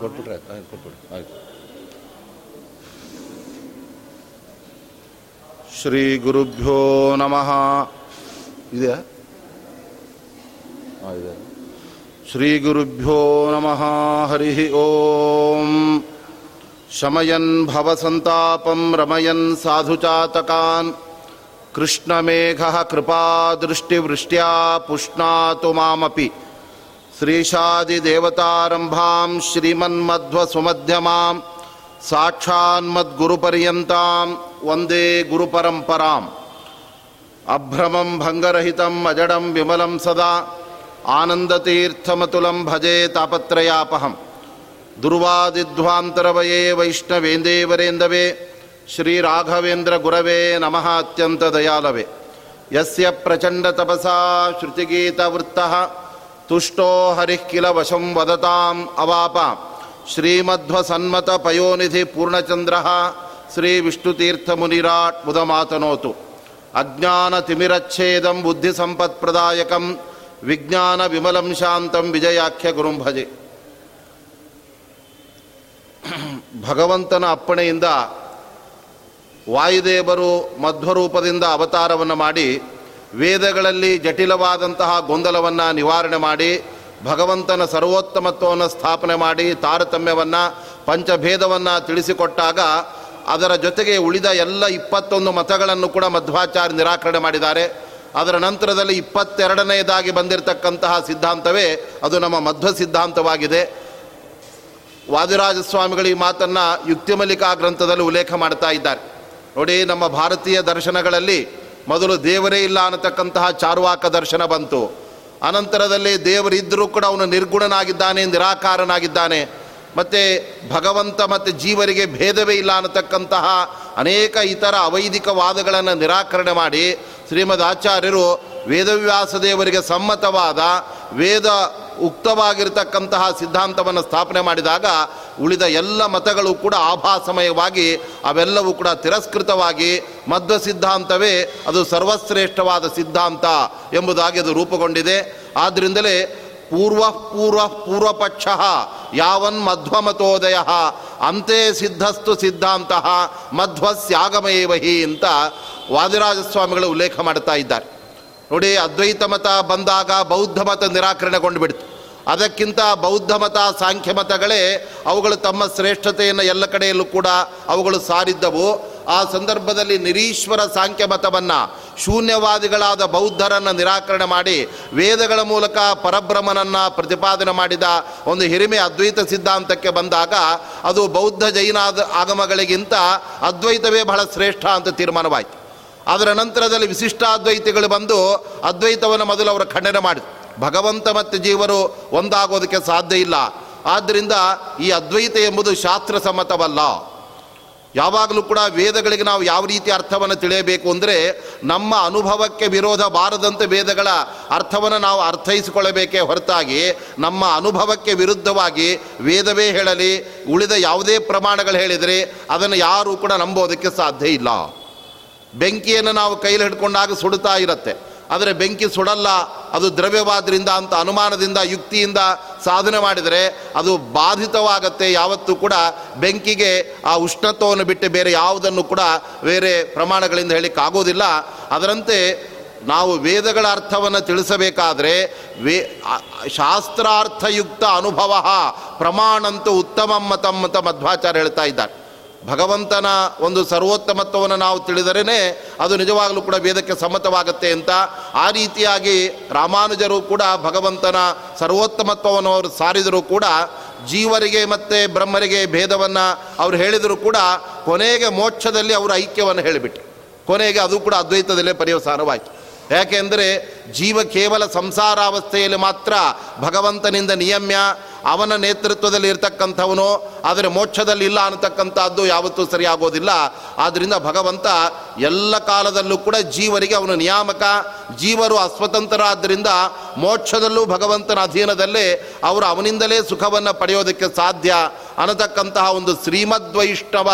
ಹಾಂ, ಕೊಟ್ಬಿಟ್ರೆ ಆಯ್ತು ಆಯ್ತು ಕೊಟ್ಬಿಡಿ ಆಯ್ತು ಶ್ರೀ ಗುರುಭ್ಯೋ ನಮಃ ಇದೆಯಾ ಹಾಂ ಇದೆ ಶ್ರೀ ಗುರುಭ್ಯೋ ನಮಃ ಹರಿ ಓಂ ಶಮಯನ್ ಭವಸಂತಾಪಂ ರಮಯನ್ ಸಾಧುಚಾತಕಾನ್ ಕೃಷ್ಣಮೇಘ ಕೃಪಾದೃಷ್ಟಿವೃಷ್ಟ್ಯಾ ಪುಷ್ಣಾತು ಮಾಮಪಿ श्रीशादिदेवतारम्भां श्रीमन्मध्वसुमध्यमां साक्षान्मद्गुरुपर्यन्तां वन्दे गुरुपरम्पराम्। अभ्रमं भङ्गरहितम् अजडं विमलं सदा आनन्दतीर्थमतुलं भजे तापत्रयापहं दुर्वादिध्वान्तरवये वैष्णवेन्देवरेन्दवे श्रीराघवेन्द्रगुरवे नमः अत्यन्तदयालवे। यस्य प्रचण्डतपसा श्रुतिगीतवृत्तः ತುಷ್ಟೋ ಹರಿಃ ಕಿಲ ವಶಂ ವದತಾಂ ಅವಾಪ ಶ್ರೀಮಧ್ವಸನ್ಮತ ಪಯೋನಿಧಿ ಪೂರ್ಣಚಂದ್ರ ಶ್ರೀ ವಿಷ್ಣುತೀರ್ಥಮುನಿರಾಟ್ ಮುದಮಾತನೋತು ಬುದ್ಧಿ ಬುದ್ಧಿಸಂಪತ್ಪ್ರದಾಯಕಂ ವಿಜ್ಞಾನ ವಿಮಲಂ ಶಾಂತಂ ವಿಜಯಾಖ್ಯ ಗುರುಂ ಭಜೆ ಭಗವಂತನ ಅಪ್ಪಣೆಯಿಂದ ವಾಯುದೇವರು ಮಧ್ವರೂಪದಿಂದ ಅವತಾರವನ್ನು ಮಾಡಿ ವೇದಗಳಲ್ಲಿ ಜಟಿಲವಾದಂತಹ ಗೊಂದಲವನ್ನು ನಿವಾರಣೆ ಮಾಡಿ, ಭಗವಂತನ ಸರ್ವೋತ್ತಮತ್ವವನ್ನು ಸ್ಥಾಪನೆ ಮಾಡಿ, ತಾರತಮ್ಯವನ್ನು, ಪಂಚಭೇದವನ್ನು ತಿಳಿಸಿಕೊಟ್ಟಾಗ ಅದರ ಜೊತೆಗೆ ಉಳಿದ ಎಲ್ಲ ಇಪ್ಪತ್ತೊಂದು ಮತಗಳನ್ನು ಕೂಡ ಮಧ್ವಾಚಾರ್ಯ ನಿರಾಕರಣೆ ಮಾಡಿದ್ದಾರೆ. ಅದರ ನಂತರದಲ್ಲಿ ಇಪ್ಪತ್ತೆರಡನೆಯದಾಗಿ ಬಂದಿರತಕ್ಕಂತಹ ಸಿದ್ಧಾಂತವೇ ಅದು ನಮ್ಮ ಮಧ್ವ ಸಿದ್ಧಾಂತವಾಗಿದೆ. ವಾದಿರಾಜ ಸ್ವಾಮಿಗಳು ಈ ಮಾತನ್ನು ಯುಕ್ತಿಮಲಿಕಾ ಗ್ರಂಥದಲ್ಲಿ ಉಲ್ಲೇಖ ಮಾಡ್ತಾ ಇದ್ದಾರೆ. ನೋಡಿ, ನಮ್ಮ ಭಾರತೀಯ ದರ್ಶನಗಳಲ್ಲಿ ಮೊದಲು ದೇವರೇ ಇಲ್ಲ ಅನ್ನತಕ್ಕಂತಹ ಚಾರುವಾಕ ದರ್ಶನ ಬಂತು. ಅನಂತರದಲ್ಲಿ ದೇವರಿದ್ದರೂ ಕೂಡ ಅವನು ನಿರ್ಗುಣನಾಗಿದ್ದಾನೆ, ನಿರಾಕಾರನಾಗಿದ್ದಾನೆ. ಮತ್ತು ಭಗವಂತ ಮತ್ತು ಜೀವರಿಗೆ ಭೇದವೇ ಇಲ್ಲ ಅನ್ನತಕ್ಕಂತಹ ಅನೇಕ ಇತರ ಅವೈದಿಕ ವಾದಗಳನ್ನು ನಿರಾಕರಣೆ ಮಾಡಿ ಶ್ರೀಮದ್ ಆಚಾರ್ಯರು ವೇದವ್ಯಾಸ ದೇವರಿಗೆ ಸಮ್ಮತವಾದ ವೇದ ಉಕ್ತವಾಗಿರತಕ್ಕಂತಹ ಸಿದ್ಧಾಂತವನ್ನು ಸ್ಥಾಪನೆ ಮಾಡಿದಾಗ ಉಳಿದ ಎಲ್ಲ ಮತಗಳು ಕೂಡ ಆಭಾಸಮಯವಾಗಿ ಅವೆಲ್ಲವೂ ಕೂಡ ತಿರಸ್ಕೃತವಾಗಿ ಮಧ್ವ ಸಿದ್ಧಾಂತವೇ ಅದು ಸರ್ವಶ್ರೇಷ್ಠವಾದ ಸಿದ್ಧಾಂತ ಎಂಬುದಾಗಿ ಅದು ರೂಪುಗೊಂಡಿದೆ. ಆದ್ದರಿಂದಲೇ ಪೂರ್ವ ಪೂರ್ವ ಪೂರ್ವಪಕ್ಷ ಯಾವನ್ ಮಧ್ವಮತೋದಯ ಅಂತೆ ಸಿದ್ಧಸ್ತು ಸಿದ್ಧಾಂತ ಮಧ್ವಸ್ಯಾಗಮಯ ವಹಿ ಅಂತ ವಾದಿರಾಜಸ್ವಾಮಿಗಳು ಉಲ್ಲೇಖ ಮಾಡ್ತಾ ಇದ್ದಾರೆ. ನೋಡಿ ಅದ್ವೈತ ಮತ ಬಂದಾಗ ಬೌದ್ಧ ಮತ ನಿರಾಕರಣೆಗೊಂಡು ಬಿಡ್ತು ಅದಕ್ಕಿಂತ ಬೌದ್ಧ ಮತ ಸಾಂಖ್ಯ ಮತಗಳೇ ಅವುಗಳು ತಮ್ಮ ಶ್ರೇಷ್ಠತೆಯನ್ನು ಎಲ್ಲ ಕಡೆಯಲ್ಲೂ ಕೂಡ ಅವುಗಳು ಸಾರಿದ್ದವು. ಆ ಸಂದರ್ಭದಲ್ಲಿ ನಿರೀಶ್ವರ ಸಾಂಖ್ಯ ಮತವನ್ನು ಶೂನ್ಯವಾದಿಗಳಾದ ಬೌದ್ಧರನ್ನು ನಿರಾಕರಣೆ ಮಾಡಿ, ವೇದಗಳ ಮೂಲಕ ಪರಬ್ರಹ್ಮನನ್ನು ಪ್ರತಿಪಾದನೆ ಮಾಡಿದ ಒಂದು ಹಿರಿಮೆ ಅದ್ವೈತ ಸಿದ್ಧಾಂತಕ್ಕೆ ಬಂದಾಗ ಅದು ಬೌದ್ಧ ಜೈನಾದ ಆಗಮಗಳಿಗಿಂತ ಅದ್ವೈತವೇ ಬಹಳ ಶ್ರೇಷ್ಠ ಅಂತ ತೀರ್ಮಾನವಾಯಿತು. ಅದರ ನಂತರದಲ್ಲಿ ವಿಶಿಷ್ಟಾದ್ವೈತಿಗಳು ಬಂದು ಅದ್ವೈತವನ್ನು ಮೊದಲು ಅವರು ಖಂಡನೆ ಮಾಡಿದ್ರು. ಭಗವಂತ ಮತ್ತು ಜೀವರು ಒಂದಾಗೋದಕ್ಕೆ ಸಾಧ್ಯ ಇಲ್ಲ. ಆದ್ದರಿಂದ ಈ ಅದ್ವೈತ ಎಂಬುದು ಶಾಸ್ತ್ರ ಸಮ್ಮತವಲ್ಲ. ಯಾವಾಗಲೂ ಕೂಡ ವೇದಗಳಿಗೆ ನಾವು ಯಾವ ರೀತಿ ಅರ್ಥವನ್ನು ತಿಳಿಯಬೇಕು ಅಂದರೆ ನಮ್ಮ ಅನುಭವಕ್ಕೆ ವಿರೋಧ ಬಾರದಂತೆ ವೇದಗಳ ಅರ್ಥವನ್ನು ನಾವು ಅರ್ಥೈಸಿಕೊಳ್ಳಬೇಕೇ ಹೊರತಾಗಿ ನಮ್ಮ ಅನುಭವಕ್ಕೆ ವಿರುದ್ಧವಾಗಿ ವೇದವೇ ಹೇಳಲಿ, ಉಳಿದ ಯಾವುದೇ ಪ್ರಮಾಣಗಳು ಹೇಳಿದರೆ ಅದನ್ನು ಯಾರೂ ಕೂಡ ನಂಬೋದಕ್ಕೆ ಸಾಧ್ಯ ಇಲ್ಲ. ಬೆಂಕಿಯನ್ನು ನಾವು ಕೈಲಿ ಹಿಡ್ಕೊಂಡಾಗ ಸುಡುತ್ತಾ ಇರುತ್ತೆ. ಆದರೆ ಬೆಂಕಿ ಸುಡಲ್ಲ, ಅದು ದ್ರವ್ಯವಾದ್ರಿಂದ ಅಂತ ಅನುಮಾನದಿಂದ, ಯುಕ್ತಿಯಿಂದ ಸಾಧನೆ ಮಾಡಿದರೆ ಅದು ಬಾಧಿತವಾಗತ್ತೆ. ಯಾವತ್ತೂ ಕೂಡ ಬೆಂಕಿಗೆ ಆ ಉಷ್ಣತ್ವವನ್ನು ಬಿಟ್ಟು ಬೇರೆ ಯಾವುದನ್ನು ಕೂಡ ಬೇರೆ ಪ್ರಮಾಣಗಳಿಂದ ಹೇಳಿಕ್ಕಾಗೋದಿಲ್ಲ ಅದರಂತೆ ನಾವು ವೇದಗಳ ಅರ್ಥವನ್ನು ತಿಳಿಸಬೇಕಾದರೆ ವೇ ಶಾಸ್ತ್ರಾರ್ಥಯುಕ್ತ ಅನುಭವ ಪ್ರಮಾಣಂತೂ ಉತ್ತಮ ಮತಂ ಅಂತ ಮಧ್ವಾಚಾರ್ಯ ಹೇಳ್ತಾ ಇದ್ದಾರೆ. ಭಗವಂತನ ಒಂದು ಸರ್ವೋತ್ತಮತ್ವವನ್ನು ನಾವು ತಿಳಿದರೇ ಅದು ನಿಜವಾಗಲೂ ಕೂಡ ವೇದಕ್ಕೆ ಸಮ್ಮತವಾಗುತ್ತೆ ಅಂತ. ಆ ರೀತಿಯಾಗಿ ರಾಮಾನುಜರು ಕೂಡ ಭಗವಂತನ ಸರ್ವೋತ್ತಮತ್ವವನ್ನು ಅವರು ಸಾರಿದರೂ ಕೂಡ ಜೀವರಿಗೆ ಮತ್ತು ಬ್ರಹ್ಮರಿಗೆ ಭೇದವನ್ನು ಅವರು ಹೇಳಿದರೂ ಕೂಡ ಕೊನೆಗೆ ಮೋಕ್ಷದಲ್ಲಿ ಅವರ ಐಕ್ಯವನ್ನು ಹೇಳಿಬಿಟ್ಟು ಕೊನೆಗೆ ಅದು ಕೂಡ ಅದ್ವೈತದಲ್ಲೇ ಪರ್ಯವಸಾನವಾಯಿತು. ಯಾಕೆಂದರೆ ಜೀವ ಕೇವಲ ಸಂಸಾರಾವಸ್ಥೆಯಲ್ಲಿ ಮಾತ್ರ ಭಗವಂತನಿಂದ ನಿಯಮ್ಯ, ಅವನ ನೇತೃತ್ವದಲ್ಲಿ ಇರತಕ್ಕಂಥವನು, ಆದರೆ ಮೋಕ್ಷದಲ್ಲಿ ಇಲ್ಲ ಅನ್ನತಕ್ಕಂಥದ್ದು ಯಾವತ್ತೂ ಸರಿಯಾಗೋದಿಲ್ಲ. ಆದ್ದರಿಂದ ಭಗವಂತ ಎಲ್ಲ ಕಾಲದಲ್ಲೂ ಕೂಡ ಜೀವರಿಗೆ ಅವನು ನಿಯಾಮಕ, ಜೀವರು ಅಸ್ವತಂತ್ರರಾದ್ದರಿಂದ ಮೋಕ್ಷದಲ್ಲೂ ಭಗವಂತನ ಅಧೀನದಲ್ಲೇ ಅವರು ಅವನಿಂದಲೇ ಸುಖವನ್ನು ಪಡೆಯೋದಕ್ಕೆ ಸಾಧ್ಯ ಅನ್ನತಕ್ಕಂತಹ ಒಂದು ಶ್ರೀಮದ್ವೈಷ್ಣವ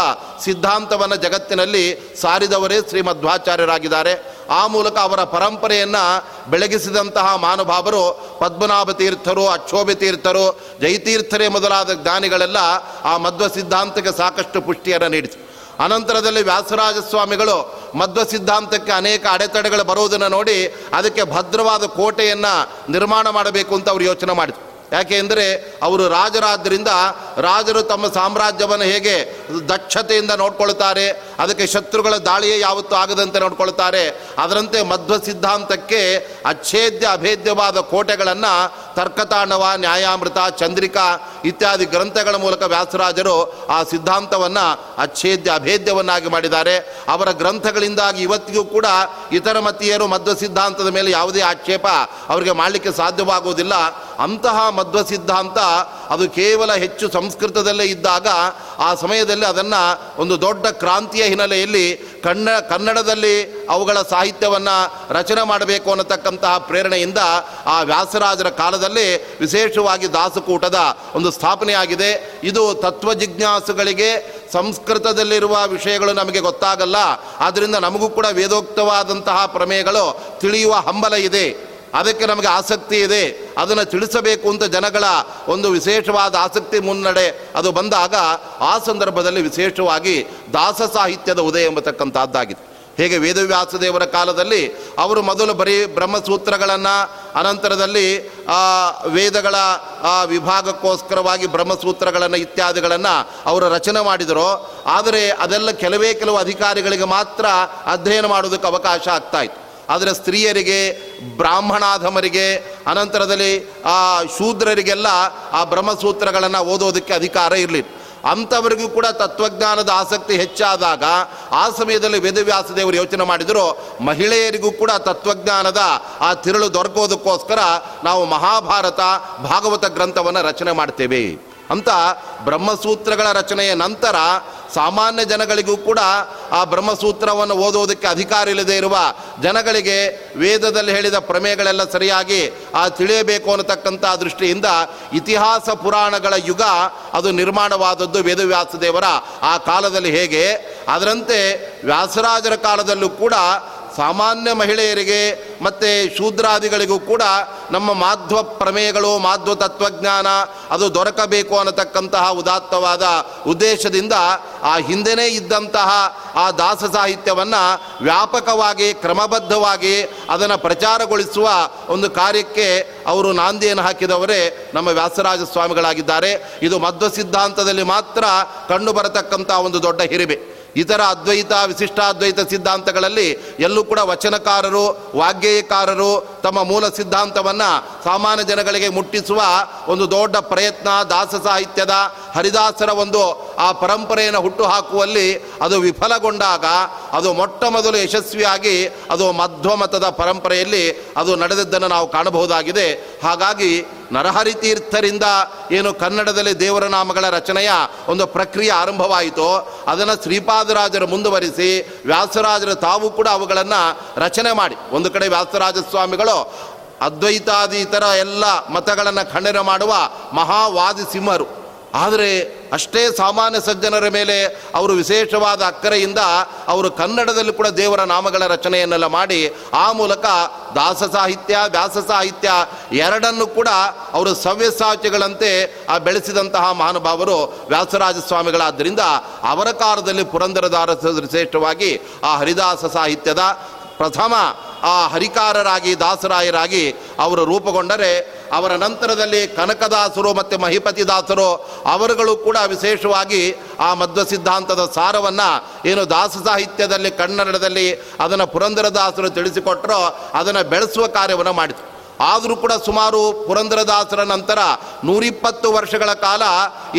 ಸಿದ್ಧಾಂತವನ್ನು ಜಗತ್ತಿನಲ್ಲಿ ಸಾರಿದವರೇ ಶ್ರೀಮಧ್ವಾಚಾರ್ಯರಾಗಿದ್ದಾರೆ ಆ ಮೂಲಕ ಅವರ ಪರಂಪರೆಯನ್ನು ಬೆಳಗಿಸಿದಂತಹ ಮಹಾನುಭಾವರು ಪದ್ಮನಾಭ ತೀರ್ಥರು, ಅಕ್ಷೋಭಿ ತೀರ್ಥರು, ಜಯತೀರ್ಥರೇ ಮೊದಲಾದ ಜ್ಞಾನಿಗಳೆಲ್ಲ ಆ ಮಧ್ವ ಸಿದ್ಧಾಂತಕ್ಕೆ ಸಾಕಷ್ಟು ಪುಷ್ಟಿಯನ್ನು ನೀಡಿತು ಅನಂತರದಲ್ಲಿ ವ್ಯಾಸರಾಜ ಸ್ವಾಮಿಗಳು ಮಧ್ವ ಸಿದ್ಧಾಂತಕ್ಕೆ ಅನೇಕ ಅಡೆತಡೆಗಳು ಬರುವುದನ್ನು ನೋಡಿ ಅದಕ್ಕೆ ಭದ್ರವಾದ ಕೋಟೆಯನ್ನು ನಿರ್ಮಾಣ ಮಾಡಬೇಕು ಅಂತ ಅವರು ಯೋಚನೆ ಮಾಡಿದರು. ಯಾಕೆ ಅಂದರೆ ಅವರು ರಾಜರಾದ್ದರಿಂದ ರಾಜರು ತಮ್ಮ ಸಾಮ್ರಾಜ್ಯವನ್ನು ಹೇಗೆ ದಕ್ಷತೆಯಿಂದ ನೋಡ್ಕೊಳ್ತಾರೆ ಅದಕ್ಕೆ ಶತ್ರುಗಳ ದಾಳಿಯೇ ಯಾವತ್ತೂ ಆಗದಂತೆ ನೋಡ್ಕೊಳ್ತಾರೆ ಅದರಂತೆ ಮಧ್ವ ಸಿದ್ಧಾಂತಕ್ಕೆ ಅಚ್ಛೇದ್ಯ ಅಭೇದ್ಯವಾದ ಕೋಟೆಗಳನ್ನು ತರ್ಕತಾಣವ, ನ್ಯಾಯಾಮೃತ, ಚಂದ್ರಿಕಾ ಇತ್ಯಾದಿ ಗ್ರಂಥಗಳ ಮೂಲಕ ವ್ಯಾಸರಾಜರು ಆ ಸಿದ್ಧಾಂತವನ್ನು ಅಚ್ಛೇದ್ಯ ಅಭೇದ್ಯವನ್ನಾಗಿ ಮಾಡಿದ್ದಾರೆ. ಅವರ ಗ್ರಂಥಗಳಿಂದಾಗಿ ಇವತ್ತಿಗೂ ಕೂಡ ಇತರ ಮತೀಯರು ಮಧ್ವ ಸಿದ್ಧಾಂತದ ಮೇಲೆ ಯಾವುದೇ ಆಕ್ಷೇಪ ಅವರಿಗೆ ಮಾಡಲಿಕ್ಕೆ ಸಾಧ್ಯವಾಗುವುದಿಲ್ಲ. ಅಂತಹ ಮಧ್ವ ಸಿದ್ಧಾಂತ ಅದು ಕೇವಲ ಹೆಚ್ಚು ಸಂಸ್ಕೃತದಲ್ಲೇ ಇದ್ದಾಗ ಆ ಸಮಯದಲ್ಲಿ ಅದನ್ನು ಒಂದು ದೊಡ್ಡ ಕ್ರಾಂತಿಯ ಹಿನ್ನೆಲೆಯಲ್ಲಿ ಕನ್ನ ಕನ್ನಡದಲ್ಲಿ ಅವುಗಳ ಸಾಹಿತ್ಯವನ್ನು ರಚನೆ ಮಾಡಬೇಕು ಅನ್ನತಕ್ಕಂತಹ ಪ್ರೇರಣೆಯಿಂದ ಆ ವ್ಯಾಸರಾಜರ ಕಾಲದಲ್ಲಿ ವಿಶೇಷವಾಗಿ ದಾಸಕೂಟದ ಒಂದು ಸ್ಥಾಪನೆಯಾಗಿದೆ. ಇದು ತತ್ವಜಿಜ್ಞಾಸುಗಳಿಗೆ ಸಂಸ್ಕೃತದಲ್ಲಿರುವ ವಿಷಯಗಳು ನಮಗೆ ಗೊತ್ತಾಗಲ್ಲ. ಆದ್ದರಿಂದ ನಮಗೂ ಕೂಡ ವೇದೋಕ್ತವಾದಂತಹ ಪ್ರಮೇಯಗಳು ತಿಳಿಯುವ ಹಂಬಲ ಇದೆ. ಅದಕ್ಕೆ ನಮಗೆ ಆಸಕ್ತಿ ಇದೆ. ಅದನ್ನು ತಿಳಿಸಬೇಕು ಅಂತ ಜನಗಳ ಒಂದು ವಿಶೇಷವಾದ ಆಸಕ್ತಿ ಮುನ್ನಡೆ ಅದು ಬಂದಾಗ ಆ ಸಂದರ್ಭದಲ್ಲಿ ವಿಶೇಷವಾಗಿ ದಾಸ ಸಾಹಿತ್ಯದ ಉದಯ ಎಂಬತಕ್ಕಂಥದ್ದಾಗಿತ್ತು. ಹೇಗೆ ವೇದವ್ಯಾಸದೇವರ ಕಾಲದಲ್ಲಿ ಅವರು ಮೊದಲು ಬರೀ ಬ್ರಹ್ಮಸೂತ್ರಗಳನ್ನು, ಅನಂತರದಲ್ಲಿ ವೇದಗಳ ವಿಭಾಗಕ್ಕೋಸ್ಕರವಾಗಿ ಬ್ರಹ್ಮಸೂತ್ರಗಳನ್ನು ಇತ್ಯಾದಿಗಳನ್ನು ಅವರು ರಚನೆ ಮಾಡಿದರು. ಆದರೆ ಅದೆಲ್ಲ ಕೆಲವೇ ಕೆಲವು ಅಧಿಕಾರಿಗಳಿಗೆ ಮಾತ್ರ ಅಧ್ಯಯನ ಮಾಡೋದಕ್ಕೆ ಅವಕಾಶ ಆಗ್ತಾ ಇತ್ತು. ಆದರೆ ಸ್ತ್ರೀಯರಿಗೆ, ಬ್ರಾಹ್ಮಣಾಧಮರಿಗೆ, ಅನಂತರದಲ್ಲಿ ಆ ಶೂದ್ರರಿಗೆಲ್ಲ ಆ ಬ್ರಹ್ಮಸೂತ್ರಗಳನ್ನು ಓದೋದಕ್ಕೆ ಅಧಿಕಾರ ಇರಲಿಲ್ಲ ಅಂಥವರಿಗೂ ಕೂಡ ತತ್ವಜ್ಞಾನದ ಆಸಕ್ತಿ ಹೆಚ್ಚಾದಾಗ, ಆ ಸಮಯದಲ್ಲಿ ವೇದವ್ಯಾಸದೇವರು ಯೋಚನೆ ಮಾಡಿದರು, ಮಹಿಳೆಯರಿಗೂ ಕೂಡ ತತ್ವಜ್ಞಾನದ ಆ ತಿರುಳು ದೊರಕೋದಕ್ಕೋಸ್ಕರ ನಾವು ಮಹಾಭಾರತ, ಭಾಗವತ ಗ್ರಂಥವನ್ನು ರಚನೆ ಮಾಡ್ತೇವೆ. ಅಂತ ಬ್ರಹ್ಮಸೂತ್ರಗಳ ರಚನೆಯ ನಂತರ ಸಾಮಾನ್ಯ ಜನಗಳಿಗೂ ಕೂಡ ಆ ಬ್ರಹ್ಮಸೂತ್ರವನ್ನು ಓದೋದಕ್ಕೆ ಅಧಿಕಾರ ಇಲ್ಲದೆ ಇರುವ ಜನಗಳಿಗೆ ವೇದದಲ್ಲಿ ಹೇಳಿದ ಪ್ರಮೇಯಗಳೆಲ್ಲ ಸರಿಯಾಗಿ ಆ ತಿಳಿಯಬೇಕು ಅನ್ನತಕ್ಕಂಥ ದೃಷ್ಟಿಯಿಂದ ಇತಿಹಾಸ ಪುರಾಣಗಳ ಯುಗ ಅದು ನಿರ್ಮಾಣವಾದದ್ದು ವೇದವ್ಯಾಸದೇವರ ಆ ಕಾಲದಲ್ಲಿ ಹೇಗೆ. ಅದರಂತೆ ವ್ಯಾಸರಾಜರ ಕಾಲದಲ್ಲೂ ಕೂಡ ಸಾಮಾನ್ಯ ಮಹಿಳೆಯರಿಗೆ ಮತ್ತು ಶೂದ್ರಾದಿಗಳಿಗೂ ಕೂಡ ನಮ್ಮ ಮಾಧ್ವ ಪ್ರಮೇಯಗಳು, ಮಾಧ್ವ ತತ್ವಜ್ಞಾನ ಅದು ದೊರಕಬೇಕು ಅನ್ನತಕ್ಕಂತಹ ಉದಾತ್ತವಾದ ಉದ್ದೇಶದಿಂದ ಆ ಹಿಂದೆನೇ ಇದ್ದಂತಹ ಆ ದಾಸ ಸಾಹಿತ್ಯವನ್ನು ವ್ಯಾಪಕವಾಗಿ, ಕ್ರಮಬದ್ಧವಾಗಿ ಅದನ್ನು ಪ್ರಚಾರಗೊಳಿಸುವ ಒಂದು ಕಾರ್ಯಕ್ಕೆ ಅವರು ನಾಂದಿಯನ್ನು ಹಾಕಿದವರೇ ನಮ್ಮ ವ್ಯಾಸರಾಜ ಸ್ವಾಮಿಗಳಾಗಿದ್ದಾರೆ ಇದು ಮಧ್ವ ಸಿದ್ಧಾಂತದಲ್ಲಿ ಮಾತ್ರ ಕಂಡು ಬರತಕ್ಕಂಥ ಒಂದು ದೊಡ್ಡ ಹಿರಿಮೆ. ಇತರ ಅದ್ವೈತ, ವಿಶಿಷ್ಟಾದ್ವೈತ ಸಿದ್ಧಾಂತಗಳಲ್ಲಿ ಎಲ್ಲೂ ಕೂಡ ವಚನಕಾರರು, ವಾಗ್ಗೇಯಕಾರರು ತಮ್ಮ ಮೂಲ ಸಿದ್ಧಾಂತವನ್ನು ಸಾಮಾನ್ಯ ಜನಗಳಿಗೆ ಮುಟ್ಟಿಸುವ ಒಂದು ದೊಡ್ಡ ಪ್ರಯತ್ನ ದಾಸ ಸಾಹಿತ್ಯದ ಹರಿದಾಸರ ಒಂದು ಆ ಪರಂಪರೆಯನ್ನು ಹುಟ್ಟು ಹಾಕುವಲ್ಲಿ ಅದು ವಿಫಲಗೊಂಡಾಗ ಅದು ಮೊಟ್ಟ ಮೊದಲು ಯಶಸ್ವಿಯಾಗಿ ಅದು ಮಧ್ವ ಮತದ ಪರಂಪರೆಯಲ್ಲಿ ಅದು ನಡೆದದ್ದನ್ನು ನಾವು ಕಾಣಬಹುದಾಗಿದೆ. ಹಾಗಾಗಿ ನರಹರಿ ತೀರ್ಥರಿಂದ ಏನು ಕನ್ನಡದಲ್ಲಿ ದೇವರ ನಾಮಗಳ ರಚನೆಯ ಒಂದು ಪ್ರಕ್ರಿಯೆ ಆರಂಭವಾಯಿತು. ಅದನ್ನು ಶ್ರೀಪಾದರಾಜರು ಮುಂದುವರಿಸಿ ವ್ಯಾಸರಾಜರು ತಾವು ಕೂಡ ಅವುಗಳನ್ನು ರಚನೆ ಮಾಡಿ. ಒಂದು ಕಡೆ ವ್ಯಾಸರಾಜ ಸ್ವಾಮಿಗಳು ಅದ್ವೈತಾದಿ ಇತರ ಎಲ್ಲ ಮತಗಳನ್ನು ಖಂಡನೆ ಮಾಡುವ ಮಹಾವಾದಿ ಸಿಂಹರು. ಆದರೆ ಅಷ್ಟೇ ಸಾಮಾನ್ಯ ಸಜ್ಜನರ ಮೇಲೆ ಅವರು ವಿಶೇಷವಾದ ಅಕ್ಕರೆಯಿಂದ ಅವರು ಕನ್ನಡದಲ್ಲಿ ಕೂಡ ದೇವರ ನಾಮಗಳ ರಚನೆಯನ್ನೆಲ್ಲ ಮಾಡಿ ಆ ಮೂಲಕ ದಾಸ ಸಾಹಿತ್ಯ, ವ್ಯಾಸ ಸಾಹಿತ್ಯ ಎರಡನ್ನು ಕೂಡ ಅವರು ಸವ್ಯಸಾಚಿಗಳಂತೆ ಆ ಬೆಳೆಸಿದಂತಹ ಮಹಾನುಭಾವರು ವ್ಯಾಸರಾಜ ಸ್ವಾಮಿಗಳಾದ್ದರಿಂದ ಅವರ ಕಾಲದಲ್ಲಿ ಪುರಂದರದಾರ ಶ್ರೇಷ್ಠವಾಗಿ ಆ ಹರಿದಾಸ ಸಾಹಿತ್ಯದ ಪ್ರಥಮ ಆ ಹರಿಕಾರರಾಗಿ, ದಾಸರಾಯರಾಗಿ ಅವರು ರೂಪುಗೊಂಡರೆ, ಅವರ ನಂತರದಲ್ಲಿ ಕನಕದಾಸರು ಮತ್ತು ಮಹಿಪತಿ ದಾಸರು ಅವರುಗಳು ಕೂಡ ವಿಶೇಷವಾಗಿ ಆ ಮಧ್ವ ಸಿದ್ಧಾಂತದ ಸಾರವನ್ನು ಏನು ದಾಸ ಸಾಹಿತ್ಯದಲ್ಲಿ, ಕನ್ನಡದಲ್ಲಿ ಅದನ್ನು ಪುರಂದರದಾಸರು ತಿಳಿಸಿಕೊಟ್ಟರೋ ಅದನ್ನು ಬೆಳೆಸುವ ಕಾರ್ಯವನ್ನು ಮಾಡಿತು ಆದರೂ ಕೂಡ ಸುಮಾರು ಪುರಂದರದಾಸರ ನಂತರ ನೂರಿಪ್ಪತ್ತು ವರ್ಷಗಳ ಕಾಲ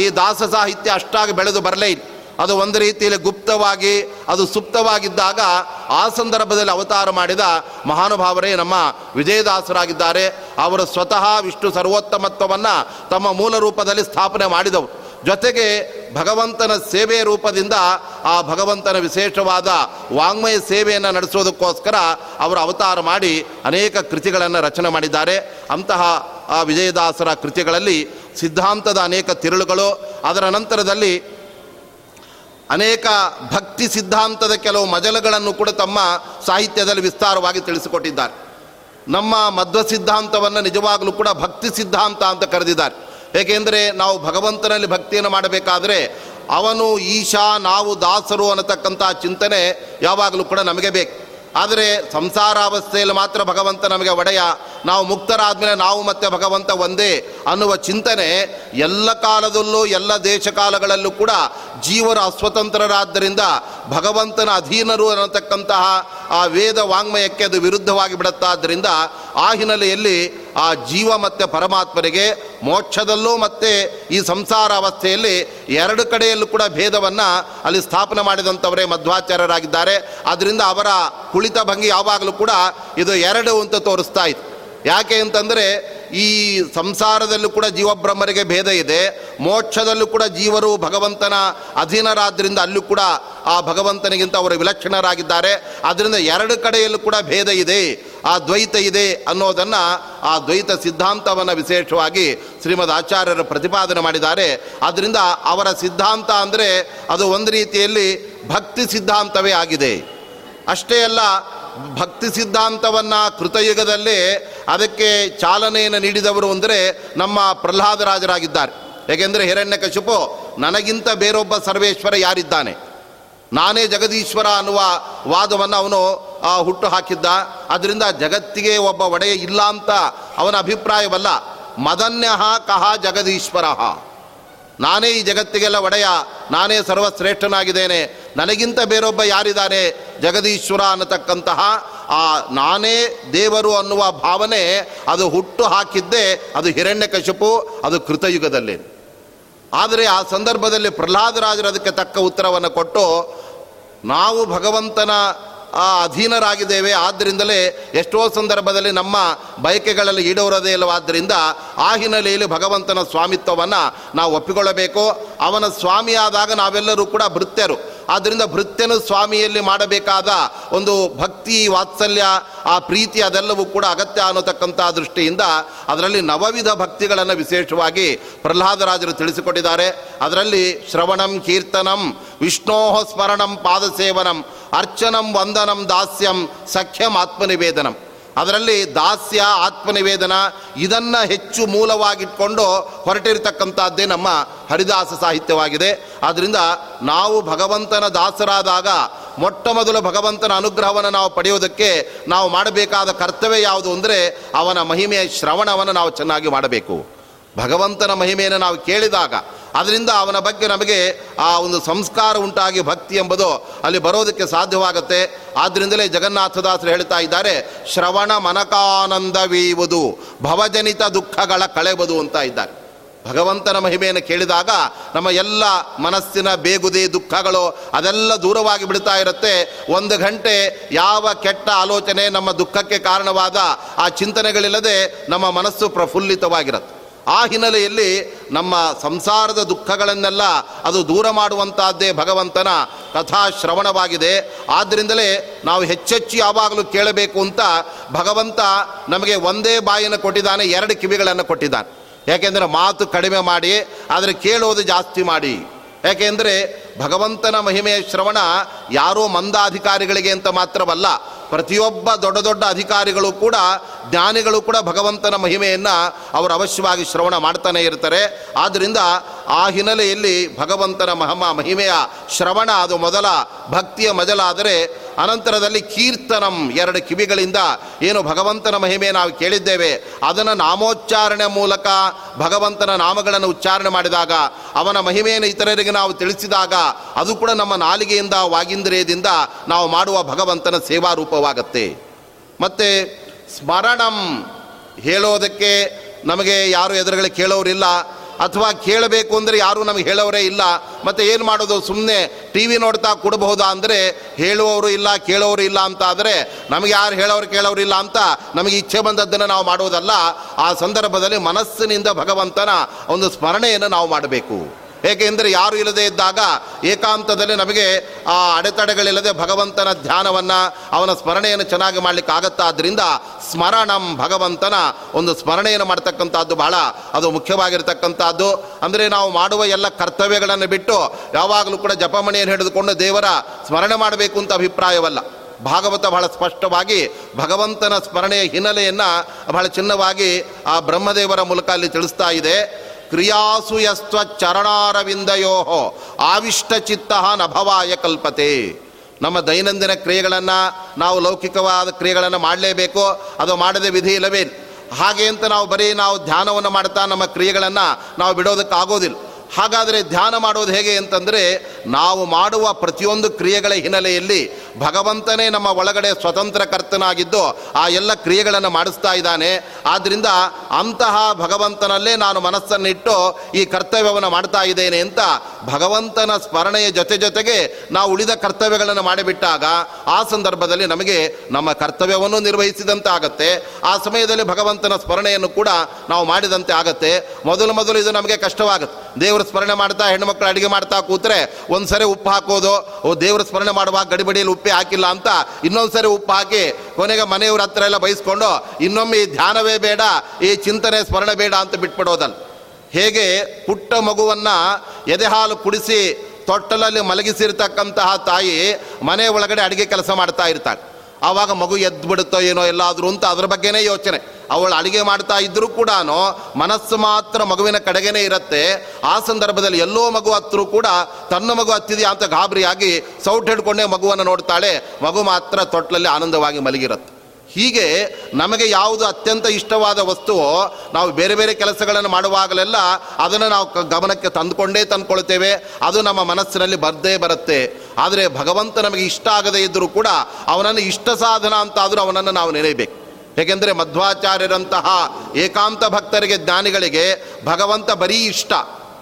ಈ ದಾಸ ಸಾಹಿತ್ಯ ಅಷ್ಟಾಗಿ ಬೆಳೆದು ಬರಲೇ ಇಲ್ಲ. ಅದು ಒಂದು ರೀತಿಯಲ್ಲಿ ಗುಪ್ತವಾಗಿ, ಅದು ಸುಪ್ತವಾಗಿದ್ದಾಗ ಆ ಸಂದರ್ಭದಲ್ಲಿ ಅವತಾರ ಮಾಡಿದ ಮಹಾನುಭಾವರೇ ನಮ್ಮ ವಿಜಯದಾಸರಾಗಿದ್ದಾರೆ. ಅವರು ಸ್ವತಃ ವಿಷ್ಣು ಸರ್ವೋತ್ತಮತ್ವವನ್ನು ತಮ್ಮ ಮೂಲ ರೂಪದಲ್ಲಿ ಸ್ಥಾಪನೆ ಮಾಡಿದವು ಜೊತೆಗೆ ಭಗವಂತನ ಸೇವೆ ರೂಪದಿಂದ ಆ ಭಗವಂತನ ವಿಶೇಷವಾದ ವಾಂಗ್ಮಯ ಸೇವೆಯನ್ನು ನಡೆಸೋದಕ್ಕೋಸ್ಕರ ಅವರು ಅವತಾರ ಮಾಡಿ ಅನೇಕ ಕೃತಿಗಳನ್ನು ರಚನೆ ಮಾಡಿದ್ದಾರೆ. ಅಂತಹ ಆ ವಿಜಯದಾಸರ ಕೃತಿಗಳಲ್ಲಿ ಸಿದ್ಧಾಂತದ ಅನೇಕ ತಿರುಳುಗಳು, ಅದರ ನಂತರದಲ್ಲಿ ಅನೇಕ ಭಕ್ತಿ ಸಿದ್ಧಾಂತದ ಕೆಲವು ಮಜಲಗಳನ್ನು ಕೂಡ ತಮ್ಮ ಸಾಹಿತ್ಯದಲ್ಲಿ ವಿಸ್ತಾರವಾಗಿ ತಿಳಿಸಿಕೊಟ್ಟಿದ್ದಾರೆ. ನಮ್ಮ ಮಧ್ವ ಸಿದ್ಧಾಂತವನ್ನು ನಿಜವಾಗಲೂ ಕೂಡ ಭಕ್ತಿ ಸಿದ್ಧಾಂತ ಅಂತ ಕರೆದಿದ್ದಾರೆ. ಏಕೆಂದರೆ ನಾವು ಭಗವಂತನಲ್ಲಿ ಭಕ್ತಿಯನ್ನು ಮಾಡಬೇಕಾದರೆ ಅವನು ಈಶಾ ನಾವು ದಾಸರು ಅನ್ನತಕ್ಕಂಥ ಚಿಂತನೆ ಯಾವಾಗಲೂ ಕೂಡ ನಮಗೆ ಬೇಕು. ಆದರೆ ಸಂಸಾರಾವಸ್ಥೆಯಲ್ಲಿ ಮಾತ್ರ ಭಗವಂತ ನಮಗೆ ಒಡೆಯ. ನಾವು ಮುಕ್ತರಾದ್ಮೇಲೆ ನಾವು ಮತ್ತೆ ಭಗವಂತ ಒಂದೇ ಅನ್ನುವ ಚಿಂತನೆ ಎಲ್ಲ ಕಾಲದಲ್ಲೂ, ಎಲ್ಲ ದೇಶ ಕಾಲಗಳಲ್ಲೂ ಕೂಡ ಜೀವರು ಅಸ್ವತಂತ್ರರಾದ್ದರಿಂದ ಭಗವಂತನ ಅಧೀನರು ಅನ್ನತಕ್ಕಂತಹ ಆ ವೇದ ವಾಂಗ್ಮಯಕ್ಕೆ ಅದು ವಿರುದ್ಧವಾಗಿ ಬಿಡುತ್ತಾದ್ದರಿಂದ ಆ ಹಿನ್ನೆಲೆಯಲ್ಲಿ ಆ ಜೀವ ಮತ್ತು ಪರಮಾತ್ಮನಿಗೆ, ಮೋಕ್ಷದಲ್ಲೂ ಮತ್ತು ಈ ಸಂಸಾರ ಅವಸ್ಥೆಯಲ್ಲಿ ಎರಡು ಕಡೆಯಲ್ಲೂ ಕೂಡ ಭೇದವನ್ನು ಅಲ್ಲಿ ಸ್ಥಾಪನೆ ಮಾಡಿದಂಥವರೇ ಮಧ್ವಾಚಾರ್ಯರಾಗಿದ್ದಾರೆ. ಅದರಿಂದ ಅವರ ಕುಳಿತ ಭಂಗಿ ಯಾವಾಗಲೂ ಕೂಡ ಇದು ಎರಡು ಅಂತ ತೋರಿಸ್ತಾ ಇತ್ತು. ಯಾಕೆ ಅಂತಂದರೆ ಈ ಸಂಸಾರದಲ್ಲೂ ಕೂಡ ಜೀವಬ್ರಹ್ಮರಿಗೆ ಭೇದ ಇದೆ. ಮೋಕ್ಷದಲ್ಲೂ ಕೂಡ ಜೀವರು ಭಗವಂತನ ಅಧೀನರಾದ್ದರಿಂದ ಅಲ್ಲೂ ಕೂಡ ಆ ಭಗವಂತನಿಗಿಂತ ಅವರು ವಿಲಕ್ಷಣರಾಗಿದ್ದಾರೆ. ಅದರಿಂದ ಎರಡು ಕಡೆಯಲ್ಲೂ ಕೂಡ ಭೇದ ಇದೆ. ಆ ದ್ವೈತ ಇದೆ ಅನ್ನೋದನ್ನು ಆ ದ್ವೈತ ಸಿದ್ಧಾಂತವನ್ನು ವಿಶೇಷವಾಗಿ ಶ್ರೀಮದ್ ಆಚಾರ್ಯರು ಪ್ರತಿಪಾದನೆ ಮಾಡಿದ್ದಾರೆ. ಅದರಿಂದ ಅವರ ಸಿದ್ಧಾಂತ ಅಂದರೆ ಅದು ಒಂದು ರೀತಿಯಲ್ಲಿ ಭಕ್ತಿ ಸಿದ್ಧಾಂತವೇ ಆಗಿದೆ. ಅಷ್ಟೇ ಅಲ್ಲ ಭಕ್ತಿ ಸಿದ್ಧಾಂತವನ್ನು ಕೃತಯುಗದಲ್ಲಿ ಅದಕ್ಕೆ ಚಾಲನೆಯನ್ನು ನೀಡಿದವರು ಅಂದರೆ ನಮ್ಮ ಪ್ರಹ್ಲಾದರಾಜರಾಗಿದ್ದಾರೆ ಏಕೆಂದರೆ ಹಿರಣ್ಯಕಶಿಪು ನನಗಿಂತ ಬೇರೊಬ್ಬ ಸರ್ವೇಶ್ವರ ಯಾರಿದ್ದಾನೆ? ನಾನೇ ಜಗದೀಶ್ವರ ಅನ್ನುವ ವಾದವನ್ನು ಅವನು ಹುಟ್ಟು ಹಾಕಿದ್ದ ಅದರಿಂದ ಜಗತ್ತಿಗೆ ಒಬ್ಬ ಒಡೆಯ ಇಲ್ಲ ಅಂತ ಅವನ ಅಭಿಪ್ರಾಯವಲ್ಲ. ಮದನ್ಯ ಕಹ ಜಗದೀಶ್ವರ. ನಾನೇ ಈ ಜಗತ್ತಿಗೆಲ್ಲ ಒಡೆಯ, ನಾನೇ ಸರ್ವಶ್ರೇಷ್ಠನಾಗಿದ್ದೇನೆ. ನನಗಿಂತ ಬೇರೊಬ್ಬ ಯಾರಿದ್ದಾನೆ? ಜಗದೀಶ್ವರ ಅನ್ನತಕ್ಕಂತಹ ಆ ನಾನೇ ದೇವರು ಅನ್ನುವ ಭಾವನೆ ಅದು ಹುಟ್ಟು ಹಾಕಿದ್ದೇ ಅದು ಹಿರಣ್ಯಕಶಿಪು ಅದು ಕೃತಯುಗದಲ್ಲಿ. ಆದರೆ ಆ ಸಂದರ್ಭದಲ್ಲಿ ಪ್ರಹ್ಲಾದರಾಜರು ಅದಕ್ಕೆ ತಕ್ಕ ಉತ್ತರವನ್ನು ಕೊಟ್ಟು, ನಾವು ಭಗವಂತನ ಆ ಅಧೀನರಾಗಿದ್ದೇವೆ. ಆದ್ದರಿಂದಲೇ ಎಷ್ಟೋ ಸಂದರ್ಭದಲ್ಲಿ ನಮ್ಮ ಬಯಕೆಗಳಲ್ಲಿ ಈಡೋರದೇ ಇಲ್ಲವಾದ್ದರಿಂದ ಆ ಹಿನ್ನೆಲೆಯಲ್ಲಿ ಭಗವಂತನ ಸ್ವಾಮಿತ್ವವನ್ನು ನಾವು ಒಪ್ಪಿಕೊಳ್ಳಬೇಕು. ಅವನ ಸ್ವಾಮಿಯಾದಾಗ ನಾವೆಲ್ಲರೂ ಕೂಡ ಭೃತ್ಯರು. ಆದ್ದರಿಂದ ಭೃತ್ಯನು ಸ್ವಾಮಿಯಲ್ಲಿ ಮಾಡಬೇಕಾದ ಒಂದು ಭಕ್ತಿ, ವಾತ್ಸಲ್ಯ, ಆ ಪ್ರೀತಿ ಅದೆಲ್ಲವೂ ಕೂಡ ಅಗತ್ಯ ಅನ್ನತಕ್ಕಂಥ ದೃಷ್ಟಿಯಿಂದ ಅದರಲ್ಲಿ ನವವಿಧ ಭಕ್ತಿಗಳನ್ನು ವಿಶೇಷವಾಗಿ ಪ್ರಹ್ಲಾದರಾಜರು ತಿಳಿಸಿಕೊಟ್ಟಿದ್ದಾರೆ. ಅದರಲ್ಲಿ ಶ್ರವಣಂ, ಕೀರ್ತನಂ ವಿಷ್ಣೋ ಸ್ಮರಣಂ ಪಾದಸೇವನಂ, ಅರ್ಚನಂ ವಂದನಂ, ದಾಸ್ಯಂ, ಸಖ್ಯಂ ಆತ್ಮನಿವೇದನಂ. ಅದರಲ್ಲಿ ದಾಸ್ಯ, ಆತ್ಮನಿವೇದನ ಇದನ್ನು ಹೆಚ್ಚು ಮೂಲವಾಗಿಟ್ಕೊಂಡು ಹೊರಟಿರತಕ್ಕಂಥದ್ದೇ ನಮ್ಮ ಹರಿದಾಸ ಸಾಹಿತ್ಯವಾಗಿದೆ. ಆದ್ದರಿಂದ ನಾವು ಭಗವಂತನ ದಾಸರಾದಾಗ ಮೊಟ್ಟ ಮೊದಲು ಭಗವಂತನ ಅನುಗ್ರಹವನ್ನು ನಾವು ಪಡೆಯೋದಕ್ಕೆ ನಾವು ಮಾಡಬೇಕಾದ ಕರ್ತವ್ಯ ಯಾವುದು ಅಂದರೆ ಅವನ ಮಹಿಮೆಯ ಶ್ರವಣವನ್ನು ನಾವು ಚೆನ್ನಾಗಿ ಮಾಡಬೇಕು. ಭಗವಂತನ ಮಹಿಮೆಯನ್ನು ನಾವು ಕೇಳಿದಾಗ ಅದರಿಂದ ಅವನ ಬಗ್ಗೆ ನಮಗೆ ಆ ಒಂದು ಸಂಸ್ಕಾರ ಉಂಟಾಗಿ ಭಕ್ತಿ ಎಂಬುದು ಅಲ್ಲಿ ಬರೋದಕ್ಕೆ ಸಾಧ್ಯವಾಗುತ್ತೆ. ಆದ್ದರಿಂದಲೇ ಜಗನ್ನಾಥದಾಸರು ಹೇಳ್ತಾ ಇದ್ದಾರೆ, ಶ್ರವಣ ಮನಕಾನಂದವೀವುದು, ಭವಜನಿತ ದುಃಖಗಳ ಕಳೆಬದು ಅಂತ ಇದ್ದಾರೆ. ಭಗವಂತನ ಮಹಿಮೆಯನ್ನು ಕೇಳಿದಾಗ ನಮ್ಮ ಎಲ್ಲ ಮನಸ್ಸಿನ ಬೇಗುದಿ ದುಃಖಗಳು ಅದೆಲ್ಲ ದೂರವಾಗಿ ಬಿಡ್ತಾ ಇರುತ್ತೆ. ಒಂದು ಗಂಟೆ ಯಾವ ಕೆಟ್ಟ ಆಲೋಚನೆ ನಮ್ಮ ದುಃಖಕ್ಕೆ ಕಾರಣವಾದ ಆ ಚಿಂತನೆಗಳಿಲ್ಲದೆ ನಮ್ಮ ಮನಸ್ಸು ಪ್ರಫುಲ್ಲಿತವಾಗಿರುತ್ತೆ. ಆ ಹಿನ್ನೆಲೆಯಲ್ಲಿ ನಮ್ಮ ಸಂಸಾರದ ದುಃಖಗಳನ್ನೆಲ್ಲ ಅದು ದೂರ ಮಾಡುವಂತಹದ್ದೇ ಭಗವಂತನ ಕಥಾಶ್ರವಣವಾಗಿದೆ ಆದ್ದರಿಂದಲೇ ನಾವು ಹೆಚ್ಚೆಚ್ಚು ಯಾವಾಗಲೂ ಕೇಳಬೇಕು ಅಂತ ಭಗವಂತ ನಮಗೆ ಒಂದೇ ಬಾಯಿಯನ್ನು ಕೊಟ್ಟಿದ್ದಾನೆ, ಎರಡು ಕಿವಿಗಳನ್ನು ಕೊಟ್ಟಿದ್ದಾನೆ. ಯಾಕೆಂದರೆ ಮಾತು ಕಡಿಮೆ ಮಾಡಿ, ಆದರೆ ಕೇಳೋದು ಜಾಸ್ತಿ ಮಾಡಿ. ಯಾಕೆಂದರೆ ಭಗವಂತನ ಮಹಿಮೆಯ ಶ್ರವಣ ಯಾರೋ ಮಂದಾಧಿಕಾರಿಗಳಿಗೆ ಅಂತ ಮಾತ್ರವಲ್ಲ, ಪ್ರತಿಯೊಬ್ಬ ದೊಡ್ಡ ದೊಡ್ಡ ಅಧಿಕಾರಿಗಳು ಕೂಡ, ಜ್ಞಾನಿಗಳು ಕೂಡ ಭಗವಂತನ ಮಹಿಮೆಯನ್ನು ಅವರು ಅವಶ್ಯವಾಗಿ ಶ್ರವಣ ಮಾಡ್ತಾನೆ ಇರ್ತಾರೆ. ಆದ್ದರಿಂದ ಆ ಹಿನ್ನೆಲೆಯಲ್ಲಿ ಭಗವಂತನ ಮಹಮ ಮಹಿಮೆಯ ಶ್ರವಣ ಅದು ಮೊದಲ, ಭಕ್ತಿಯ ಮೊದಲಾದರೆ ಅನಂತರದಲ್ಲಿ ಕೀರ್ತನಂ ಎರಡು ಕಿವಿಗಳಿಂದ ಏನು ಭಗವಂತನ ಮಹಿಮೆ ನಾವು ಕೇಳಿದ್ದೇವೆ. ಅದನ್ನು ನಾಮೋಚ್ಚಾರಣೆ ಮೂಲಕ ಭಗವಂತನ ನಾಮಗಳನ್ನು ಉಚ್ಚಾರಣೆ ಮಾಡಿದಾಗ, ಅವನ ಮಹಿಮೆಯನ್ನು ಇತರರಿಗೆ ನಾವು ತಿಳಿಸಿದಾಗ ಅದು ಕೂಡ ನಮ್ಮ ನಾಲಿಗೆಯಿಂದ, ವಾಗಿಂದ್ರಿಯದಿಂದ ನಾವು ಮಾಡುವ ಭಗವಂತನ ಸೇವಾ ರೂಪವಾಗತ್ತೆ ಮತ್ತು ಸ್ಮರಣಂ ಹೇಳೋದಕ್ಕೆ ನಮಗೆ ಯಾರು ಎದುರುಗಳಿಗೆ ಕೇಳೋರಿಲ್ಲ, ಅಥವಾ ಕೇಳಬೇಕು ಅಂದರೆ ಯಾರೂ ನಮಗೆ ಹೇಳೋರೇ ಇಲ್ಲ, ಮತ್ತು ಏನು ಮಾಡೋದು ಸುಮ್ಮನೆ ಟಿ ವಿ ನೋಡ್ತಾ ಕೊಡಬಹುದಾ ಅಂದರೆ ಹೇಳುವವರು ಇಲ್ಲ, ಕೇಳೋರು ಇಲ್ಲ ಅಂತ ಆದರೆ ನಮಗೆ ಯಾರು ಹೇಳೋರು ಕೇಳೋರು ಇಲ್ಲ ಅಂತ ನಮಗೆ ಇಚ್ಛೆ ಬಂದದ್ದನ್ನು ನಾವು ಮಾಡೋದಲ್ಲ ಆ ಸಂದರ್ಭದಲ್ಲಿ ಮನಸ್ಸಿನಿಂದ ಭಗವಂತನ ಒಂದು ಸ್ಮರಣೆಯನ್ನು ನಾವು ಮಾಡಬೇಕು. ಏಕೆಂದರೆ ಯಾರು ಇಲ್ಲದೆ ಇದ್ದಾಗ ಏಕಾಂತದಲ್ಲಿ ನಮಗೆ ಆ ಅಡೆತಡೆಗಳಿಲ್ಲದೆ ಭಗವಂತನ ಧ್ಯಾನವನ್ನು, ಅವನ ಸ್ಮರಣೆಯನ್ನು ಚೆನ್ನಾಗಿ ಮಾಡಲಿಕ್ಕೆ ಆಗುತ್ತಾ? ಆದ್ದರಿಂದ ಸ್ಮರಣಂ ಭಗವಂತನ ಒಂದು ಸ್ಮರಣೆಯನ್ನು ಮಾಡ್ತಕ್ಕಂಥದ್ದು ಬಹಳ, ಅದು ಮುಖ್ಯವಾಗಿರ್ತಕ್ಕಂಥದ್ದು. ಅಂದರೆ ನಾವು ಮಾಡುವ ಎಲ್ಲ ಕರ್ತವ್ಯಗಳನ್ನು ಬಿಟ್ಟು ಯಾವಾಗಲೂ ಕೂಡ ಜಪಮಣಿಯನ್ನು ಹಿಡಿದುಕೊಂಡು ದೇವರ ಸ್ಮರಣೆ ಮಾಡಬೇಕು ಅಂತ ಅಭಿಪ್ರಾಯವಲ್ಲ. ಭಾಗವತ ಬಹಳ ಸ್ಪಷ್ಟವಾಗಿ ಭಗವಂತನ ಸ್ಮರಣೆಯ ಹಿನ್ನೆಲೆಯನ್ನು ಬಹಳ ಚಿನ್ನವಾಗಿ ಆ ಬ್ರಹ್ಮದೇವರ ಮೂಲಕ ಅಲ್ಲಿ ತಿಳಿಸ್ತಾ ಇದೆ. ಕ್ರಿಯಾಸು ಯಸ್ತ್ವ ಚರಣಾರವಿಂದಯೋ ಆವಿಷ್ಟ ಚಿತ್ತ ನಭವಾಯ ಕಲ್ಪತೆ. ನಮ್ಮ ದೈನಂದಿನ ಕ್ರಿಯೆಗಳನ್ನು ನಾವು ಲೌಕಿಕವಾದ ಕ್ರಿಯೆಗಳನ್ನು ಮಾಡಲೇಬೇಕು, ಅದು ಮಾಡದೆ ವಿಧಿ ಇಲ್ಲವೇ ಹಾಗೆ ಅಂತ ನಾವು ಬರೀ ನಾವು ಧ್ಯಾನವನ್ನು ಮಾಡ್ತಾ ನಮ್ಮ ಕ್ರಿಯೆಗಳನ್ನು ನಾವು ಬಿಡೋದಕ್ಕಾಗೋದಿಲ್ಲ. ಹಾಗಾದರೆ ಧ್ಯಾನ ಮಾಡೋದು ಹೇಗೆ ಅಂತಂದರೆ ನಾವು ಮಾಡುವ ಪ್ರತಿಯೊಂದು ಕ್ರಿಯೆಗಳ ಹಿನ್ನೆಲೆಯಲ್ಲಿ ಭಗವಂತನೇ ನಮ್ಮ ಒಳಗಡೆ ಸ್ವತಂತ್ರ ಕರ್ತನಾಗಿದ್ದು ಆ ಎಲ್ಲ ಕ್ರಿಯೆಗಳನ್ನು ಮಾಡಿಸ್ತಾ ಇದ್ದಾನೆ. ಆದ್ದರಿಂದ ಅಂತಹ ಭಗವಂತನಲ್ಲೇ ನಾನು ಮನಸ್ಸನ್ನಿಟ್ಟು ಈ ಕರ್ತವ್ಯವನ್ನು ಮಾಡ್ತಾ ಇದ್ದೇನೆ ಅಂತ ಭಗವಂತನ ಸ್ಮರಣೆಯ ಜೊತೆ ಜೊತೆಗೆ ನಾವು ಉಳಿದ ಕರ್ತವ್ಯಗಳನ್ನು ಮಾಡಿಬಿಟ್ಟಾಗ ಆ ಸಂದರ್ಭದಲ್ಲಿ ನಮಗೆ ನಮ್ಮ ಕರ್ತವ್ಯವನ್ನು ನಿರ್ವಹಿಸಿದಂತೆ ಆಗತ್ತೆ ಆ ಸಮಯದಲ್ಲಿ ಭಗವಂತನ ಸ್ಮರಣೆಯನ್ನು ಕೂಡ ನಾವು ಮಾಡಿದಂತೆ ಆಗತ್ತೆ. ಮೊದಲು ಮೊದಲು ಇದು ನಮಗೆ ಕಷ್ಟವಾಗುತ್ತೆ. ದೇವರ ಸ್ಮರಣೆ ಮಾಡ್ತಾ ಹೆಣ್ಣುಮಕ್ಕಳು ಅಡುಗೆ ಮಾಡ್ತಾ ಕೂತ್ರೆ ಒಂದ್ಸರಿ ಉಪ್ಪು ಹಾಕೋದು, ಓ, ದೇವರ ಸ್ಮರಣೆ ಮಾಡುವಾಗ ಗಡಿಬಿಡಿಯಲ್ಲಿ ಉಪ್ಪೇ ಹಾಕಿಲ್ಲ ಅಂತ ಇನ್ನೊಂದ್ಸರಿ ಉಪ್ಪು ಹಾಕಿ ಕೊನೆಗೆ ಮನೆಯವ್ರ ಹತ್ರ ಎಲ್ಲ ಬಯಸ್ಕೊಂಡು ಇನ್ನೊಮ್ಮೆ ಈ ಧ್ಯಾನವೇ ಬೇಡ, ಈ ಚಿಂತನೆ ಸ್ಮರಣೆ ಬೇಡ ಅಂತ ಬಿಟ್ಬಿಡೋದಲ್ಲ ಹೇಗೆ ಪುಟ್ಟ ಮಗುವನ್ನು ಎದೆಹಾಲು ಕುಡಿಸಿ ತೊಟ್ಟಲಲ್ಲಿ ಮಲಗಿಸಿರ್ತಕ್ಕಂತಹ ತಾಯಿ ಮನೆ ಒಳಗಡೆ ಅಡುಗೆ ಕೆಲಸ ಮಾಡ್ತಾ ಇರ್ತಾಳೆ. ಆವಾಗ ಮಗು ಎದ್ದು ಬಿಡುತ್ತೋ ಏನೋ ಎಲ್ಲಾದರೂ ಅಂತ ಅದ್ರ ಬಗ್ಗೆನೇ ಯೋಚನೆ. ಅವಳು ಅಡುಗೆ ಮಾಡ್ತಾ ಇದ್ದರೂ ಕೂಡ ಮನಸ್ಸು ಮಾತ್ರ ಮಗುವಿನ ಕಡೆಗೇನೆ ಇರುತ್ತೆ. ಆ ಸಂದರ್ಭದಲ್ಲಿ ಎಲ್ಲೋ ಮಗು ಹತ್ತರೂ ಕೂಡ ತನ್ನ ಮಗು ಹತ್ತಿದೆಯಾ ಅಂತ ಗಾಬರಿಯಾಗಿ ಸೌಟ್ ಹಿಡ್ಕೊಂಡೇ ಮಗುವನ್ನು ನೋಡ್ತಾಳೆ. ಮಗು ಮಾತ್ರ ತೊಟ್ಲಲ್ಲಿ ಆನಂದವಾಗಿ ಮಲಗಿರುತ್ತೆ. ಹೀಗೆ ನಮಗೆ ಯಾವುದು ಅತ್ಯಂತ ಇಷ್ಟವಾದ ವಸ್ತುವೋ ನಾವು ಬೇರೆ ಬೇರೆ ಕೆಲಸಗಳನ್ನು ಮಾಡುವಾಗಲೆಲ್ಲ ಅದನ್ನು ನಾವು ಗಮನಕ್ಕೆ ತಂದುಕೊಂಡೇ ತಂದುಕೊಳ್ತೇವೆ. ಅದು ನಮ್ಮ ಮನಸ್ಸಿನಲ್ಲಿ ಬರ್ದೇ ಬರುತ್ತೆ. ಆದರೆ ಭಗವಂತ ನಮಗೆ ಇಷ್ಟ ಆಗದೇ ಇದ್ದರೂ ಕೂಡ ಅವನನ್ನು ಇಷ್ಟ ಸಾಧನ ಅಂತಾದರೂ ಅವನನ್ನು ನಾವು ನೆನೆಯಬೇಕು. ಏಕೆಂದರೆ ಮಧ್ವಾಚಾರ್ಯರಂತಹ ಏಕಾಂತ ಭಕ್ತರಿಗೆ ಜ್ಞಾನಿಗಳಿಗೆ ಭಗವಂತ ಬರೀ ಇಷ್ಟ.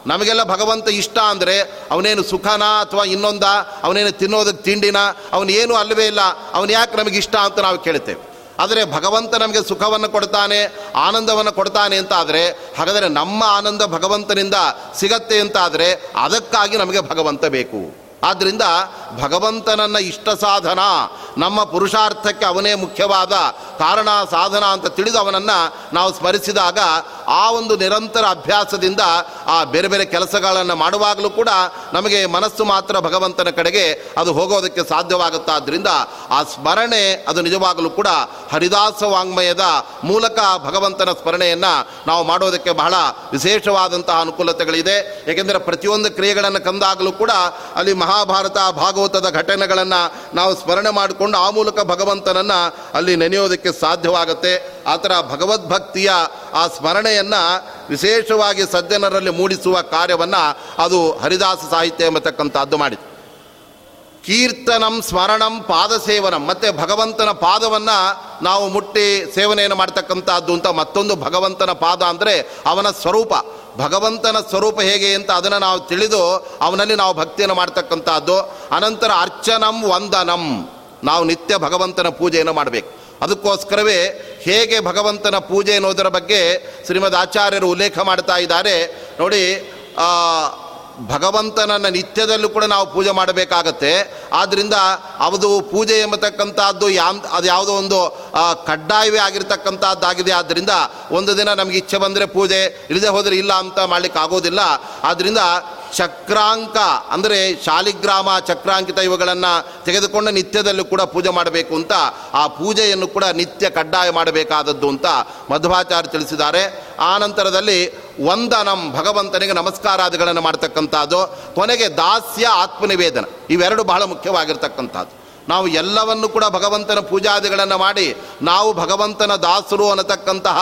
ನಮಗೆಲ್ಲ ಭಗವಂತ ಇಷ್ಟ ಅಂದರೆ ಅವನೇನು ಸುಖನ ಅಥವಾ ಇನ್ನೊಂದ? ಅವನೇನು ತಿನ್ನೋದಕ್ಕೆ ತಿಂಡಿನ? ಅವನೇನು ಅಲ್ಲವೇ ಇಲ್ಲ. ಅವನು ಯಾಕೆ ನಮಗೆ ಇಷ್ಟ ಅಂತ ನಾವು ಕೇಳ್ತೇವೆ ಆದರೆ ಭಗವಂತ ನಮಗೆ ಸುಖವನ್ನು ಕೊಡ್ತಾನೆ, ಆನಂದವನ್ನು ಕೊಡ್ತಾನೆ ಅಂತ ಆದರೆ ಹಾಗಾದರೆ ನಮ್ಮ ಆನಂದ ಭಗವಂತನಿಂದ ಸಿಗತ್ತೆ ಅಂತ ಆದರೆ ಅದಕ್ಕಾಗಿ ನಮಗೆ ಭಗವಂತ ಬೇಕು. ಆದ್ದರಿಂದ ಭಗವಂತನನ್ನ ಇಷ್ಟ ಸಾಧನ, ನಮ್ಮ ಪುರುಷಾರ್ಥಕ್ಕೆ ಅವನೇ ಮುಖ್ಯವಾದ ಕಾರಣ, ಸಾಧನ ಅಂತ ತಿಳಿದು ಅವನನ್ನು ನಾವು ಸ್ಮರಿಸಿದಾಗ ಆ ಒಂದು ನಿರಂತರ ಅಭ್ಯಾಸದಿಂದ ಆ ಬೇರೆ ಬೇರೆ ಕೆಲಸಗಳನ್ನು ಮಾಡುವಾಗಲೂ ಕೂಡ ನಮಗೆ ಮನಸ್ಸು ಮಾತ್ರ ಭಗವಂತನ ಕಡೆಗೆ ಅದು ಹೋಗೋದಕ್ಕೆ ಸಾಧ್ಯವಾಗುತ್ತಾದ್ದರಿಂದ ಆ ಸ್ಮರಣೆ ಅದು ನಿಜವಾಗಲೂ ಕೂಡ ಹರಿದಾಸ ವಾಂಗ್ಮಯದ ಮೂಲಕ ಭಗವಂತನ ಸ್ಮರಣೆಯನ್ನು ನಾವು ಮಾಡೋದಕ್ಕೆ ಬಹಳ ವಿಶೇಷವಾದಂತಹ ಅನುಕೂಲತೆಗಳಿದೆ. ಏಕೆಂದರೆ ಪ್ರತಿಯೊಂದು ಕ್ರಿಯೆಗಳನ್ನು ಕಂದಾಗಲೂ ಕೂಡ ಅಲ್ಲಿ ಮಹಾಭಾರತ ಭಾಗವತದ ಘಟನೆಗಳನ್ನು ನಾವು ಸ್ಮರಣೆ ಮಾಡಿಕೊಂಡು ಆ ಮೂಲಕ ಭಗವಂತನನ್ನು ಅಲ್ಲಿ ನೆನೆಯೋದಕ್ಕೆ ಸಾಧ್ಯವಾಗುತ್ತೆ. ಆ ಥರ ಭಗವದ್ಭಕ್ತಿಯ ಆ ಸ್ಮರಣೆಯನ್ನು ವಿಶೇಷವಾಗಿ ಸಜ್ಜನರಲ್ಲಿ ಮೂಡಿಸುವ ಕಾರ್ಯವನ್ನು ಅದು ಹರಿದಾಸ ಸಾಹಿತ್ಯ ಎಂಬತಕ್ಕಂಥದ್ದು ಮಾಡಿತು ಕೀರ್ತನಂ ಸ್ಮರಣಂ ಪಾದ ಸೇವನಂ ಮತ್ತು ಭಗವಂತನ ಪಾದವನ್ನು ನಾವು ಮುಟ್ಟಿ ಸೇವನೆಯನ್ನು ಮಾಡ್ತಕ್ಕಂಥದ್ದು ಅಂತ ಮತ್ತೊಂದು ಭಗವಂತನ ಪಾದ ಅಂದರೆ ಅವನ ಸ್ವರೂಪ. ಭಗವಂತನ ಸ್ವರೂಪ ಹೇಗೆ ಅಂತ ಅದನ್ನು ನಾವು ತಿಳಿದು ಅವನಲ್ಲಿ ನಾವು ಭಕ್ತಿಯನ್ನು ಮಾಡ್ತಕ್ಕಂಥದ್ದು. ಅನಂತರ ಅರ್ಚನಂ ವಂದನಂ. ನಾವು ನಿತ್ಯ ಭಗವಂತನ ಪೂಜೆಯನ್ನು ಮಾಡಬೇಕು. ಅದಕ್ಕೋಸ್ಕರವೇ ಹೇಗೆ ಭಗವಂತನ ಪೂಜೆ ಅನ್ನೋದರ ಬಗ್ಗೆ ಶ್ರೀಮದ್ ಆಚಾರ್ಯರು ಉಲ್ಲೇಖ ಮಾಡ್ತಾ ಇದ್ದಾರೆ. ನೋಡಿ ಭಗವಂತನನ್ನು ನಿತ್ಯದಲ್ಲೂ ಕೂಡ ನಾವು ಪೂಜೆ ಮಾಡಬೇಕಾಗತ್ತೆ. ಆದ್ದರಿಂದ ಅದು ಪೂಜೆ ಎಂಬತಕ್ಕಂಥದ್ದು ಯಾ ಅದು ಯಾವುದೋ ಒಂದು ಕಡ್ಡಾಯವೇ ಆಗಿರ್ತಕ್ಕಂಥದ್ದಾಗಿದೆ ಆದ್ದರಿಂದ ಒಂದು ದಿನ ನಮಗೆ ಇಚ್ಛೆ ಬಂದರೆ ಪೂಜೆ ಇಲ್ಲದೆ ಹೋದರೆ ಇಲ್ಲ ಅಂತ ಮಾಡ್ಲಿಕ್ಕೆ ಆಗೋದಿಲ್ಲ ಆದ್ದರಿಂದ ಚಕ್ರಾಂಕ ಅಂದರೆ ಶಾಲಿಗ್ರಾಮ ಚಕ್ರಾಂಕಿತ ಇವುಗಳನ್ನು ತೆಗೆದುಕೊಂಡು ನಿತ್ಯದಲ್ಲೂ ಕೂಡ ಪೂಜೆ ಮಾಡಬೇಕು ಅಂತ, ಆ ಪೂಜೆಯನ್ನು ಕೂಡ ನಿತ್ಯ ಕಡ್ಡಾಯ ಮಾಡಬೇಕಾದದ್ದು ಅಂತ ಮಧ್ವಾಚಾರ್ಯ ತಿಳಿಸಿದ್ದಾರೆ. ಆ ನಂತರದಲ್ಲಿ ವಂದನಂ ಭಗವಂತನಿಗೆ ನಮಸ್ಕಾರಾದಿಗಳನ್ನು ಮಾಡ್ತಕ್ಕಂಥದ್ದು, ಕೊನೆಗೆ ದಾಸ್ಯ ಆತ್ಮನಿವೇದನ, ಇವೆರಡು ಬಹಳ ಮುಖ್ಯವಾಗಿರ್ತಕ್ಕಂಥದ್ದು. ನಾವು ಎಲ್ಲವನ್ನು ಕೂಡ ಭಗವಂತನ ಪೂಜಾದಿಗಳನ್ನು ಮಾಡಿ ನಾವು ಭಗವಂತನ ದಾಸರು ಅನ್ನತಕ್ಕಂತಹ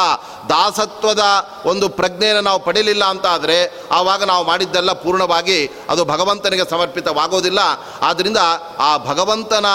ದಾಸತ್ವದ ಒಂದು ಪ್ರಜ್ಞೆಯನ್ನು ನಾವು ಪಡೀಲಿಲ್ಲ ಅಂತ ಆದರೆ ಆವಾಗ ನಾವು ಮಾಡಿದ್ದೆಲ್ಲ ಪೂರ್ಣವಾಗಿ ಅದು ಭಗವಂತನಿಗೆ ಸಮರ್ಪಿತವಾಗೋದಿಲ್ಲ. ಆದ್ದರಿಂದ ಆ ಭಗವಂತನ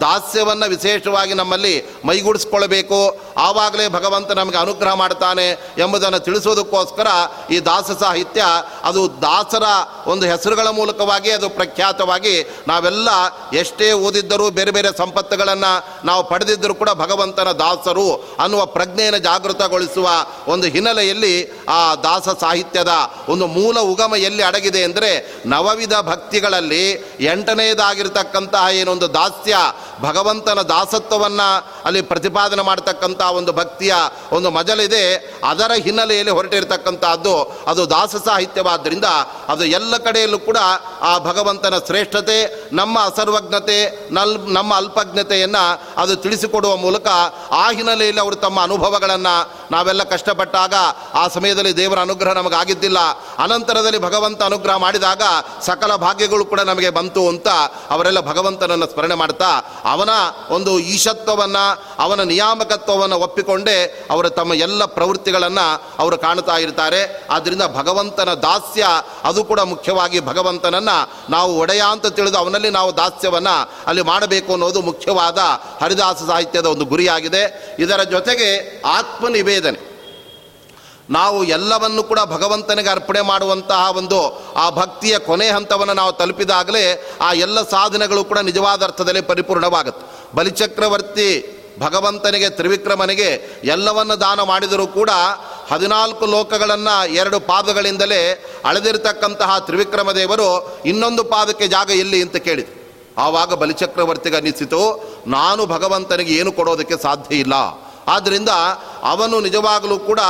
ದಾಸ್ಯವನ್ನು ವಿಶೇಷವಾಗಿ ನಮ್ಮಲ್ಲಿ ಮೈಗೂಡಿಸ್ಕೊಳ್ಬೇಕು. ಆವಾಗಲೇ ಭಗವಂತ ನಮಗೆ ಅನುಗ್ರಹ ಮಾಡ್ತಾನೆ ಎಂಬುದನ್ನು ತಿಳಿಸೋದಕ್ಕೋಸ್ಕರ ಈ ದಾಸ ಸಾಹಿತ್ಯ ಅದು ದಾಸರ ಒಂದು ಹೆಸರುಗಳ ಮೂಲಕವಾಗಿ ಅದು ಪ್ರಖ್ಯಾತವಾಗಿ ನಾವೆಲ್ಲ ಎಷ್ಟೇ ಓದಿದ್ದರೂ ಬೇರೆ ಬೇರೆ ಸಂಪತ್ತುಗಳನ್ನು ನಾವು ಪಡೆದಿದ್ದರೂ ಕೂಡ ಭಗವಂತನ ದಾಸರು ಅನ್ನುವ ಪ್ರಜ್ಞೆಯನ್ನು ಜಾಗೃತಗೊಳಿಸುವ ಒಂದು ಹಿನ್ನೆಲೆಯಲ್ಲಿ ಆ ದಾಸ ಸಾಹಿತ್ಯದ ಒಂದು ಮೂಲ ಉಗಮ ಎಲ್ಲಿ ಅಡಗಿದೆ ಅಂದರೆ ನವವಿಧ ಭಕ್ತಿಗಳಲ್ಲಿ ಎಂಟನೆಯದಾಗಿರ್ತಕ್ಕಂತಹ ಏನೊಂದು ದಾಸ್ಯ ಭಗವಂತನ ದಾಸತ್ವವನ್ನು ಅಲ್ಲಿ ಪ್ರತಿಪಾದನೆ ಮಾಡ್ತಕ್ಕಂಥ ಒಂದು ಭಕ್ತಿಯ ಒಂದು ಮಜಲಿದೆ. ಅದರ ಹಿನ್ನೆಲೆಯಲ್ಲಿ ಹೊರಟಿರ್ತಕ್ಕಂಥದ್ದು ಅದು ದಾಸ ಸಾಹಿತ್ಯವಾದ್ದರಿಂದ ಅದು ಎಲ್ಲ ಕಡೆಯಲ್ಲೂ ಕೂಡ ಆ ಭಗವಂತನ ಶ್ರೇಷ್ಠತೆ, ನಮ್ಮ ಅಸರ್ವಜ್ಞತೆ, ನಲ್ ನಮ್ಮ ಅಲ್ಪಜ್ಞತೆಯನ್ನು ಅದು ತಿಳಿಸಿಕೊಡುವ ಮೂಲಕ ಆ ಹಿನ್ನೆಲೆಯಲ್ಲಿ ಅವರು ತಮ್ಮ ಅನುಭವಗಳನ್ನು ನಾವೆಲ್ಲ ಕಷ್ಟಪಟ್ಟಾಗ ಆ ಸಮಯದಲ್ಲಿ ದೇವರ ಅನುಗ್ರಹ ನಮಗಾಗಿದ್ದಿಲ್ಲ. ಅನಂತರದಲ್ಲಿ ಭಗವಂತ ಅನುಗ್ರಹ ಮಾಡಿದಾಗ ಸಕಲ ಭಾಗ್ಯಗಳು ಕೂಡ ನಮಗೆ ಬಂತು ಅಂತ ಅವರೆಲ್ಲ ಭಗವಂತನನ್ನು ಸ್ಮರಣೆ ಮಾಡ್ತಾ ಅವನ ಒಂದು ಈಶತ್ವವನ್ನು, ಅವನ ನಿಯಾಮಕತ್ವವನ್ನು ಒಪ್ಪಿಕೊಂಡೇ ಅವರು ತಮ್ಮ ಎಲ್ಲ ಪ್ರವೃತ್ತಿಗಳನ್ನು ಅವರು ಕಾಣ್ತಾ ಇರ್ತಾರೆ. ಆದ್ದರಿಂದ ಭಗವಂತನ ದಾಸ್ಯ ಅದು ಕೂಡ ಮುಖ್ಯವಾಗಿ ಭಗವಂತನನ್ನು ನಾವು ಒಡೆಯ ಅಂತ ತಿಳಿದು ಅವನಲ್ಲಿ ನಾವು ದಾಸ್ಯವನ್ನು ಅಲ್ಲಿ ಮಾಡಬೇಕು. ಅನ್ನೋದು ಮುಖ್ಯವಾದ ಹರಿದಾಸ ಸಾಹಿತ್ಯದ ಒಂದು ಗುರಿಯಾಗಿದೆ. ಇದರ ಜೊತೆಗೆ ಆತ್ಮನಿವೇದನೆ. ನಾವು ಎಲ್ಲವನ್ನು ಕೂಡ ಭಗವಂತನಿಗೆ ಅರ್ಪಣೆ ಮಾಡುವಂತಹ ಒಂದು ಆ ಭಕ್ತಿಯ ಕೊನೆ ಹಂತವನ್ನು ನಾವು ತಲುಪಿದಾಗಲೇ ಆ ಎಲ್ಲ ಸಾಧನೆಗಳು ಕೂಡ ನಿಜವಾದ ಅರ್ಥದಲ್ಲಿ ಪರಿಪೂರ್ಣವಾಗುತ್ತೆ. ಬಲಿಚಕ್ರವರ್ತಿ ಭಗವಂತನಿಗೆ, ತ್ರಿವಿಕ್ರಮನಿಗೆ ಎಲ್ಲವನ್ನು ದಾನ ಮಾಡಿದರೂ ಕೂಡ ಹದಿನಾಲ್ಕು ಲೋಕಗಳನ್ನು ಎರಡು ಪಾದಗಳಿಂದಲೇ ಅಳೆದಿರತಕ್ಕಂತಹ ತ್ರಿವಿಕ್ರಮ ದೇವರು ಇನ್ನೊಂದು ಪಾದಕ್ಕೆ ಜಾಗ ಎಲ್ಲಿ ಅಂತ ಕೇಳಿದ್ರು. ಆವಾಗ ಬಲಿಚಕ್ರವರ್ತಿಗೆ ಅನ್ನಿಸಿತು, ನಾನು ಭಗವಂತನಿಗೆ ಏನು ಕೊಡೋದಕ್ಕೆ ಸಾಧ್ಯ ಇಲ್ಲ. ಆದ್ದರಿಂದ ಅವನು ನಿಜವಾಗಲೂ ಕೂಡ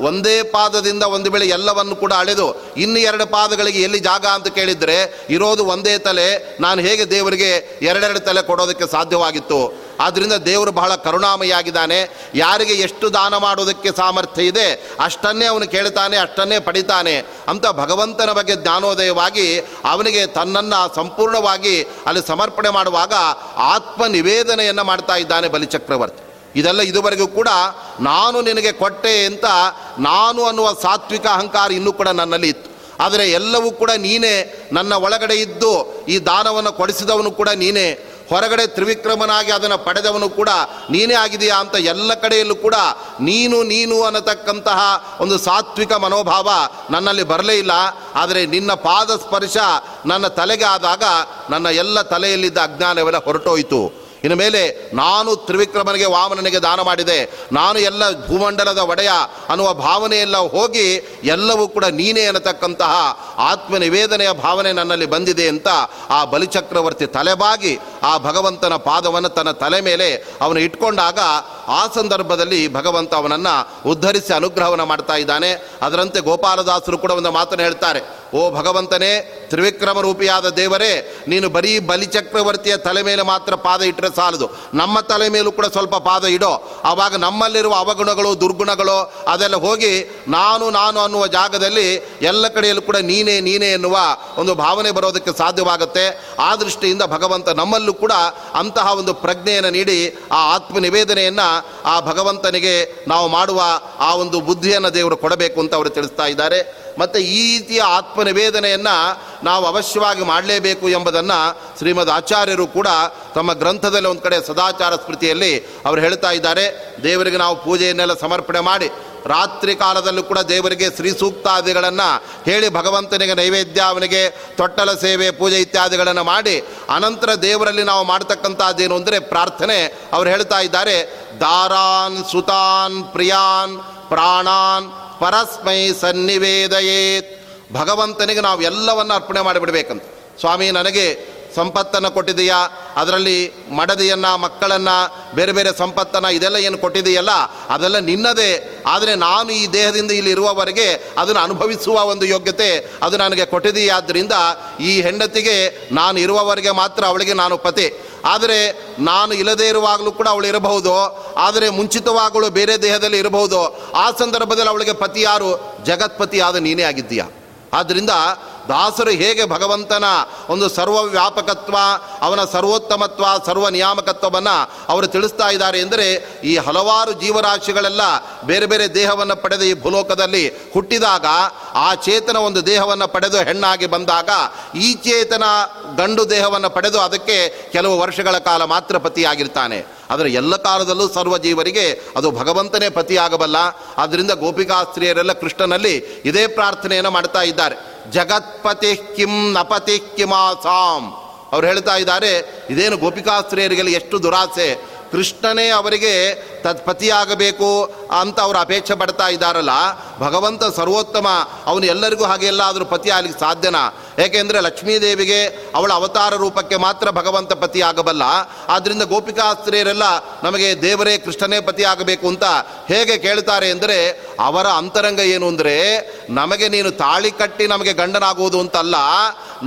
ಒಂದೇ ಪಾದದಿಂದ ಒಂದು ವೇಳೆ ಎಲ್ಲವನ್ನು ಕೂಡ ಅಳೆದು, ಇನ್ನು ಎರಡು ಪಾದಗಳಿಗೆ ಎಲ್ಲಿ ಜಾಗ ಅಂತ ಕೇಳಿದರೆ, ಇರೋದು ಒಂದೇ ತಲೆ, ನಾನು ಹೇಗೆ ದೇವರಿಗೆ ಎರಡೆರಡು ತಲೆ ಕೊಡೋದಕ್ಕೆ ಸಾಧ್ಯವಾಗಿತ್ತು? ಆದ್ದರಿಂದ ದೇವರು ಬಹಳ ಕರುಣಾಮಯಾಗಿದ್ದಾನೆ ಯಾರಿಗೆ ಎಷ್ಟು ದಾನ ಮಾಡೋದಕ್ಕೆ ಸಾಮರ್ಥ್ಯ ಇದೆ, ಅಷ್ಟನ್ನೇ ಅವನು ಕೇಳ್ತಾನೆ, ಅಷ್ಟನ್ನೇ ಪಡಿತಾನೆ ಅಂತ ಭಗವಂತನ ಬಗ್ಗೆ ಜ್ಞಾನೋದಯವಾಗಿ ಅವನಿಗೆ ತನ್ನನ್ನು ಸಂಪೂರ್ಣವಾಗಿ ಅಲ್ಲಿ ಸಮರ್ಪಣೆ ಮಾಡುವಾಗ ಆತ್ಮ ನಿವೇದನೆಯನ್ನು ಮಾಡ್ತಾ ಇದ್ದಾನೆ ಬಲಿಚಕ್ರವರ್ತಿ. ಇದೆಲ್ಲ ಇದುವರೆಗೂ ಕೂಡ ನಾನು ನಿನಗೆ ಕೊಟ್ಟೆ ಅಂತ ನಾನು ಅನ್ನುವ ಸಾತ್ವಿಕ ಅಹಂಕಾರ ಇನ್ನೂ ಕೂಡ ನನ್ನಲ್ಲಿ ಇತ್ತು. ಆದರೆ ಎಲ್ಲವೂ ಕೂಡ ನೀನೇ ನನ್ನ ಒಳಗಡೆ ಇದ್ದು ಈ ದಾನವನ್ನು ಕೊಡಿಸಿದವನು ಕೂಡ ನೀನೇ. ಹೊರಗಡೆ ತ್ರಿವಿಕ್ರಮನಾಗಿ ಅದನ್ನು ಪಡೆದವನು ಕೂಡ ನೀನೇ ಆಗಿದೆಯಾ ಅಂತ ಎಲ್ಲ ಕಡೆಯಲ್ಲೂ ಕೂಡ ನೀನು ನೀನು ಅನ್ನತಕ್ಕಂತಹ ಒಂದು ಸಾತ್ವಿಕ ಮನೋಭಾವ ನನ್ನಲ್ಲಿ ಬರಲೇ ಇಲ್ಲ. ಆದರೆ ನಿನ್ನ ಪಾದ ಸ್ಪರ್ಶ ನನ್ನ ತಲೆಗೆ ಆದಾಗ ನನ್ನ ಎಲ್ಲ ತಲೆಯಲ್ಲಿದ್ದ ಅಜ್ಞಾನವೆಲ್ಲ ಹೊರಟೋಯಿತು. ಇನ್ನು ಮೇಲೆ ನಾನು ತ್ರಿವಿಕ್ರಮನಿಗೆ ವಾಮನನಿಗೆ ದಾನ ಮಾಡಿದೆ. ನಾನು ಎಲ್ಲ ಭೂಮಂಡಲದ ಒಡೆಯ ಅನ್ನುವ ಭಾವನೆಯೆಲ್ಲ ಹೋಗಿ ಎಲ್ಲವೂ ಕೂಡ ನೀನೇ ಅನ್ನತಕ್ಕಂತಹ ಆತ್ಮನಿವೇದನೆಯ ಭಾವನೆ ನನ್ನಲ್ಲಿ ಬಂದಿದೆ ಅಂತ ಆ ಬಲಿಚಕ್ರವರ್ತಿ ತಲೆಬಾಗಿ ಆ ಭಗವಂತನ ಪಾದವನ್ನು ತನ್ನ ತಲೆ ಮೇಲೆ ಅವನು ಇಟ್ಕೊಂಡಾಗ ಆ ಸಂದರ್ಭದಲ್ಲಿ ಭಗವಂತ ಅವನನ್ನು ಉದ್ಧರಿಸಿ ಅನುಗ್ರಹವನ್ನು ಮಾಡ್ತಾ ಇದ್ದಾನೆ. ಅದರಂತೆ ಗೋಪಾಲದಾಸರು ಕೂಡ ಒಂದು ಮಾತನ್ನು ಹೇಳ್ತಾರೆ, ಓ ಭಗವಂತನೇ ತ್ರಿವಿಕ್ರಮ ರೂಪಿಯಾದ ದೇವರೇ, ನೀನು ಬರೀ ಬಲಿಚಕ್ರವರ್ತಿಯ ತಲೆ ಮೇಲೆ ಮಾತ್ರ ಪಾದ ಇಟ್ಟರೆ ಸಾಲದು. ನಮ್ಮ ತಲೆ ಮೇಲೂ ಕೂಡ ಸ್ವಲ್ಪ ಪಾದ ಇಡೋ. ಆವಾಗ ನಮ್ಮಲ್ಲಿರುವ ಅವಗುಣಗಳು, ದುರ್ಗುಣಗಳು, ಅದೆಲ್ಲ ಹೋಗಿ ನಾನು ನಾನು ಅನ್ನುವ ಜಾಗದಲ್ಲಿ ಎಲ್ಲ ಕಡೆಯಲ್ಲೂ ಕೂಡ ನೀನೇ ನೀನೇ ಎನ್ನುವ ಒಂದು ಭಾವನೆ ಬರೋದಕ್ಕೆ ಸಾಧ್ಯವಾಗುತ್ತೆ. ಆ ದೃಷ್ಟಿಯಿಂದ ಭಗವಂತ ನಮ್ಮಲ್ಲೂ ಕೂಡ ಅಂತಹ ಒಂದು ಪ್ರಜ್ಞೆಯನ್ನು ನೀಡಿ, ಆ ಆತ್ಮ ನಿವೇದನೆಯನ್ನು ಆ ಭಗವಂತನಿಗೆ ನಾವು ಮಾಡುವ ಆ ಒಂದು ಬುದ್ಧಿಯನ್ನು ದೇವರು ಕೊಡಬೇಕು ಅಂತ ಅವರು ತಿಳಿಸ್ತಾ ಇದ್ದಾರೆ. ಮತ್ತು ಈ ರೀತಿಯ ಆತ್ಮ ನಿವೇದನೆಯನ್ನು ನಾವು ಅವಶ್ಯವಾಗಿ ಮಾಡಲೇಬೇಕು ಎಂಬುದನ್ನು ಶ್ರೀಮದ್ ಆಚಾರ್ಯರು ಕೂಡ ತಮ್ಮ ಗ್ರಂಥದಲ್ಲಿ ಒಂದು ಕಡೆ ಸದಾಚಾರ ಸ್ಮೃತಿಯಲ್ಲಿ ಅವರು ಹೇಳ್ತಾ ಇದ್ದಾರೆ. ದೇವರಿಗೆ ನಾವು ಪೂಜೆಯನ್ನೆಲ್ಲ ಸಮರ್ಪಣೆ ಮಾಡಿ ರಾತ್ರಿ ಕಾಲದಲ್ಲೂ ಕೂಡ ದೇವರಿಗೆ ಶ್ರೀ ಸೂಕ್ತಾದಿಗಳನ್ನು ಹೇಳಿ ಭಗವಂತನಿಗೆ ನೈವೇದ್ಯ ಅವನಿಗೆ ತೊಟ್ಟಲ ಸೇವೆ ಪೂಜೆ ಇತ್ಯಾದಿಗಳನ್ನು ಮಾಡಿ ಅನಂತರ ದೇವರಲ್ಲಿ ನಾವು ಮಾಡ್ತಕ್ಕಂಥದ್ದೇನು ಅಂದರೆ ಪ್ರಾರ್ಥನೆ ಅವರು ಹೇಳ್ತಾ ಇದ್ದಾರೆ. ದಾರಾನ್ ಸುತಾನ್ ಪ್ರಿಯಾನ್ ಪ್ರಾಣಾನ್ ಪರಸ್ಮೈ ಸನ್ನಿವೇದಯೇತ್. ಭಗವಂತನಿಗೆ ನಾವು ಎಲ್ಲವನ್ನು ಅರ್ಪಣೆ ಮಾಡಿಬಿಡ್ಬೇಕಂತ. ಸ್ವಾಮಿ ನನಗೆ ಸಂಪತ್ತನ್ನು ಕೊಟ್ಟಿದೆಯಾ ಅದರಲ್ಲಿ ಮಡದಿಯನ್ನು, ಮಕ್ಕಳನ್ನು, ಬೇರೆ ಬೇರೆ ಸಂಪತ್ತನ್ನು ಇದೆಲ್ಲ ಏನು ಕೊಟ್ಟಿದೆಯಲ್ಲ ಅದೆಲ್ಲ ನಿನ್ನದೇ. ಆದರೆ ನಾನು ಈ ದೇಹದಿಂದ ಇಲ್ಲಿ ಇರುವವರೆಗೆ ಅದನ್ನು ಅನುಭವಿಸುವ ಒಂದು ಯೋಗ್ಯತೆ ಅದು ನನಗೆ ಕೊಟ್ಟಿದೆಯಾದ್ದರಿಂದ ಈ ಹೆಂಡತಿಗೆ ನಾನು ಇರುವವರೆಗೆ ಮಾತ್ರ ಅವಳಿಗೆ ನಾನು ಪತಿ. ಆದರೆ ನಾನು ಇಲ್ಲದೇ ಇರುವಾಗಲೂ ಕೂಡ ಅವಳು ಇರಬಹುದು. ಆದರೆ ಮುಂಚಿತವಾಗಲು ಬೇರೆ ದೇಹದಲ್ಲಿ ಇರಬಹುದು. ಆ ಸಂದರ್ಭದಲ್ಲಿ ಅವಳಿಗೆ ಪತಿ ಯಾರು? ಜಗತ್ಪತಿ ಆದ ನೀನೇ ಆಗಿದ್ದೀಯಾ? ಆದ್ದರಿಂದ ದಾಸರು ಹೇಗೆ ಭಗವಂತನ ಒಂದು ಸರ್ವವ್ಯಾಪಕತ್ವ, ಅವನ ಸರ್ವೋತ್ತಮತ್ವ ಸರ್ವ ನಿಯಾಮಕತ್ವವನ್ನು ಅವರು ತಿಳಿಸ್ತಾ ಇದ್ದಾರೆ ಎಂದರೆ ಈ ಹಲವಾರು ಜೀವರಾಶಿಗಳೆಲ್ಲ ಬೇರೆ ಬೇರೆ ದೇಹವನ್ನು ಪಡೆದ ಈ ಭೂಲೋಕದಲ್ಲಿ ಹುಟ್ಟಿದಾಗ, ಆ ಚೇತನ ಒಂದು ದೇಹವನ್ನು ಪಡೆದು ಹೆಣ್ಣಾಗಿ ಬಂದಾಗ, ಈ ಚೇತನ ಗಂಡು ದೇಹವನ್ನು ಪಡೆದು ಅದಕ್ಕೆ ಕೆಲವು ವರ್ಷಗಳ ಕಾಲ ಮಾತ್ರ ಪತಿಯಾಗಿರ್ತಾನೆ. ಆದರೆ ಎಲ್ಲ ಕಾಲದಲ್ಲೂ ಸರ್ವ ಜೀವರಿಗೆ ಅದು ಭಗವಂತನೇ ಪತಿಯಾಗಬಲ್ಲ. ಆದ್ದರಿಂದ ಗೋಪಿಕಾಸ್ತ್ರೀಯರೆಲ್ಲ ಕೃಷ್ಣನಲ್ಲಿ ಇದೇ ಪ್ರಾರ್ಥನೆಯನ್ನು ಮಾಡ್ತಾ ಇದ್ದಾರೆ. ಜಗತ್ಪತಿ ಕಿಂ ನಪತಿ ಕಿಮಾಸಾಂ. ಅವ್ರು ಹೇಳ್ತಾ ಇದ್ದಾರೆ ಇದೇನು ಗೋಪಿಕಾಸ್ತ್ರೀಯರಿಗೆಲ್ಲ ಎಷ್ಟು ದುರಾಸೆ. ಕೃಷ್ಣನೇ ಅವರಿಗೆ ತತ್ ಪತಿಯಾಗಬೇಕು ಅಂತ ಅವರು ಅಪೇಕ್ಷೆ ಪಡ್ತಾ ಇದ್ದಾರಲ್ಲ, ಭಗವಂತ ಸರ್ವೋತ್ತಮ, ಅವನು ಎಲ್ಲರಿಗೂ ಹಾಗೆ ಎಲ್ಲಾದರೂ ಪತಿ ಆಗಲಿಕ್ಕೆ ಸಾಧ್ಯನಾ? ಏಕೆಂದರೆ ಲಕ್ಷ್ಮೀದೇವಿಗೆ ಅವಳ ಅವತಾರ ರೂಪಕ್ಕೆ ಮಾತ್ರ ಭಗವಂತ ಪತಿ ಆಗಬಲ್ಲ ಆದ್ದರಿಂದ ಗೋಪಿಕಾಸ್ತ್ರೀಯರೆಲ್ಲ ನಮಗೆ ದೇವರೇ ಕೃಷ್ಣನೇ ಪತಿ ಆಗಬೇಕು ಅಂತ ಹೇಗೆ ಕೇಳ್ತಾರೆ ಅಂದರೆ, ಅವರ ಅಂತರಂಗ ಏನು ಅಂದರೆ, ನಮಗೆ ನೀನು ತಾಳಿ ಕಟ್ಟಿ ನಮಗೆ ಗಂಡನಾಗುವುದು ಅಂತಲ್ಲ,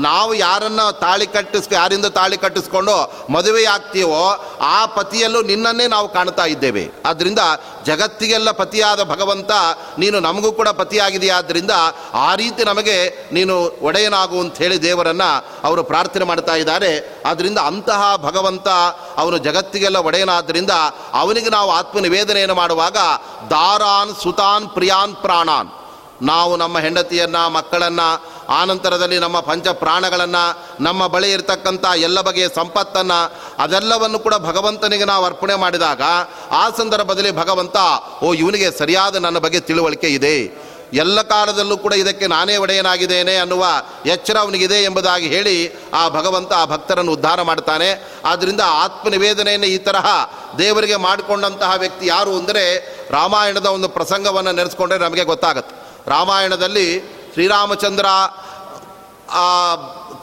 ನಾವು ಯಾರನ್ನ ತಾಳಿ ಕಟ್ಟಿಸ್, ಯಾರಿಂದ ತಾಳಿ ಕಟ್ಟಿಸ್ಕೊಂಡು ಮದುವೆ ಆಗ್ತೀವೋ ಆ ಪತಿಯಲ್ಲೂ ನಿನ್ನನ್ನೇ ನಾವು ಕಾಣ್ತಾ ಇದ್ದೇವೆ. ಆದ್ದರಿಂದ ಜಗತ್ತಿಗೆಲ್ಲ ಪತಿಯಾದ ಭಗವಂತ ನೀನು ನಮಗೂ ಕೂಡ ಪತಿಯಾಗಿದೆಯಾದ್ದರಿಂದ ಆ ರೀತಿ ನಮಗೆ ನೀನು ಒಡೆಯನಾಗು ಅಂತ ಹೇಳಿ ದೇವರನ್ನು ಅವರು ಪ್ರಾರ್ಥನೆ ಮಾಡ್ತಾ ಇದ್ದಾರೆ. ಆದ್ದರಿಂದ ಅಂತಹ ಭಗವಂತ ಅವನು ಜಗತ್ತಿಗೆಲ್ಲ ಒಡೆಯನಾದ್ದರಿಂದ ಅವನಿಗೆ ನಾವು ಆತ್ಮನಿವೇದನೆಯನ್ನು ಮಾಡುವಾಗ ದಾರಾನ್ ಸುತಾನ್ ಪ್ರಿಯಾನ್ ಪ್ರಾಣಾನ್. ನಾವು ನಮ್ಮ ಹೆಂಡತಿಯನ್ನು, ಮಕ್ಕಳನ್ನ ಆನಂತರದಲ್ಲಿ ನಮ್ಮ ಪಂಚ ಪ್ರಾಣಗಳನ್ನು, ನಮ್ಮ ಬಳಿ ಇರತಕ್ಕಂಥ ಎಲ್ಲ ಬಗೆಯ ಸಂಪತ್ತನ್ನು, ಅದೆಲ್ಲವನ್ನು ಕೂಡ ಭಗವಂತನಿಗೆ ನಾವು ಅರ್ಪಣೆ ಮಾಡಿದಾಗ, ಆ ಸಂದರ್ಭದಲ್ಲಿ ಭಗವಂತ, ಓ, ಇವನಿಗೆ ಸರಿಯಾದ ನನ್ನ ಬಗ್ಗೆ ತಿಳುವಳಿಕೆ ಇದೆ. ಎಲ್ಲ ಕಾಲದಲ್ಲೂ ಕೂಡ ಇದಕ್ಕೆ ನಾನೇ ಒಡೆಯನಾಗಿದ್ದೇನೆ ಅನ್ನುವ ಎಚ್ಚರ ಅವನಿಗಿದೆ ಎಂಬುದಾಗಿ ಹೇಳಿ ಆ ಭಗವಂತ ಆ ಭಕ್ತರನ್ನು ಉದ್ಧಾರ ಮಾಡ್ತಾನೆ. ಆದ್ದರಿಂದ ಆತ್ಮನಿವೇದನೆಯನ್ನು ಈ ತರಹ ದೇವರಿಗೆ ಮಾಡಿಕೊಂಡಂತಹ ವ್ಯಕ್ತಿ ಯಾರು ಅಂದರೆ ರಾಮಾಯಣದ ಒಂದು ಪ್ರಸಂಗವನ್ನು ನೆನೆಸ್ಕೊಂಡ್ರೆ ನಮಗೆ ಗೊತ್ತಾಗುತ್ತೆ. ರಾಮಾಯಣದಲ್ಲಿ ಶ್ರೀರಾಮಚಂದ್ರ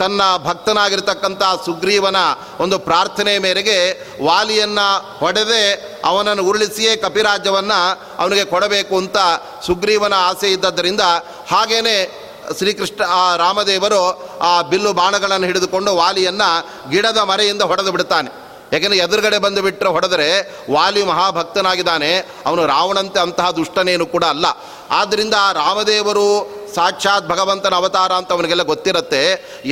ತನ್ನ ಭಕ್ತನಾಗಿರ್ತಕ್ಕಂಥ ಸುಗ್ರೀವನ ಒಂದು ಪ್ರಾರ್ಥನೆ ಮೇರೆಗೆ ವಾಲಿಯನ್ನು ಹೊಡೆದೇ ಅವನನ್ನು ಉರುಳಿಸಿಯೇ ಕಪಿರಾಜ್ಯವನ್ನು ಅವನಿಗೆ ಕೊಡಬೇಕು ಅಂತ ಸುಗ್ರೀವನ ಆಸೆ ಇದ್ದದ್ದರಿಂದ ಹಾಗೇನೆ ಶ್ರೀಕೃಷ್ಣ, ಆ ರಾಮದೇವರು ಆ ಬಿಲ್ಲು ಬಾಣಗಳನ್ನು ಹಿಡಿದುಕೊಂಡು ವಾಲಿಯನ್ನು ಗಿಡದ ಮರೆಯಿಂದ ಹೊಡೆದು ಬಿಡ್ತಾನೆ. ಯಾಕೆಂದರೆ ಎದುರುಗಡೆ ಬಂದು ಬಿಟ್ಟರೆ ಹೊಡೆದರೆ ವಾಲಿ ಮಹಾಭಕ್ತನಾಗಿದ್ದಾನೆ, ಅವನು ರಾವಣಂತೆ ಅಂತಹ ದುಷ್ಟನೇನು ಕೂಡ ಅಲ್ಲ. ಆದ್ದರಿಂದ ರಾಮದೇವರು ಸಾಕ್ಷಾತ್ ಭಗವಂತನ ಅವತಾರ ಅಂತ ಅವನಿಗೆಲ್ಲ ಗೊತ್ತಿರುತ್ತೆ.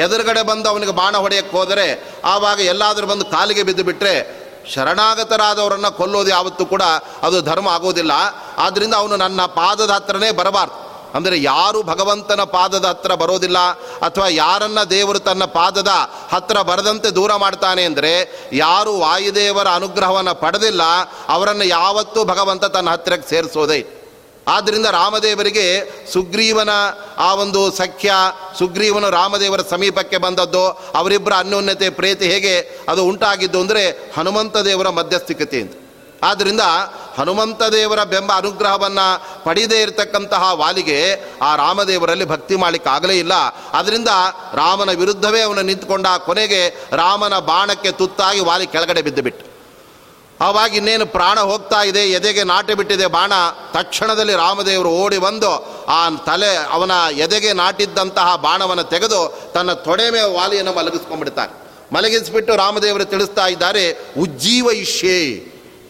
ಎದುರುಗಡೆ ಬಂದು ಅವನಿಗೆ ಬಾಣ ಹೊಡೆಯಕ್ಕೆ ಹೋದರೆ, ಆವಾಗ ಎಲ್ಲಾದರೂ ಬಂದು ಕಾಲಿಗೆ ಬಿದ್ದು ಬಿಟ್ಟರೆ ಶರಣಾಗತರಾದವರನ್ನು ಕೊಲ್ಲೋದು ಯಾವತ್ತೂ ಕೂಡ ಅದು ಧರ್ಮ ಆಗೋದಿಲ್ಲ. ಆದ್ದರಿಂದ ಅವನು ನನ್ನ ಪಾದದ ಹತ್ರನೇ ಬರಬಾರ್ದು. ಅಂದರೆ ಯಾರು ಭಗವಂತನ ಪಾದದ ಹತ್ರ ಬರೋದಿಲ್ಲ, ಅಥವಾ ಯಾರನ್ನ ದೇವರು ತನ್ನ ಪಾದದ ಹತ್ರ ಬರದಂತೆ ದೂರ ಮಾಡ್ತಾನೆ ಅಂದರೆ ಯಾರು ವಾಯುದೇವರ ಅನುಗ್ರಹವನ್ನು ಪಡೆದಿಲ್ಲ, ಅವರನ್ನು ಯಾವತ್ತೂ ಭಗವಂತ ತನ್ನ ಹತ್ತಿರಕ್ಕೆ ಸೇರಿಸೋದೇ ಆದ್ದರಿಂದ ರಾಮದೇವರಿಗೆ ಸುಗ್ರೀವನ ಆ ಒಂದು ಸಖ್ಯ, ಸುಗ್ರೀವನು ರಾಮದೇವರ ಸಮೀಪಕ್ಕೆ ಬಂದದ್ದು, ಅವರಿಬ್ಬರ ಅನ್ಯೋನ್ಯತೆ, ಪ್ರೀತಿ ಹೇಗೆ ಅದು ಉಂಟಾಗಿದ್ದು ಅಂದರೆ ಹನುಮಂತ ದೇವರ ಮಧ್ಯಸ್ಥಿಕತೆಯಿಂದ. ಆದ್ದರಿಂದ ಹನುಮಂತ ದೇವರ ಬೆಂಬ ಅನುಗ್ರಹವನ್ನು ಪಡೆಯದೇ ಇರತಕ್ಕಂತಹ ವಾಲಿಗೆ ಆ ರಾಮದೇವರಲ್ಲಿ ಭಕ್ತಿ ಮಾಡಲಿಕ್ಕೆ ಆಗಲೇ ಇಲ್ಲ. ಅದರಿಂದ ರಾಮನ ವಿರುದ್ಧವೇ ಅವನು ನಿಂತುಕೊಂಡ ಕೊನೆಗೆ ರಾಮನ ಬಾಣಕ್ಕೆ ತುತ್ತಾಗಿ ವಾಲಿ ಕೆಳಗಡೆ ಬಿದ್ದು ಬಿಟ್ಟು ಆವಾಗ ಇನ್ನೇನು ಪ್ರಾಣ ಹೋಗ್ತಾ ಇದೆ, ಎದೆಗೆ ನಾಟಿ ಬಿಟ್ಟಿದೆ ಬಾಣ, ತಕ್ಷಣದಲ್ಲಿ ರಾಮದೇವರು ಓಡಿ ಬಂದು ಆ ತಲೆ, ಅವನ ಎದೆಗೆ ನಾಟಿದ್ದಂತಹ ಬಾಣವನ್ನು ತೆಗೆದು ತನ್ನ ತೊಡೆ ಮೇಲೆ ವಾಲಿಯನ್ನು ಮಲಗಿಸ್ಕೊಂಡ್ಬಿಡ್ತಾರೆ ಮಲಗಿಸ್ಬಿಟ್ಟು ರಾಮದೇವರು ತಿಳಿಸ್ತಾ ಇದ್ದಾರೆ ಉಜ್ಜೀವ ಇಷ್ಯೇ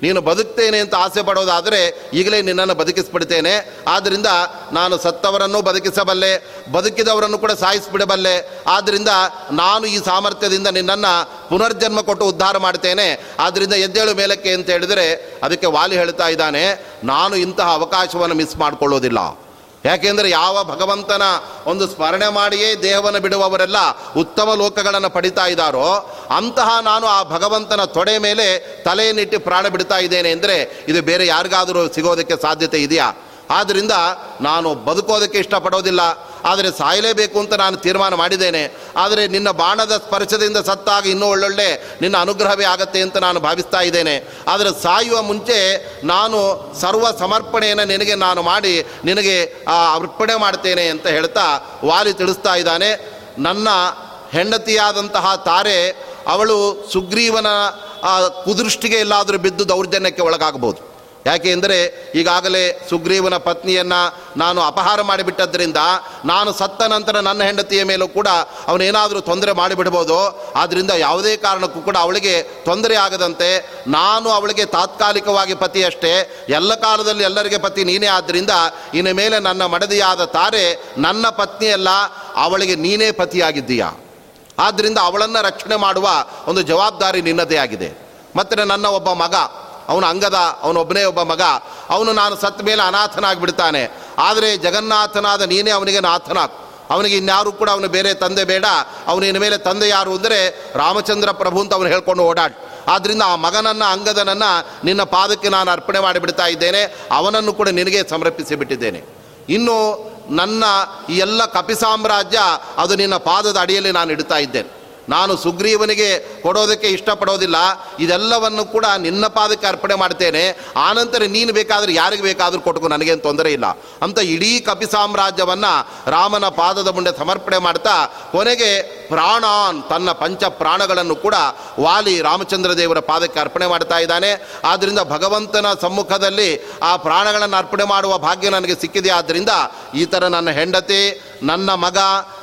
ನೀನು ಬದುಕ್ತೇನೆ ಅಂತ ಆಸೆ ಪಡೋದಾದರೆ ಈಗಲೇ ನಿನ್ನನ್ನು ಬದುಕಿಸ್ಬಿಡ್ತೇನೆ. ಆದ್ದರಿಂದ ನಾನು ಸತ್ತವರನ್ನು ಬದುಕಿಸಬಲ್ಲೆ, ಬದುಕಿದವರನ್ನು ಕೂಡ ಸಾಯಿಸಿಬಿಡಬಲ್ಲೆ. ಆದ್ದರಿಂದ ನಾನು ಈ ಸಾಮರ್ಥ್ಯದಿಂದ ನಿನ್ನನ್ನು ಪುನರ್ಜನ್ಮ ಕೊಟ್ಟು ಉದ್ಧಾರ ಮಾಡ್ತೇನೆ. ಆದ್ದರಿಂದ ಎದ್ದೇಳು ಮೇಲಕ್ಕೆ ಅಂತ ಹೇಳಿದರೆ ಅದಕ್ಕೆ ವಾಲಿ ಹೇಳ್ತಾ ಇದ್ದಾನೆ. ನಾನು ಇಂತಹ ಅವಕಾಶವನ್ನು ಮಿಸ್ ಮಾಡಿಕೊಳ್ಳೋದಿಲ್ಲ. ಯಾಕೆಂದರೆ ಯಾವ ಭಗವಂತನ ಒಂದು ಸ್ಮರಣೆ ಮಾಡಿಯೇ ದೇಹವನ್ನು ಬಿಡುವವರೆಲ್ಲ ಉತ್ತಮ ಲೋಕಗಳನ್ನು ಪಡಿತಾ ಇದ್ದಾರೋ, ಅಂತಹ ನಾನು ಆ ಭಗವಂತನ ತೊಡೆ ಮೇಲೆ ತಲೆಯನ್ನಿಟ್ಟು ಪ್ರಾಣ ಬಿಡ್ತಾ ಇದ್ದೇನೆ. ಅಂದರೆ ಇದು ಬೇರೆ ಯಾರಿಗಾದರೂ ಸಿಗೋದಕ್ಕೆ ಸಾಧ್ಯತೆ ಇದೆಯಾ? ಆದ್ದರಿಂದ ನಾನು ಬದುಕೋದಕ್ಕೆ ಇಷ್ಟಪಡೋದಿಲ್ಲ. ಆದರೆ ಸಾಯಲೇಬೇಕು ಅಂತ ನಾನು ತೀರ್ಮಾನ ಮಾಡಿದ್ದೇನೆ. ಆದರೆ ನಿನ್ನ ಬಾಣದ ಸ್ಪರ್ಶದಿಂದ ಸತ್ತಾಗ ಇನ್ನೂ ಒಳ್ಳೊಳ್ಳೆ ನಿನ್ನ ಅನುಗ್ರಹವೇ ಆಗತ್ತೆ ಅಂತ ನಾನು ಭಾವಿಸ್ತಾ ಇದ್ದೇನೆ. ಆದರೆ ಸಾಯುವ ಮುಂಚೆ ನಾನು ಸರ್ವ ಸಮರ್ಪಣೆಯನ್ನು ನಿನಗೆ ನಾನು ಮಾಡಿ ನಿನಗೆ ಅರ್ಪಣೆ ಮಾಡ್ತೇನೆ ಅಂತ ಹೇಳ್ತಾ ವಾಲಿ ತಿಳಿಸ್ತಾ ಇದ್ದಾನೆ. ನನ್ನ ಹೆಂಡತಿಯಾದಂತಹ ತಾರೆ, ಅವಳು ಸುಗ್ರೀವನ ಕುದೃಷ್ಟಿಗೆ ಎಲ್ಲಾದರೂ ಬಿದ್ದು ದೌರ್ಜನ್ಯಕ್ಕೆ ಒಳಗಾಗಬಹುದು. ಯಾಕೆ ಎಂದರೆ ಈಗಾಗಲೇ ಸುಗ್ರೀವನ ಪತ್ನಿಯನ್ನು ನಾನು ಅಪಹಾರ ಮಾಡಿಬಿಟ್ಟದ್ರಿಂದ ನಾನು ಸತ್ತ ನಂತರ ನನ್ನ ಹೆಂಡತಿಯ ಮೇಲೂ ಕೂಡ ಅವನೇನಾದರೂ ತೊಂದರೆ ಮಾಡಿಬಿಡ್ಬೋದು. ಆದ್ದರಿಂದ ಯಾವುದೇ ಕಾರಣಕ್ಕೂ ಕೂಡ ಅವಳಿಗೆ ತೊಂದರೆ ಆಗದಂತೆ ನಾನು ಅವಳಿಗೆ ತಾತ್ಕಾಲಿಕವಾಗಿ ಪತಿಯಷ್ಟೇ. ಎಲ್ಲ ಕಾಲದಲ್ಲಿ ಎಲ್ಲರಿಗೆ ಪತಿ ನೀನೇ ಆದ್ದರಿಂದ ಇನ್ನು ಮೇಲೆ ನನ್ನ ಮಡದಿಯಾದ ತಾರೆ ನನ್ನ ಪತ್ನಿಯಲ್ಲ, ಅವಳಿಗೆ ನೀನೇ ಪತಿಯಾಗಿದ್ದೀಯಾ? ಆದ್ದರಿಂದ ಅವಳನ್ನು ರಕ್ಷಣೆ ಮಾಡುವ ಒಂದು ಜವಾಬ್ದಾರಿ ನಿನ್ನದೇ ಆಗಿದೆ. ಮತ್ತು ನನ್ನ ಒಬ್ಬ ಮಗ ಅವನು ಅಂಗದ ಅವನೊಬ್ಬನೇ ಒಬ್ಬ ಮಗ. ಅವನು ನಾನು ಸತ್ತ ಮೇಲೆ ಅನಾಥನಾಗಿಬಿಡ್ತಾನೆ. ಆದರೆ ಜಗನ್ನಾಥನಾದ ನೀನೇ ಅವನಿಗೆ ನಾಥನಾಥ್ ಅವನಿಗೆ ಇನ್ಯಾರು ಕೂಡ ಅವನು ಬೇರೆ ತಂದೆ ಬೇಡ. ಅವನು ಇನ್ನು ಮೇಲೆ ತಂದೆ ಯಾರು ಅಂದರೆ ರಾಮಚಂದ್ರ ಪ್ರಭು ಅಂತ ಅವನು ಹೇಳ್ಕೊಂಡು ಓಡಾಡ್. ಆದ್ದರಿಂದ ಆ ಮಗನನ್ನು, ಅಂಗದನನ್ನು ನಿನ್ನ ಪಾದಕ್ಕೆ ನಾನು ಅರ್ಪಣೆ ಮಾಡಿಬಿಡ್ತಾ ಇದ್ದೇನೆ. ಅವನನ್ನು ಕೂಡ ನಿನಗೆ ಸಮರ್ಪಿಸಿ ಬಿಟ್ಟಿದ್ದೇನೆ ಇನ್ನು ನನ್ನ ಈ ಎಲ್ಲ ಕಪಿ ಸಾಮ್ರಾಜ್ಯ ಅದು ನಿನ್ನ ಪಾದದ ಅಡಿಯಲ್ಲಿ ನಾನು ಇಡ್ತಾ ಇದ್ದೇನೆ. ನಾನು ಸುಗ್ರೀವನಿಗೆ ಕೊಡೋದಕ್ಕೆ ಇಷ್ಟಪಡೋದಿಲ್ಲ. ಇದೆಲ್ಲವನ್ನು ಕೂಡ ನಿನ್ನ ಪಾದಕ್ಕೆ ಅರ್ಪಣೆ ಮಾಡ್ತೇನೆ. ಆನಂತರ ನೀನು ಬೇಕಾದರೆ ಯಾರಿಗೆ ಬೇಕಾದರೂ ಕೊಟ್ಕೋ ನನಗೇನು ತೊಂದರೆ ಇಲ್ಲ. ಅಂತ ಇಡೀ ಕಪಿ ಸಾಮ್ರಾಜ್ಯವನ್ನು ರಾಮನ ಪಾದದ ಮುಂದೆ ಸಮರ್ಪಣೆ ಮಾಡ್ತಾ, ಕೊನೆಗೆ ಪ್ರಾಣಾನ್ ತನ್ನ ಪಂಚ ಪ್ರಾಣಗಳನ್ನು ಕೂಡ ವಾಲಿ ರಾಮಚಂದ್ರ ದೇವರ ಪಾದಕ್ಕೆ ಅರ್ಪಣೆ ಮಾಡ್ತಾ ಇದ್ದಾನೆ. ಆದ್ದರಿಂದ ಭಗವಂತನ ಸಮ್ಮುಖದಲ್ಲಿ ಆ ಪ್ರಾಣಗಳನ್ನು ಅರ್ಪಣೆ ಮಾಡುವ ಭಾಗ್ಯ ನನಗೆ ಸಿಕ್ಕಿದೆ. ಆದ್ದರಿಂದ ಈ ಥರ ನನ್ನ ಹೆಂಡತಿ, ನನ್ನ ಮಗ,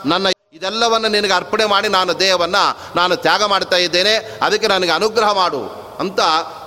ನನ್ನ ಇದೆಲ್ಲವನ್ನು ನಿನಗೆ ಅರ್ಪಣೆ ಮಾಡಿ ನಾನು ದೇಹವನ್ನು ನಾನು ತ್ಯಾಗ ಮಾಡ್ತಾ ಇದ್ದೇನೆ. ಅದಕ್ಕೆ ನನಗೆ ಅನುಗ್ರಹ ಮಾಡು ಅಂತ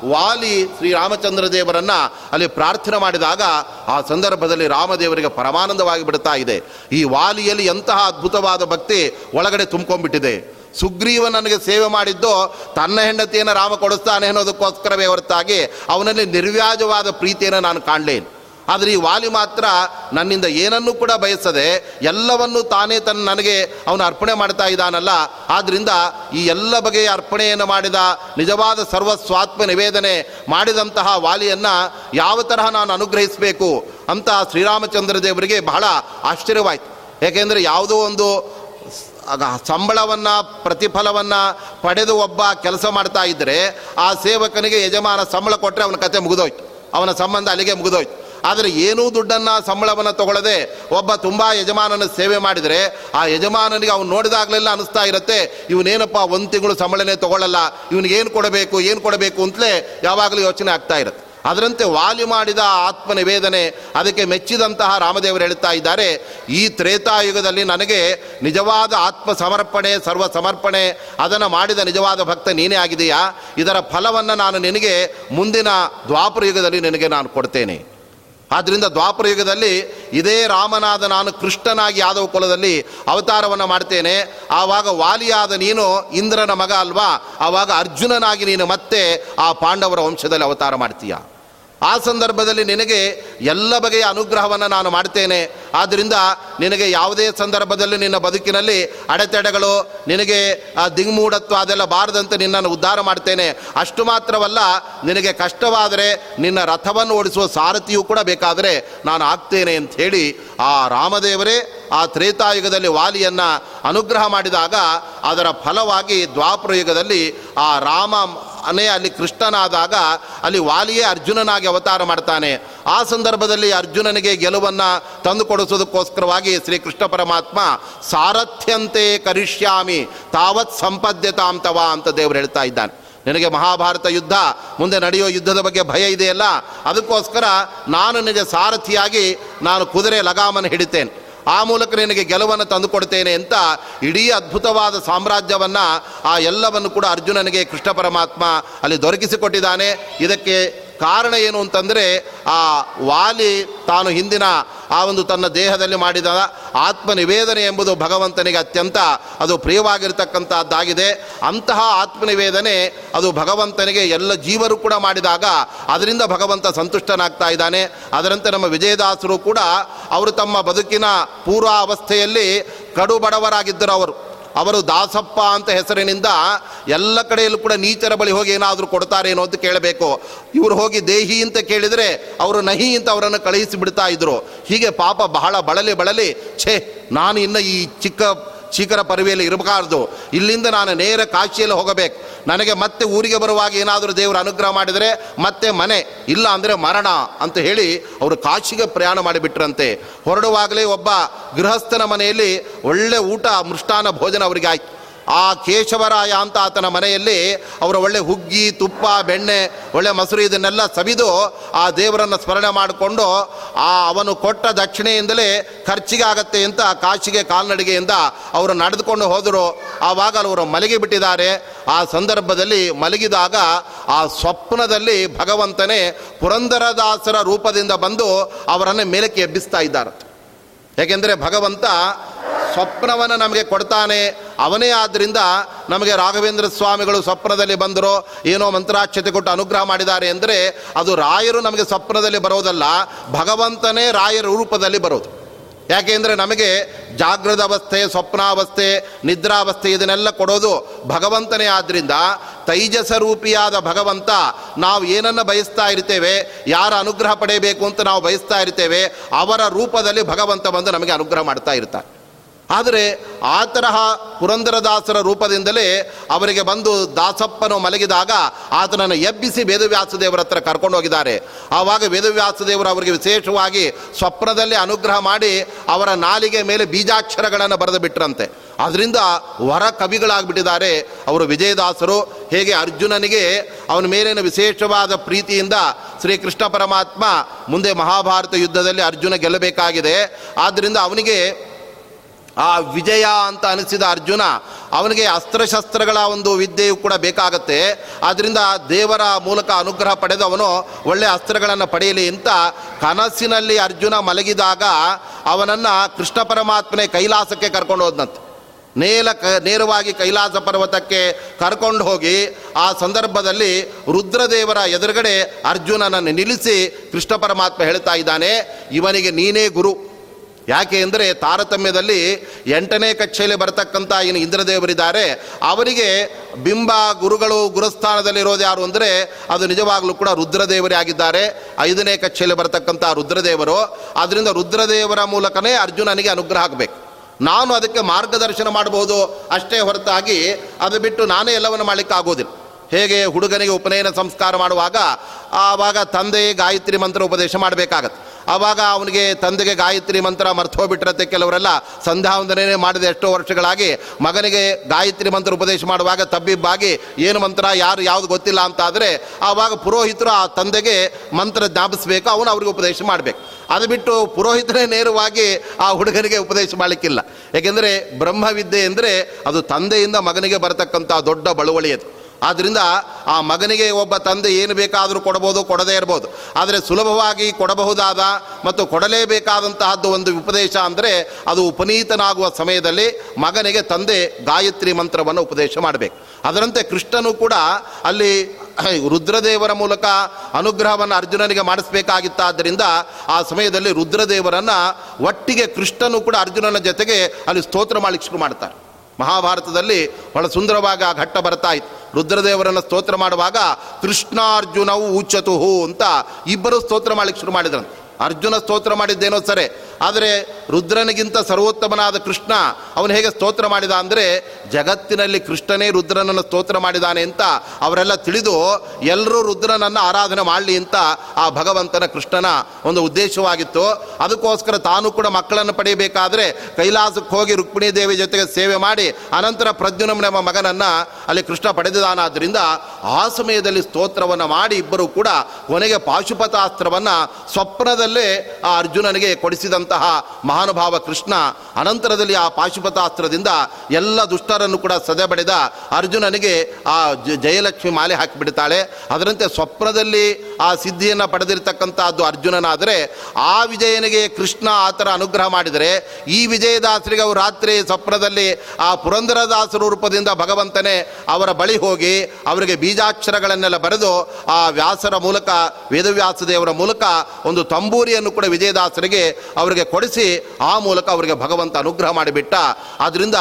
ವಾಲಿ ಶ್ರೀರಾಮಚಂದ್ರ ದೇವರನ್ನು ಅಲ್ಲಿ ಪ್ರಾರ್ಥನೆ ಮಾಡಿದಾಗ ಆ ಸಂದರ್ಭದಲ್ಲಿ ರಾಮದೇವರಿಗೆ ಪರಮಾನಂದವಾಗಿ ಬಿಡ್ತಾ ಇದೆ. ಈ ವಾಲಿಯಲ್ಲಿ ಎಂತಹ ಅದ್ಭುತವಾದ ಭಕ್ತಿ ಒಳಗಡೆ ತುಂಬ್ಕೊಂಡ್ಬಿಟ್ಟಿದೆ. ಸುಗ್ರೀವ ನನಗೆ ಸೇವೆ ಮಾಡಿದ್ದು ತನ್ನ ಹೆಂಡತಿಯನ್ನು ರಾಮ ಕೊಡಿಸ್ತಾನೆ ಅನ್ನೋದಕ್ಕೋಸ್ಕರವೇ ಹೊರತಾಗಿ ಅವನಲ್ಲಿ ನಿರ್ವ್ಯಾಜವಾದ ಪ್ರೀತಿಯನ್ನು ನಾನು ಕಾಣಲೇನು. ಆದರೆ ಈ ವಾಲಿ ಮಾತ್ರ ನನ್ನಿಂದ ಏನನ್ನೂ ಕೂಡ ಬಯಸದೆ ಎಲ್ಲವನ್ನೂ ತಾನೇ ತನ್ನ ನನಗೆ ಅವನು ಅರ್ಪಣೆ ಮಾಡ್ತಾ ಇದ್ದಾನಲ್ಲ. ಆದ್ದರಿಂದ ಈ ಎಲ್ಲ ಬಗೆಯ ಅರ್ಪಣೆಯನ್ನು ಮಾಡಿದ ನಿಜವಾದ ಸರ್ವಸ್ವಾತ್ಮ ನಿವೇದನೆ ಮಾಡಿದಂತಹ ವಾಲಿಯನ್ನು ಯಾವ ತರಹ ನಾನು ಅನುಗ್ರಹಿಸಬೇಕು ಅಂತ ಶ್ರೀರಾಮಚಂದ್ರ ದೇವರಿಗೆ ಬಹಳ ಆಶ್ಚರ್ಯವಾಯಿತು. ಏಕೆಂದರೆ ಯಾವುದೋ ಒಂದು ಸಂಬಳವನ್ನು, ಪ್ರತಿಫಲವನ್ನು ಪಡೆದು ಒಬ್ಬ ಕೆಲಸ ಮಾಡ್ತಾ ಇದ್ದರೆ ಆ ಸೇವಕನಿಗೆ ಯಜಮಾನ ಸಂಬಳ ಕೊಟ್ಟರೆ ಅವನ ಕತೆ ಮುಗಿದೋಯ್ತು. ಅವನ ಸಂಬಂಧ ಅಲ್ಲಿಗೆ ಮುಗಿದೋಯ್ತು. ಆದರೆ ಏನೂ ದುಡ್ಡನ್ನು ಸಂಬಳವನ್ನು ತಗೊಳ್ಳದೆ ಒಬ್ಬ ತುಂಬ ಯಜಮಾನನ ಸೇವೆ ಮಾಡಿದರೆ ಆ ಯಜಮಾನನಿಗೆ ಅವ್ನು ನೋಡಿದಾಗಲೆಲ್ಲ ಅನಿಸ್ತಾ ಇರುತ್ತೆ, ಇವನೇನಪ್ಪ ಒಂದು ತಿಂಗಳು ಸಂಬಳನೇ ತಗೊಳ್ಳಲ್ಲ ಇವನಿಗೇನು ಕೊಡಬೇಕು, ಏನು ಕೊಡಬೇಕು ಅಂತಲೇ ಯಾವಾಗಲೂ ಯೋಚನೆ ಆಗ್ತಾ ಇರುತ್ತೆ. ಅದರಂತೆ ವಾಲಿ ಮಾಡಿದ ಆತ್ಮ ನಿವೇದನೆ ಅದಕ್ಕೆ ಮೆಚ್ಚಿದಂತಹ ರಾಮದೇವರು ಹೇಳ್ತಾ ಇದ್ದಾರೆ, ಈ ತ್ರೇತಾಯುಗದಲ್ಲಿ ನನಗೆ ನಿಜವಾದ ಆತ್ಮ ಸಮರ್ಪಣೆ ಸರ್ವ ಸಮರ್ಪಣೆ ಅದನ್ನು ಮಾಡಿದ ನಿಜವಾದ ಭಕ್ತ ನೀನೇ ಆಗಿದೆಯಾ ಇದರ ಫಲವನ್ನು ನಾನು ನಿನಗೆ ಮುಂದಿನ ದ್ವಾಪರ ಯುಗದಲ್ಲಿ ನಿನಗೆ ನಾನು ಕೊಡ್ತೇನೆ. ಆದ್ದರಿಂದ ದ್ವಾಪರ ಯುಗದಲ್ಲಿ ಇದೇ ರಾಮನಾದ ನಾನು ಕೃಷ್ಣನಾಗಿ ಯಾದವ ಕುಲದಲ್ಲಿ ಅವತಾರವನ್ನು ಮಾಡ್ತೇನೆ. ಆವಾಗ ವಾಲಿಯಾದ ನೀನು ಇಂದ್ರನ ಮಗ ಅಲ್ವಾ? ಆವಾಗ ಅರ್ಜುನನಾಗಿ ನೀನು ಮತ್ತೆ ಆ ಪಾಂಡವರ ವಂಶದಲ್ಲಿ ಅವತಾರ ಮಾಡ್ತೀಯ? ಆ ಸಂದರ್ಭದಲ್ಲಿ ನಿನಗೆ ಎಲ್ಲ ಬಗೆಯ ಅನುಗ್ರಹವನ್ನು ನಾನು ಮಾಡ್ತೇನೆ. ಆದ್ದರಿಂದ ನಿನಗೆ ಯಾವುದೇ ಸಂದರ್ಭದಲ್ಲಿ ನಿನ್ನ ಬದುಕಿನಲ್ಲಿ ಅಡೆತಡೆಗಳು, ನಿನಗೆ ದಿಗ್ಮೂಢತ್ವ ಅದೆಲ್ಲ ಬಾರದಂತೆ ನಿನ್ನನ್ನು ಉದ್ಧಾರ ಮಾಡ್ತೇನೆ. ಅಷ್ಟು ಮಾತ್ರವಲ್ಲ, ನಿನಗೆ ಕಷ್ಟವಾದರೆ ನಿನ್ನ ರಥವನ್ನು ಓಡಿಸುವ ಸಾರಥಿಯೂ ಕೂಡ ಬೇಕಾದರೆ ನಾನು ಆಗ್ತೇನೆ ಅಂತ ಹೇಳಿ ಆ ರಾಮದೇವರೇ ಆ ತ್ರೇತಾಯುಗದಲ್ಲಿ ವಾಲಿಯನ್ನು ಅನುಗ್ರಹ ಮಾಡಿದಾಗ ಅದರ ಫಲವಾಗಿ ದ್ವಾಪರ ಯುಗದಲ್ಲಿ ಆ ರಾಮ ಅನೇ ಅಲ್ಲಿ ಕೃಷ್ಣನಾದಾಗ ಅಲ್ಲಿ ವಾಲಿಯೇ ಅರ್ಜುನನಾಗಿ ಅವತಾರ ಮಾಡ್ತಾನೆ. ಆ ಸಂದರ್ಭದಲ್ಲಿ ಅರ್ಜುನನಿಗೆ ಗೆಲುವನ್ನು ತಂದುಕೊಡಿಸೋದಕ್ಕೋಸ್ಕರವಾಗಿ ಶ್ರೀಕೃಷ್ಣ ಪರಮಾತ್ಮ, ಸಾರಥ್ಯಂತೆ ಕರಿಷ್ಯಾಮಿ, ತಾವತ್ ಸಂಪದ್ಯತಾಂ ತವ ಅಂತ ದೇವರು ಹೇಳ್ತಾ ಇದ್ದಾನೆ. ನಿನಗೆ ಮಹಾಭಾರತ ಯುದ್ಧ, ಮುಂದೆ ನಡೆಯೋ ಯುದ್ಧದ ಬಗ್ಗೆ ಭಯ ಇದೆಯಲ್ಲ, ಅದಕ್ಕೋಸ್ಕರ ನಾನು ನಿನಗೆ ಸಾರಥಿಯಾಗಿ ನಾನು ಕುದುರೆ ಲಗಾಮನ್ನು ಹಿಡಿತೇನೆ. ಆ ಮೂಲಕ ನಿನಗೆ ಗೆಲುವನ್ನು ತಂದುಕೊಡ್ತೇನೆ ಅಂತ ಇಡೀ ಅದ್ಭುತವಾದ ಸಾಮ್ರಾಜ್ಯವನ್ನು ಆ ಎಲ್ಲವನ್ನು ಕೂಡ ಅರ್ಜುನನಿಗೆ ಕೃಷ್ಣ ಪರಮಾತ್ಮ ಅಲ್ಲಿ ದೊರಕಿಸಿಕೊಟ್ಟಿದ್ದಾನೆ. ಇದಕ್ಕೆ ಕಾರಣ ಏನು ಅಂತಂದರೆ ಆ ವಾಲಿ ತಾನು ಹಿಂದಿನ ಆ ಒಂದು ತನ್ನ ದೇಹದಲ್ಲಿ ಮಾಡಿದ ಆತ್ಮ ನಿವೇದನೆ ಎಂಬುದು ಭಗವಂತನಿಗೆ ಅತ್ಯಂತ ಅದು ಪ್ರಿಯವಾಗಿರ್ತಕ್ಕಂಥದ್ದಾಗಿದೆ. ಅಂತಹ ಆತ್ಮನಿವೇದನೆ ಅದು ಭಗವಂತನಿಗೆ ಎಲ್ಲ ಜೀವರು ಕೂಡ ಮಾಡಿದಾಗ ಅದರಿಂದ ಭಗವಂತ ಸಂತುಷ್ಟನಾಗ್ತಾ ಇದ್ದಾನೆ. ಅದರಂತೆ ನಮ್ಮ ವಿಜಯದಾಸರು ಕೂಡ ಅವರು ತಮ್ಮ ಬದುಕಿನ ಪೂರ್ವ ಅವಸ್ಥೆಯಲ್ಲಿ ಕಡು ಬಡವರಾಗಿದ್ದರು ಅವರು. ಅವರು ದಾಸಪ್ಪ ಅಂತ ಹೆಸರಿನಿಂದ ಎಲ್ಲ ಕಡೆಯಲ್ಲೂ ಕೂಡ ನೀಚರ ಬಳಿ ಹೋಗಿ ಏನಾದರೂ ಕೊಡ್ತಾರೇನೋ ಅಂತ ಕೇಳಬೇಕು. ಇವರು ಹೋಗಿ ದೇಹಿ ಅಂತ ಕೇಳಿದರೆ ಅವರು ನಹಿ ಅಂತ ಅವರನ್ನು ಕಳುಹಿಸಿ ಬಿಡ್ತಾ ಇದ್ರು. ಹೀಗೆ ಪಾಪ ಬಹಳ ಬಳಲಿ ಬಳಲಿ ಛೇ, ನಾನು ಇನ್ನು ಈ ಚಿಕ್ಕ ಚೀಕರ ಪರವಿಯಲ್ಲಿ ಇರಬಾರ್ದು ಇಲ್ಲಿಂದ ನಾನು ನೇರ ಕಾಶಿಯಲ್ಲಿ ಹೋಗಬೇಕು. ನನಗೆ ಮತ್ತೆ ಊರಿಗೆ ಬರುವಾಗ ಏನಾದರೂ ದೇವರು ಅನುಗ್ರಹ ಮಾಡಿದರೆ ಮತ್ತೆ ಮನೆ, ಇಲ್ಲ ಅಂದರೆ ಮರಣ ಅಂತ ಹೇಳಿ ಅವರು ಕಾಶಿಗೆ ಪ್ರಯಾಣ ಮಾಡಿಬಿಟ್ರಂತೆ. ಹೊರಡುವಾಗಲೇ ಒಬ್ಬ ಗೃಹಸ್ಥನ ಮನೆಯಲ್ಲಿ ಒಳ್ಳೆ ಊಟ ಮೃಷ್ಟಾನ ಭೋಜನ ಅವರಿಗೆ ಆಯ್ತು. ಆ ಕೇಶವರಾಯ ಅಂತ ಆತನ ಮನೆಯಲ್ಲಿ ಅವರ ಒಳ್ಳೆ ಹುಗ್ಗಿ, ತುಪ್ಪ, ಬೆಣ್ಣೆ, ಒಳ್ಳೆ ಮೊಸರು ಇದನ್ನೆಲ್ಲ ಸವಿದು ಆ ದೇವರನ್ನು ಸ್ಮರಣೆ ಮಾಡಿಕೊಂಡು ಆ ಅವನು ಕೊಟ್ಟ ದಕ್ಷಿಣೆಯಿಂದಲೇ ಖರ್ಚಿಗೆ ಆಗತ್ತೆ ಅಂತ, ಕಾಶಿಗೆ, ಕಾಲ್ನಡಿಗೆಯಿಂದ ಅವರು ನಡೆದುಕೊಂಡು ಹೋದರು. ಆವಾಗ ಅವರು ಮಲಗಿ ಬಿಟ್ಟಿದ್ದಾರೆ. ಆ ಸಂದರ್ಭದಲ್ಲಿ ಮಲಗಿದಾಗ ಆ ಸ್ವಪ್ನದಲ್ಲಿ ಭಗವಂತನೇ ಪುರಂದರದಾಸರ ರೂಪದಿಂದ ಬಂದು ಅವರನ್ನು ಮೇಲಕ್ಕೆ ಎಬ್ಬಿಸ್ತಾ ಇದ್ದಾರೆ. ಏಕೆಂದರೆ ಭಗವಂತ ಸ್ವಪ್ನವನ್ನು ನಮಗೆ ಕೊಡ್ತಾನೆ, ಅವನೇ ಆದ್ದರಿಂದ ನಮಗೆ ರಾಘವೇಂದ್ರ ಸ್ವಾಮಿಗಳು ಸ್ವಪ್ನದಲ್ಲಿ ಬಂದರೋ, ಏನೋ ಮಂತ್ರಾಕ್ಷತೆ ಕೊಟ್ಟು ಅನುಗ್ರಹ ಮಾಡಿದ್ದಾರೆ ಅಂದರೆ ಅದು ರಾಯರು ನಮಗೆ ಸ್ವಪ್ನದಲ್ಲಿ ಬರೋದಲ್ಲ, ಭಗವಂತನೇ ರಾಯರ ರೂಪದಲ್ಲಿ ಬರೋದು. ಯಾಕೆಂದರೆ ನಮಗೆ ಜಾಗೃತ ಅವಸ್ಥೆ, ಸ್ವಪ್ನಾವಸ್ಥೆ, ನಿದ್ರಾವಸ್ಥೆ ಇದನ್ನೆಲ್ಲ ಕೊಡೋದು ಭಗವಂತನೇ ಆದ್ದರಿಂದ ತೈಜಸ ರೂಪಿಯಾದ ಭಗವಂತ ನಾವು ಏನನ್ನು ಬಯಸ್ತಾ ಇರ್ತೇವೆ, ಯಾರ ಅನುಗ್ರಹ ಪಡೆಯಬೇಕು ಅಂತ ನಾವು ಬಯಸ್ತಾ ಇರ್ತೇವೆ, ಅವರ ರೂಪದಲ್ಲಿ ಭಗವಂತ ಬಂದು ನಮಗೆ ಅನುಗ್ರಹ ಮಾಡ್ತಾ ಇರ್ತಾರೆ ಆದರೆ ಆ ತರಹ ಪುರಂದರದಾಸರ ರೂಪದಿಂದಲೇ ಅವರಿಗೆ ಬಂದು ದಾಸಪ್ಪನು ಮಲಗಿದಾಗ ಆತನನ್ನು ಎಬ್ಬಿಸಿ ವೇದವ್ಯಾಸದೇವರ ಹತ್ರ ಕರ್ಕೊಂಡು ಹೋಗಿದ್ದಾರೆ. ಆವಾಗ ವೇದವ್ಯಾಸದೇವರು ಅವರಿಗೆ ವಿಶೇಷವಾಗಿ ಸ್ವಪ್ನದಲ್ಲಿ ಅನುಗ್ರಹ ಮಾಡಿ ಅವರ ನಾಲಿಗೆ ಮೇಲೆ ಬೀಜಾಕ್ಷರಗಳನ್ನು ಬರೆದು ಬಿಟ್ರಂತೆ. ಅದರಿಂದ ವರ ಕವಿಗಳಾಗಿಬಿಟ್ಟಿದ್ದಾರೆ. ಅವರು ವಿಜಯದಾಸರು, ಹೇಗೆ ಅರ್ಜುನನಿಗೆ ಅವನ ಮೇಲಿನ ವಿಶೇಷವಾದ ಪ್ರೀತಿಯಿಂದ ಶ್ರೀಕೃಷ್ಣ ಪರಮಾತ್ಮ ಮುಂದೆ ಮಹಾಭಾರತ ಯುದ್ಧದಲ್ಲಿ ಅರ್ಜುನ ಗೆಲ್ಲಬೇಕಾಗಿದೆ. ಆದ್ದರಿಂದ ಅವನಿಗೆ ಆ ವಿಜಯ ಅಂತ ಅನಿಸಿದ ಅರ್ಜುನ, ಅವನಿಗೆ ಅಸ್ತ್ರಶಸ್ತ್ರಗಳ ಒಂದು ವಿದ್ಯೆಯು ಕೂಡ ಬೇಕಾಗತ್ತೆ. ಆದ್ದರಿಂದ ದೇವರ ಮೂಲಕ ಅನುಗ್ರಹ ಪಡೆದು ಅವನು ಒಳ್ಳೆಯ ಅಸ್ತ್ರಗಳನ್ನು ಪಡೆಯಲಿ ಅಂತ ಕನಸಿನಲ್ಲಿ ಅರ್ಜುನ ಮಲಗಿದಾಗ ಅವನನ್ನು ಕೃಷ್ಣ ಪರಮಾತ್ಮನೇ ಕೈಲಾಸಕ್ಕೆ ಕರ್ಕೊಂಡು ಹೋದ್ನಂತೆ. ನೇಲ ಕ, ನೇರವಾಗಿ ಕೈಲಾಸ ಪರ್ವತಕ್ಕೆ ಕರ್ಕೊಂಡು ಹೋಗಿ ಆ ಸಂದರ್ಭದಲ್ಲಿ ರುದ್ರದೇವರ ಎದುರುಗಡೆ ಅರ್ಜುನನನ್ನು ನಿಲ್ಲಿಸಿ ಕೃಷ್ಣ ಪರಮಾತ್ಮ ಹೇಳ್ತಾ ಇದ್ದಾನೆ, ಇವನಿಗೆ ನೀನೇ ಗುರು. ಯಾಕೆ ಅಂದರೆ ತಾರತಮ್ಯದಲ್ಲಿ ಎಂಟನೇ ಕಕ್ಷೆಯಲ್ಲಿ ಬರತಕ್ಕಂಥ ಏನು ಇಂದ್ರದೇವರಿದ್ದಾರೆ. ಅವರಿಗೆ ಬಿಂಬ ಗುರುಗಳು ಗುರುಸ್ಥಾನದಲ್ಲಿರೋದು ಯಾರು ಅಂದರೆ ಅದು ನಿಜವಾಗಲೂ ಕೂಡ ರುದ್ರದೇವರೇ ಆಗಿದ್ದಾರೆ. ಐದನೇ ಕಕ್ಷೆಯಲ್ಲಿ ಬರತಕ್ಕಂಥ ರುದ್ರದೇವರು. ಅದರಿಂದ ರುದ್ರದೇವರ ಮೂಲಕನೇ ಅರ್ಜುನನಿಗೆ ಅನುಗ್ರಹ ಆಗಬೇಕು. ನಾನು ಅದಕ್ಕೆ ಮಾರ್ಗದರ್ಶನ ಮಾಡಬಹುದು ಅಷ್ಟೇ ಹೊರತಾಗಿ ಅದು ಬಿಟ್ಟು ನಾನೇ ಎಲ್ಲವನ್ನು ಮಾಡಲಿಕ್ಕೆ ಆಗೋದಿಲ್ಲ. ಹೇಗೆ ಹುಡುಗನಿಗೆ ಉಪನಯನ ಸಂಸ್ಕಾರ ಮಾಡುವಾಗ ಆವಾಗ ತಂದೆ ಗಾಯತ್ರಿ ಮಂತ್ರ ಉಪದೇಶ ಮಾಡಬೇಕಾಗತ್ತೆ. ಆವಾಗ ಅವನಿಗೆ ತಂದೆಗೆ ಗಾಯತ್ರಿ ಮಂತ್ರ ಮರ್ತೋಗ್ಬಿಟ್ಟಿರತ್ತೆ ಕೆಲವರೆಲ್ಲ. ಸಂಧ್ಯಾವಂದನೆ ಮಾಡಿದ ಎಷ್ಟೋ ವರ್ಷಗಳಾಗಿ ಮಗನಿಗೆ ಗಾಯತ್ರಿ ಮಂತ್ರ ಉಪದೇಶ ಮಾಡುವಾಗ ತಬ್ಬಿಬ್ಬಾಗಿ ಏನು ಮಂತ್ರ, ಯಾರು ಯಾವುದು ಗೊತ್ತಿಲ್ಲ ಅಂತ ಆದರೆ ಆವಾಗ ಪುರೋಹಿತರು ಆ ತಂದೆಗೆ ಮಂತ್ರ ಜ್ಞಾಪಿಸ್ಬೇಕು, ಅವನು ಅವ್ರಿಗೆ ಉಪದೇಶ ಮಾಡಬೇಕು. ಅದು ಬಿಟ್ಟು ಪುರೋಹಿತರೇ ನೇರವಾಗಿ ಆ ಹುಡುಗನಿಗೆ ಉಪದೇಶ ಮಾಡಲಿಕ್ಕಿಲ್ಲ. ಏಕೆಂದರೆ ಬ್ರಹ್ಮವಿದ್ಯೆ ಅಂದರೆ ಅದು ತಂದೆಯಿಂದ ಮಗನಿಗೆ ಬರತಕ್ಕಂಥ ದೊಡ್ಡ ಬಳುವಳಿ ಅದು. ಆದ್ದರಿಂದ ಆ ಮಗನಿಗೆ ಒಬ್ಬ ತಂದೆ ಏನು ಬೇಕಾದರೂ ಕೊಡಬಹುದು, ಕೊಡದೇ ಇರ್ಬೋದು. ಆದರೆ ಸುಲಭವಾಗಿ ಕೊಡಬಹುದಾದ ಮತ್ತು ಕೊಡಲೇಬೇಕಾದಂತಹದ್ದು ಒಂದು ಉಪದೇಶ ಅಂದರೆ ಅದು ಉಪನೀತನಾಗುವ ಸಮಯದಲ್ಲಿ ಮಗನಿಗೆ ತಂದೆ ಗಾಯತ್ರಿ ಮಂತ್ರವನ್ನು ಉಪದೇಶ ಮಾಡಬೇಕು. ಅದರಂತೆ ಕೃಷ್ಣನು ಕೂಡ ಅಲ್ಲಿ ರುದ್ರದೇವರ ಮೂಲಕ ಅನುಗ್ರಹವನ್ನು ಅರ್ಜುನನಿಗೆ ಮಾಡಿಸಬೇಕಾಗಿತ್ತಾದ್ದರಿಂದ ಆ ಸಮಯದಲ್ಲಿ ರುದ್ರದೇವರನ್ನು ಒಟ್ಟಿಗೆ ಕೃಷ್ಣನು ಕೂಡ ಅರ್ಜುನನ ಜೊತೆಗೆ ಅಲ್ಲಿ ಸ್ತೋತ್ರ ಮಾಡಲಿಕ್ಕೆ ಶುರು ಮಾಡ್ತಾರೆ. ಮಹಾಭಾರತದಲ್ಲಿ ಬಹಳ ಸುಂದರವಾಗಿ ಆ ಘಟ್ಟ ಬರ್ತಾ ಇತ್ತು. ರುದ್ರದೇವರನ್ನು ಸ್ತೋತ್ರ ಮಾಡುವಾಗ ಕೃಷ್ಣಾರ್ಜುನವು ಉಚ್ಚತುಹು ಅಂತ ಇಬ್ಬರು ಸ್ತೋತ್ರ ಮಾಡಲಿಕ್ಕೆ ಶುರು ಮಾಡಿದ್ರಂತೆ. ಅರ್ಜುನ ಸ್ತೋತ್ರ ಮಾಡಿದ್ದೇನೋ ಸರಿ, ಆದರೆ ರುದ್ರನಿಗಿಂತ ಸರ್ವೋತ್ತಮನಾದ ಕೃಷ್ಣ, ಅವನು ಹೇಗೆ ಸ್ತೋತ್ರ ಮಾಡಿದ ಅಂದರೆ, ಜಗತ್ತಿನಲ್ಲಿ ಕೃಷ್ಣನೇ ರುದ್ರನನ್ನು ಸ್ತೋತ್ರ ಮಾಡಿದಾನೆ ಅಂತ ಅವರೆಲ್ಲ ತಿಳಿದು, ಎಲ್ಲರೂ ರುದ್ರನನ್ನು ಆರಾಧನೆ ಮಾಡಲಿ ಅಂತ ಆ ಭಗವಂತನ ಕೃಷ್ಣನ ಒಂದು ಉದ್ದೇಶವಾಗಿತ್ತು. ಅದಕ್ಕೋಸ್ಕರ ತಾನು ಕೂಡ ಮಕ್ಕಳನ್ನು ಪಡೆಯಬೇಕಾದರೆ, ಕೈಲಾಸಕ್ಕೆ ಹೋಗಿ ರುಕ್ಮಿಣಿ ದೇವಿ ಜೊತೆಗೆ ಸೇವೆ ಮಾಡಿ, ಅನಂತರ ಪ್ರದ್ಯುನಂಬ ಮಗನನ್ನು ಅಲ್ಲಿ ಕೃಷ್ಣ ಪಡೆದಿದ್ದಾನಾದ್ದರಿಂದ ಆ ಸಮಯದಲ್ಲಿ ಸ್ತೋತ್ರವನ್ನು ಮಾಡಿ ಇಬ್ಬರು ಕೂಡ ಕೊನೆಗೆ ಪಾಶುಪತಾಸ್ತ್ರವನ್ನು ಸ್ವಪ್ನದಲ್ಲೇ ಆ ಅರ್ಜುನನಿಗೆ ಕೊಡಿಸಿದಂತಹ ಮಹಾನುಭಾವ ಕೃಷ್ಣ, ಅನಂತರದಲ್ಲಿ ಆ ಪಾಶುಪತಾಸ್ತ್ರದಿಂದ ಎಲ್ಲ ದುಷ್ಟರನ್ನು ಕೂಡ ಸದೆಬಡಿದ ಅರ್ಜುನನಿಗೆ ಆ ಜಯಲಕ್ಷ್ಮಿ ಮಾಲೆ ಹಾಕಿಬಿಡ್ತಾಳೆ. ಅದರಂತೆ ಸ್ವಪ್ನದಲ್ಲಿ ಆ ಸಿದ್ಧಿಯನ್ನು ಪಡೆದಿರತಕ್ಕಂಥದ್ದು ಅರ್ಜುನನಾದರೆ ಆ ವಿಜಯನಿಗೆ ಕೃಷ್ಣ ಆ ಥರ ಅನುಗ್ರಹ ಮಾಡಿದರೆ ಈ ವಿಜಯದಾಸರಿಗೆ ಅವರು ರಾತ್ರಿ ಸ್ವಪ್ನದಲ್ಲಿ ಆ ಪುರಂದರದಾಸರ ರೂಪದಿಂದ ಭಗವಂತನೇ ಅವರ ಬಳಿ ಹೋಗಿ ಅವರಿಗೆ ಬೀಜಾಕ್ಷರಗಳನ್ನೆಲ್ಲ ಬರೆದು ಆ ವ್ಯಾಸರ ಮೂಲಕ ವೇದವ್ಯಾಸ ದೇವರ ಮೂಲಕ ಒಂದು ತಂಬೂರಿಯನ್ನು ಕೂಡ ವಿಜಯದಾಸರಿಗೆ ಅವರಿಗೆ ಕೊಡಿಸಿ ಆ ಮೂಲಕ ಅವರಿಗೆ ಭಗವಂತ ಅನುಗ್ರಹ ಮಾಡಿಬಿಟ್ಟ. ಆದ್ದರಿಂದ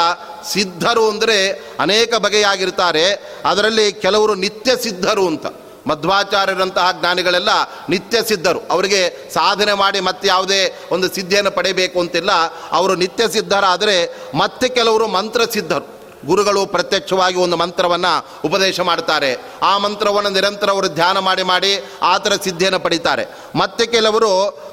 ಸಿದ್ಧರು ಅಂದರೆ ಅನೇಕ ಬಗೆಯಾಗಿರ್ತಾರೆ. ಅದರಲ್ಲಿ ಕೆಲವರು ನಿತ್ಯ ಸಿದ್ಧರು ಅಂತ. ಮಧ್ವಾಚಾರ್ಯರಂತಹ ಜ್ಞಾನಿಗಳೆಲ್ಲ ನಿತ್ಯ ಸಿದ್ಧರು. ಅವರಿಗೆ ಸಾಧನೆ ಮಾಡಿ ಮತ್ತೆ ಯಾವುದೇ ಒಂದು ಸಿದ್ಧಿಯನ್ನು ಪಡೆಯಬೇಕು ಅಂತಿಲ್ಲ. ಅವರು ನಿತ್ಯ ಸಿದ್ಧರಾದರೆ ಮತ್ತೆ ಕೆಲವರು ಮಂತ್ರ ಸಿದ್ಧರು. ಗುರುಗಳು ಪ್ರತ್ಯಕ್ಷವಾಗಿ ಒಂದು ಮಂತ್ರವನ್ನು ಉಪದೇಶ ಮಾಡ್ತಾರೆ ಆ ಮಂತ್ರವನ್ನು ನಿರಂತರ ಅವರು ಧ್ಯಾನ ಮಾಡಿ ಮಾಡಿ ಆ ಥರ ಸಿದ್ಧಿಯನ್ನು ಪಡಿತಾರೆ. ಮತ್ತೆ ಕೆಲವರು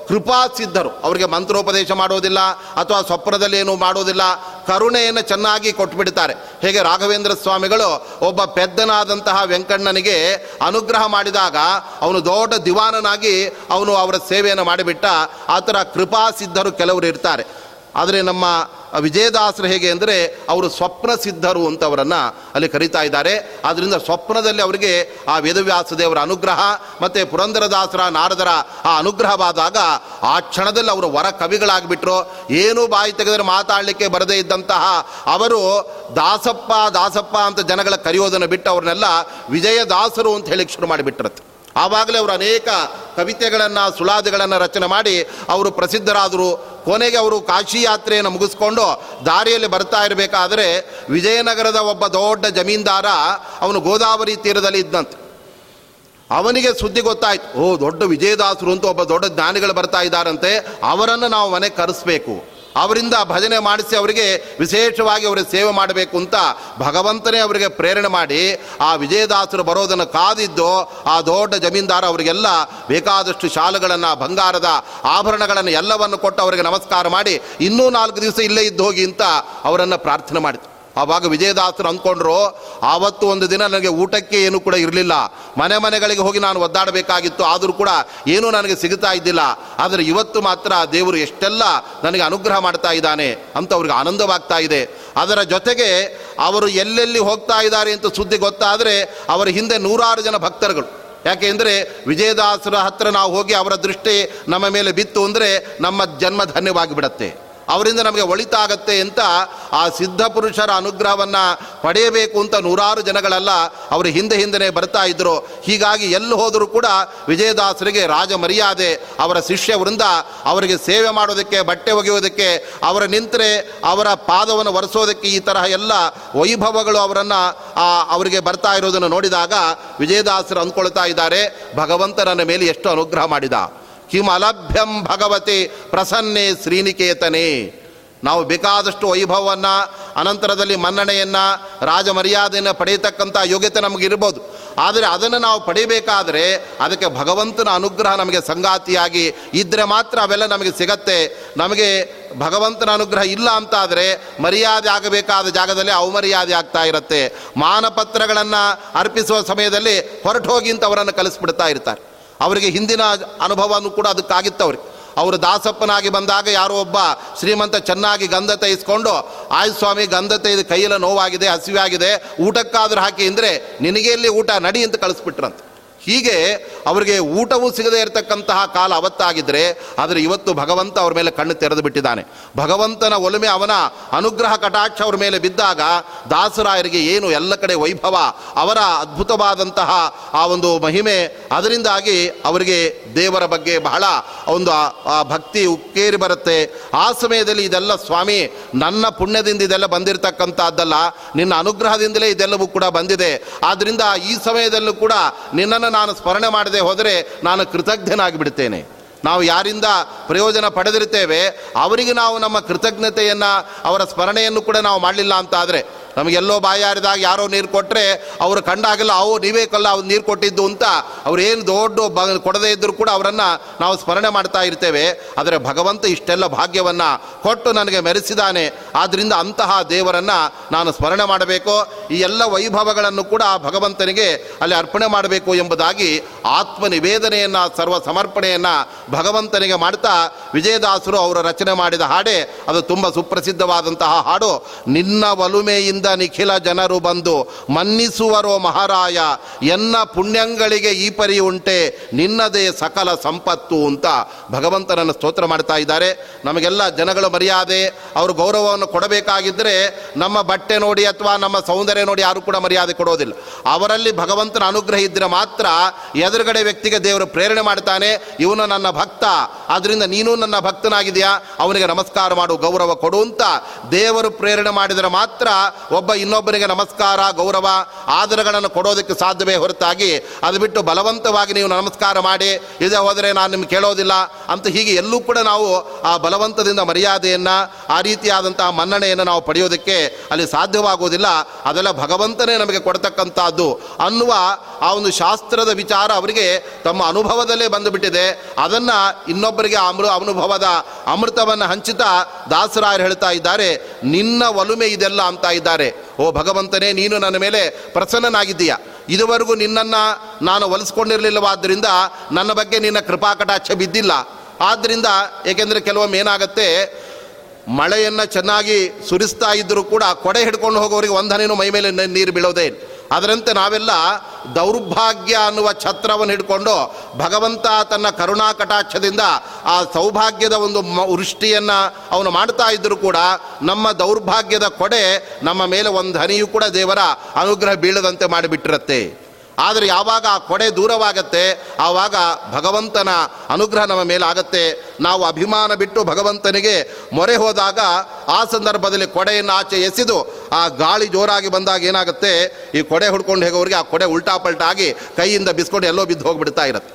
ಕೃಪಾ ಸಿದ್ಧರು. ಅವರಿಗೆ ಮಂತ್ರೋಪದೇಶ ಮಾಡೋದಿಲ್ಲ ಅಥವಾ ಸ್ವಪ್ನದಲ್ಲಿ ಏನು ಮಾಡೋದಿಲ್ಲ. ಕರುಣೆಯನ್ನು ಚೆನ್ನಾಗಿ ಕೊಟ್ಬಿಡ್ತಾರೆ. ಹೇಗೆ ರಾಘವೇಂದ್ರ ಸ್ವಾಮಿಗಳು ಒಬ್ಬ ಪೆದ್ದನಾದಂತಹ ವೆಂಕಣ್ಣನಿಗೆ ಅನುಗ್ರಹ ಮಾಡಿದಾಗ ಅವನು ದೊಡ್ಡ ದಿವಾನನಾಗಿ ಅವನು ಅವರ ಸೇವೆಯನ್ನು ಮಾಡಿಬಿಟ್ಟ ಆ ಥರ ಕೃಪಾ ಸಿದ್ಧರು ಕೆಲವರು ಇರ್ತಾರೆ. ಆದರೆ ನಮ್ಮ ವಿಜಯದಾಸರು ಹೇಗೆ ಅಂದರೆ ಅವರು ಸ್ವಪ್ನ ಸಿದ್ಧರು ಅಂತ ಅವರನ್ನು ಅಲ್ಲಿ ಕರೀತಾ ಇದ್ದಾರೆ. ಆದ್ದರಿಂದ ಸ್ವಪ್ನದಲ್ಲಿ ಅವರಿಗೆ ಆ ವೇದವ್ಯಾಸ ದೇವರ ಅನುಗ್ರಹ ಮತ್ತು ಪುರಂದರದಾಸರ, ನಾರದರ ಆ ಅನುಗ್ರಹವಾದಾಗ ಆ ಕ್ಷಣದಲ್ಲಿ ಅವರು ವರ ಕವಿಗಳಾಗಿಬಿಟ್ರು. ಏನು ಬಾಯಿ ತೆಗೆದರೆ ಮಾತಾಡಲಿಕ್ಕೆ ಬರದೇ ಇದ್ದಂತಹ ಅವರು ದಾಸಪ್ಪ ದಾಸಪ್ಪ ಅಂತ ಜನಗಳ ಕರೆಯೋದನ್ನು ಬಿಟ್ಟು ಅವ್ರನ್ನೆಲ್ಲ ವಿಜಯದಾಸರು ಅಂತ ಹೇಳಿಕ್ಕೆ ಶುರು ಮಾಡಿಬಿಟ್ಟಿರತ್ತೆ ಆವಾಗಲೇ ಅವರು ಅನೇಕ ಕವಿತೆಗಳನ್ನು, ಸುಳಾದಿಗಳನ್ನು ರಚನೆ ಮಾಡಿ ಅವರು ಪ್ರಸಿದ್ಧರಾದರು. ಕೊನೆಗೆ ಅವರು ಕಾಶಿ ಯಾತ್ರೆಯನ್ನು ಮುಗಿಸ್ಕೊಂಡು ದಾರಿಯಲ್ಲಿ ಬರ್ತಾ ಇರಬೇಕಾದ್ರೆ ವಿಜಯನಗರದ ಒಬ್ಬ ದೊಡ್ಡ ಜಮೀನ್ದಾರ ಅವನು ಗೋದಾವರಿ ತೀರದಲ್ಲಿ ಇದ್ದಂತೆ ಅವನಿಗೆ ಸುದ್ದಿ ಗೊತ್ತಾಯ್ತು, ಓ ದೊಡ್ಡ ವಿಜಯದಾಸರು ಅಂತ ಒಬ್ಬ ದೊಡ್ಡ ಜ್ಞಾನಿಗಳು ಬರ್ತಾ ಇದ್ದಾರಂತೆ, ಅವರನ್ನು ನಾವು ಮನೆಗೆ ಕರೆಸ್ಬೇಕು. ಅವರಿಂದ ಭಜನೆ ಮಾಡಿಸಿ ಅವರಿಗೆ ವಿಶೇಷವಾಗಿ ಅವರಿಗೆ ಸೇವೆ ಮಾಡಬೇಕು ಅಂತ ಭಗವಂತನೇ ಅವರಿಗೆ ಪ್ರೇರಣೆ ಮಾಡಿ ಆ ವಿಜಯದಾಸರು ಬರೋದನ್ನು ಕಾದಿದ್ದು ಆ ದೊಡ್ಡ ಜಮೀನ್ದಾರ ಅವರಿಗೆಲ್ಲ ಬೇಕಾದಷ್ಟು ಶಾಲುಗಳನ್ನು, ಬಂಗಾರದ ಆಭರಣಗಳನ್ನು ಎಲ್ಲವನ್ನು ಕೊಟ್ಟು ಅವರಿಗೆ ನಮಸ್ಕಾರ ಮಾಡಿ ಇನ್ನೂ ನಾಲ್ಕು ದಿವಸ ಇಲ್ಲೇ ಇದ್ದು ಹೋಗಿ ಅಂತ ಅವರನ್ನು ಪ್ರಾರ್ಥನೆ ಮಾಡಿತು ಆವಾಗ ವಿಜಯದಾಸರು ಅಂದ್ಕೊಂಡ್ರು, ಆವತ್ತು ಒಂದು ದಿನ ನನಗೆ ಊಟಕ್ಕೆ ಏನು ಕೂಡ ಇರಲಿಲ್ಲ. ಮನೆ ಮನೆಗಳಿಗೆ ಹೋಗಿ ನಾನು ಒದ್ದಾಡಬೇಕಾಗಿತ್ತು. ಆದರೂ ಕೂಡ ಏನೂ ನನಗೆ ಸಿಗುತ್ತಾ ಇದ್ದಿಲ್ಲ. ಆದರೆ ಇವತ್ತು ಮಾತ್ರ ದೇವರು ಎಷ್ಟೆಲ್ಲ ನನಗೆ ಅನುಗ್ರಹ ಮಾಡ್ತಾ ಇದ್ದಾನೆ ಅಂತ ಅವ್ರಿಗೆ ಆನಂದವಾಗ್ತಾ ಇದೆ. ಅದರ ಜೊತೆಗೆ ಅವರು ಎಲ್ಲೆಲ್ಲಿ ಹೋಗ್ತಾ ಇದ್ದಾರೆ ಅಂತ ಸುದ್ದಿ ಗೊತ್ತಾದರೆ ಅವರ ಹಿಂದೆ ನೂರಾರು ಜನ ಭಕ್ತರುಗಳು. ಯಾಕೆ ಅಂದರೆ ವಿಜಯದಾಸರ ಹತ್ರ ನಾವು ಹೋಗಿ ಅವರ ದೃಷ್ಟಿ ನಮ್ಮ ಮೇಲೆ ಬಿತ್ತು ಅಂದರೆ ನಮ್ಮ ಜನ್ಮ ಅವರಿಂದ ನಮಗೆ ಒಳಿತಾಗತ್ತೆ ಅಂತ ಆ ಸಿದ್ಧ ಪುರುಷರ ಅನುಗ್ರಹವನ್ನು ಪಡೆಯಬೇಕು ಅಂತ ನೂರಾರು ಜನಗಳೆಲ್ಲ ಅವರು ಹಿಂದೆ ಹಿಂದೆನೇ ಬರ್ತಾ ಇದ್ದರು ಹೀಗಾಗಿ ಎಲ್ಲಿ ಹೋದರೂ ಕೂಡ ವಿಜಯದಾಸರಿಗೆ ರಾಜ ಮರ್ಯಾದೆ ಅವರ ಶಿಷ್ಯ ವೃಂದ ಅವರಿಗೆ ಸೇವೆ ಮಾಡೋದಕ್ಕೆ, ಬಟ್ಟೆ ಒಗೆಯೋದಕ್ಕೆ, ಅವರ ನಿಂತರೆ, ಅವರ ಪಾದವನ್ನು ಒರೆಸೋದಕ್ಕೆ ಈ ತರಹ ಎಲ್ಲ ವೈಭವಗಳು ಅವರನ್ನು ಅವರಿಗೆ ಬರ್ತಾ ಇರೋದನ್ನು ನೋಡಿದಾಗ ವಿಜಯದಾಸರು ಅಂದ್ಕೊಳ್ತಾ ಇದ್ದಾರೆ, ಭಗವಂತ ಮೇಲೆ ಎಷ್ಟು ಅನುಗ್ರಹ ಮಾಡಿದ. ಕಿಮಲಭ್ಯಂ ಭಗವತಿ ಪ್ರಸನ್ನೆ ಶ್ರೀನಿಕೇತನೆ. ನಾವು ಬೇಕಾದಷ್ಟು ವೈಭವವನ್ನು, ಅನಂತರದಲ್ಲಿ ಮನ್ನಣೆಯನ್ನು, ರಾಜಮರ್ಯಾದೆಯನ್ನು ಪಡೆಯತಕ್ಕಂಥ ಯೋಗ್ಯತೆ ನಮಗಿರ್ಬೋದು ಆದರೆ ಅದನ್ನು ನಾವು ಪಡಿಬೇಕಾದರೆ ಅದಕ್ಕೆ ಭಗವಂತನ ಅನುಗ್ರಹ ನಮಗೆ ಸಂಗಾತಿಯಾಗಿ ಇದ್ದರೆ ಮಾತ್ರ ಅವೆಲ್ಲ ನಮಗೆ ಸಿಗತ್ತೆ. ನಮಗೆ ಭಗವಂತನ ಅನುಗ್ರಹ ಇಲ್ಲ ಅಂತಾದರೆ ಮರ್ಯಾದೆ ಆಗಬೇಕಾದ ಜಾಗದಲ್ಲಿ ಅವಮರ್ಯಾದೆ ಆಗ್ತಾ ಇರುತ್ತೆ. ಮಾನಪತ್ರಗಳನ್ನು ಅರ್ಪಿಸುವ ಸಮಯದಲ್ಲಿ ಹೊರಟು ಹೋಗಿ ಅಂತ ಅವರನ್ನು ಕಲಿಸ್ಬಿಡ್ತಾ ಇರ್ತಾರೆ. ಅವರಿಗೆ ಹಿಂದಿನ ಅನುಭವನೂ ಕೂಡ ಅದಕ್ಕಾಗಿತ್ತು ಅವ್ರಿಗೆ ಅವರು ದಾಸಪ್ಪನಾಗಿ ಬಂದಾಗ ಯಾರೋ ಒಬ್ಬ ಶ್ರೀಮಂತ ಚೆನ್ನಾಗಿ ಗಂಧ ತೈಸ್ಕೊಂಡು ಆಯ್ ಸ್ವಾಮಿ, ಗಂಧ ತೈದು ಕೈಯೆಲ್ಲ ನೋವಾಗಿದೆ ಹಸಿವೆ ಆಗಿದೆ ಊಟಕ್ಕಾದ್ರೂ ಹಾಕಿ, ಅಂದರೆ ನಿನಗೆ ಇಲ್ಲಿ ಊಟ, ನಡಿ ಅಂತ ಕಳಿಸ್ಬಿಟ್ರಂತ. ಹೀಗೆ ಅವರಿಗೆ ಊಟವೂ ಸಿಗದೇ ಇರತಕ್ಕಂತಹ ಕಾಲ ಅವತ್ತಾಗಿದ್ದರೆ ಆದರೆ ಇವತ್ತು ಭಗವಂತ ಅವರ ಮೇಲೆ ಕಣ್ಣು ತೆರೆದು ಬಿಟ್ಟಿದ್ದಾನೆ. ಭಗವಂತನ ಒಲುಮೆ ಅವನ ಅನುಗ್ರಹ ಕಟಾಕ್ಷ ಅವರ ಮೇಲೆ ಬಿದ್ದಾಗ ದಾಸರಾಯರಿಗೆ ಏನು ಎಲ್ಲ ಕಡೆ ವೈಭವ, ಅವರ ಅದ್ಭುತವಾದಂತಹ ಆ ಒಂದು ಮಹಿಮೆ, ಅದರಿಂದಾಗಿ ಅವರಿಗೆ ದೇವರ ಬಗ್ಗೆ ಬಹಳ ಒಂದು ಭಕ್ತಿ ಉಕ್ಕೇರಿ ಬರುತ್ತೆ. ಆ ಸಮಯದಲ್ಲಿ ಇದೆಲ್ಲ ಸ್ವಾಮಿ, ನನ್ನ ಪುಣ್ಯದಿಂದ ಇದೆಲ್ಲ ಬಂದಿರತಕ್ಕಂಥದ್ದಲ್ಲ, ನಿನ್ನ ಅನುಗ್ರಹದಿಂದಲೇ ಇದೆಲ್ಲವೂ ಕೂಡ ಬಂದಿದೆ. ಆದ್ದರಿಂದ ಈ ಸಮಯದಲ್ಲೂ ಕೂಡ ನಿನ್ನನ್ನು ನಾನು ಸ್ಮರಣೆ ಮಾಡದೆ ಹೋದರೆ ನಾನು ಕೃತಜ್ಞನಾಗಿ ಬಿಡ್ತೇನೆ ನಾವು ಯಾರಿಂದ ಪ್ರಯೋಜನ ಪಡೆದಿರ್ತೇವೆ ಅವರಿಗೆ ನಾವು ನಮ್ಮ ಕೃತಜ್ಞತೆಯನ್ನು, ಅವರ ಸ್ಮರಣೆಯನ್ನು ಕೂಡ ನಾವು ಮಾಡಲಿಲ್ಲ ಅಂತ ಆದರೆ ನಮಗೆಲ್ಲೋ ಬಾಯಾರಿದಾಗ ಯಾರೋ ನೀರು ಕೊಟ್ಟರೆ ಅವರು ಕಂಡಾಗಲ್ಲ, ಅವು ನೀವೇ ಕಲ್ಲ, ಅವ್ರು ನೀರು ಕೊಟ್ಟಿದ್ದು ಅಂತ ಅವ್ರು ಏನು ದೊಡ್ಡ ಬ, ಕೊಡದೇ ಇದ್ದರೂ ಕೂಡ ಅವರನ್ನು ನಾವು ಸ್ಮರಣೆ ಮಾಡ್ತಾ ಇರ್ತೇವೆ. ಆದರೆ ಭಗವಂತ ಇಷ್ಟೆಲ್ಲ ಭಾಗ್ಯವನ್ನು ಕೊಟ್ಟು ನನಗೆ ಮೆರೆಸಿದ್ದಾನೆ ಆದ್ದರಿಂದ ಅಂತಹ ದೇವರನ್ನು ನಾನು ಸ್ಮರಣೆ ಮಾಡಬೇಕು. ಈ ಎಲ್ಲ ವೈಭವಗಳನ್ನು ಕೂಡ ಆ ಭಗವಂತನಿಗೆ ಅಲ್ಲಿ ಅರ್ಪಣೆ ಮಾಡಬೇಕು ಎಂಬುದಾಗಿ ಆತ್ಮ ನಿವೇದನೆಯನ್ನು ಸರ್ವ ಸಮರ್ಪಣೆಯನ್ನು ಭಗವಂತನಿಗೆ ಮಾಡ್ತಾ ವಿಜಯದಾಸರು ಅವರು ರಚನೆ ಮಾಡಿದ ಹಾಡೇ ಅದು ತುಂಬ ಸುಪ್ರಸಿದ್ಧವಾದಂತಹ ಹಾಡು. ನಿನ್ನ ಒಲುಮೆಯಿಂದ ನಿಖಿಲ ಜನರು ಬಂದು ಮನ್ನಿಸುವರೋ ಮಹಾರಾಯ, ಎನ್ನ ಪುಣ್ಯಂಗಳಿಗೆ ಈ ಪರಿ ಉಂಟೆ, ನಿನ್ನದೇ ಸಕಲ ಸಂಪತ್ತು ಅಂತ ಭಗವಂತನನ್ನು ಸ್ತೋತ್ರ ಮಾಡ್ತಾ ಇದ್ದಾರೆ. ನಮಗೆಲ್ಲ ಜನಗಳ ಮರ್ಯಾದೆ, ಅವರು ಗೌರವವನ್ನು ಕೊಡಬೇಕಾಗಿದ್ದರೆ ನಮ್ಮ ಬಟ್ಟೆ ನೋಡಿ ಅಥವಾ ನಮ್ಮ ಸೌಂದರ್ಯ ನೋಡಿ ಯಾರು ಕೂಡ ಮರ್ಯಾದೆ ಕೊಡೋದಿಲ್ಲ. ಅವರಲ್ಲಿ ಭಗವಂತನ ಅನುಗ್ರಹ ಇದ್ದರೆ ಮಾತ್ರ ಎದುರುಗಡೆ ವ್ಯಕ್ತಿಗೆ ದೇವರು ಪ್ರೇರಣೆ ಮಾಡ್ತಾನೆ, ಇವನು ನನ್ನ ಭಕ್ತ ಆದ್ದರಿಂದ ನೀನು ನನ್ನ ಭಕ್ತನಾಗಿದೆಯಾ, ಅವನಿಗೆ ನಮಸ್ಕಾರ ಮಾಡು, ಗೌರವ ಕೊಡು ಅಂತ ದೇವರು ಪ್ರೇರಣೆ ಮಾಡಿದರೆ ಮಾತ್ರ ಒಬ್ಬ ಇನ್ನೊಬ್ಬರಿಗೆ ನಮಸ್ಕಾರ, ಗೌರವ, ಆದರಗಳನ್ನು ಕೊಡೋದಕ್ಕೆ ಸಾಧ್ಯವೇ ಹೊರತಾಗಿ ಅದು ಬಿಟ್ಟು ಬಲವಂತವಾಗಿ ನೀವು ನಮಸ್ಕಾರ ಮಾಡಿ, ಇದೇ ಹೋದರೆ ನಾನು ನಿಮ್ಗೆ ಕೇಳೋದಿಲ್ಲ ಅಂತ ಹೀಗೆ ಎಲ್ಲೂ ಕೂಡ ನಾವು ಆ ಬಲವಂತದಿಂದ ಮರ್ಯಾದೆಯನ್ನು, ಆ ರೀತಿಯಾದಂತಹ ಮನ್ನಣೆಯನ್ನು ನಾವು ಪಡೆಯೋದಕ್ಕೆ ಅಲ್ಲಿ ಸಾಧ್ಯವಾಗುವುದಿಲ್ಲ. ಅದೆಲ್ಲ ಭಗವಂತನೇ ನಮಗೆ ಕೊಡ್ತಕ್ಕಂಥದ್ದು ಅನ್ನುವ ಆ ಒಂದು ಶಾಸ್ತ್ರದ ವಿಚಾರ ಅವರಿಗೆ ತಮ್ಮ ಅನುಭವದಲ್ಲೇ ಬಂದುಬಿಟ್ಟಿದೆ. ಅದನ್ನು ಇನ್ನೊಬ್ಬರಿಗೆ ಅಮೃ, ಅನುಭವದ ಅಮೃತವನ್ನು ಹಂಚುತ್ತಾ ದಾಸರಾಯರು ಹೇಳ್ತಾ ಇದ್ದಾರೆ, ನಿನ್ನ ಒಲುಮೆ ಇದೆಲ್ಲ ಅಂತ ಇದ್ದಾರೆ. ಓ ಭಗವಂತನೇ, ನೀನು ನನ್ನ ಮೇಲೆ ಪ್ರಸನ್ನನಾಗಿದ್ದೀಯ? ಇದುವರೆಗೂ ನಿನ್ನನ್ನು ನಾನು ಒಲಿಸ್ಕೊಂಡಿರಲಿಲ್ಲವಾದ್ದರಿಂದ ನನ್ನ ಬಗ್ಗೆ ನಿನ್ನ ಕೃಪಾಕಟಾಕ್ಷ ಬಿದ್ದಿಲ್ಲ. ಆದ್ದರಿಂದ ಏಕೆಂದರೆ ಕೆಲವೊಮ್ಮೆ ಏನಾಗುತ್ತೆ, ಮಳೆಯನ್ನು ಚೆನ್ನಾಗಿ ಸುರಿಸ್ತಾ ಇದ್ದರೂ ಕೂಡ ಕೊಡೆ ಹಿಡ್ಕೊಂಡು ಹೋಗೋರಿಗೆ ಒಂದು ಹನಿನೂ ಮೈ ಮೇಲೆ ನೀರು ಬೀಳೋದೇ ಅದರಂತೆ ನಾವೆಲ್ಲ ದೌರ್ಭಾಗ್ಯ ಅನ್ನುವ ಛತ್ರವನ್ನು ಹಿಡ್ಕೊಂಡು ಭಗವಂತ ತನ್ನ ಕರುಣಾ ಕಟಾಕ್ಷದಿಂದ ಆ ಸೌಭಾಗ್ಯದ ಒಂದು ವೃಷ್ಟಿಯನ್ನು ಅವನು ಮಾಡ್ತಾ ಇದ್ದರೂ ಕೂಡ ನಮ್ಮ ದೌರ್ಭಾಗ್ಯದ ಕೊಡೆ ನಮ್ಮ ಮೇಲೆ ಒಂದು ಹನಿಯೂ ಕೂಡ ದೇವರ ಅನುಗ್ರಹ ಬೀಳದಂತೆ ಮಾಡಿಬಿಟ್ಟಿರತ್ತೆ. ಆದರೆ ಯಾವಾಗ ಆ ಕೊಡೆ ದೂರವಾಗತ್ತೆ, ಆವಾಗ ಭಗವಂತನ ಅನುಗ್ರಹ ನಮ್ಮ ಮೇಲೆ ಆಗತ್ತೆ ನಾವು ಅಭಿಮಾನ ಬಿಟ್ಟು ಭಗವಂತನಿಗೆ ಮೊರೆ ಹೋದಾಗ ಆ ಸಂದರ್ಭದಲ್ಲಿ ಕೊಡೆಯನ್ನು ಆಚೆ ಎಸೆದು ಆ ಗಾಳಿ ಜೋರಾಗಿ ಬಂದಾಗ ಏನಾಗುತ್ತೆ, ಈ ಕೊಡೆ ಹುಡ್ಕೊಂಡು ಹೋಗೋರಿಗೆ ಆ ಕೊಡೆ ಉಲ್ಟಾ ಪಲ್ಟಾಗಿ ಕೈಯಿಂದ ಬಿಸ್ಕೊಂಡು ಎಲ್ಲೋ ಬಿದ್ದು ಹೋಗ್ಬಿಡ್ತಾ ಇರುತ್ತೆ.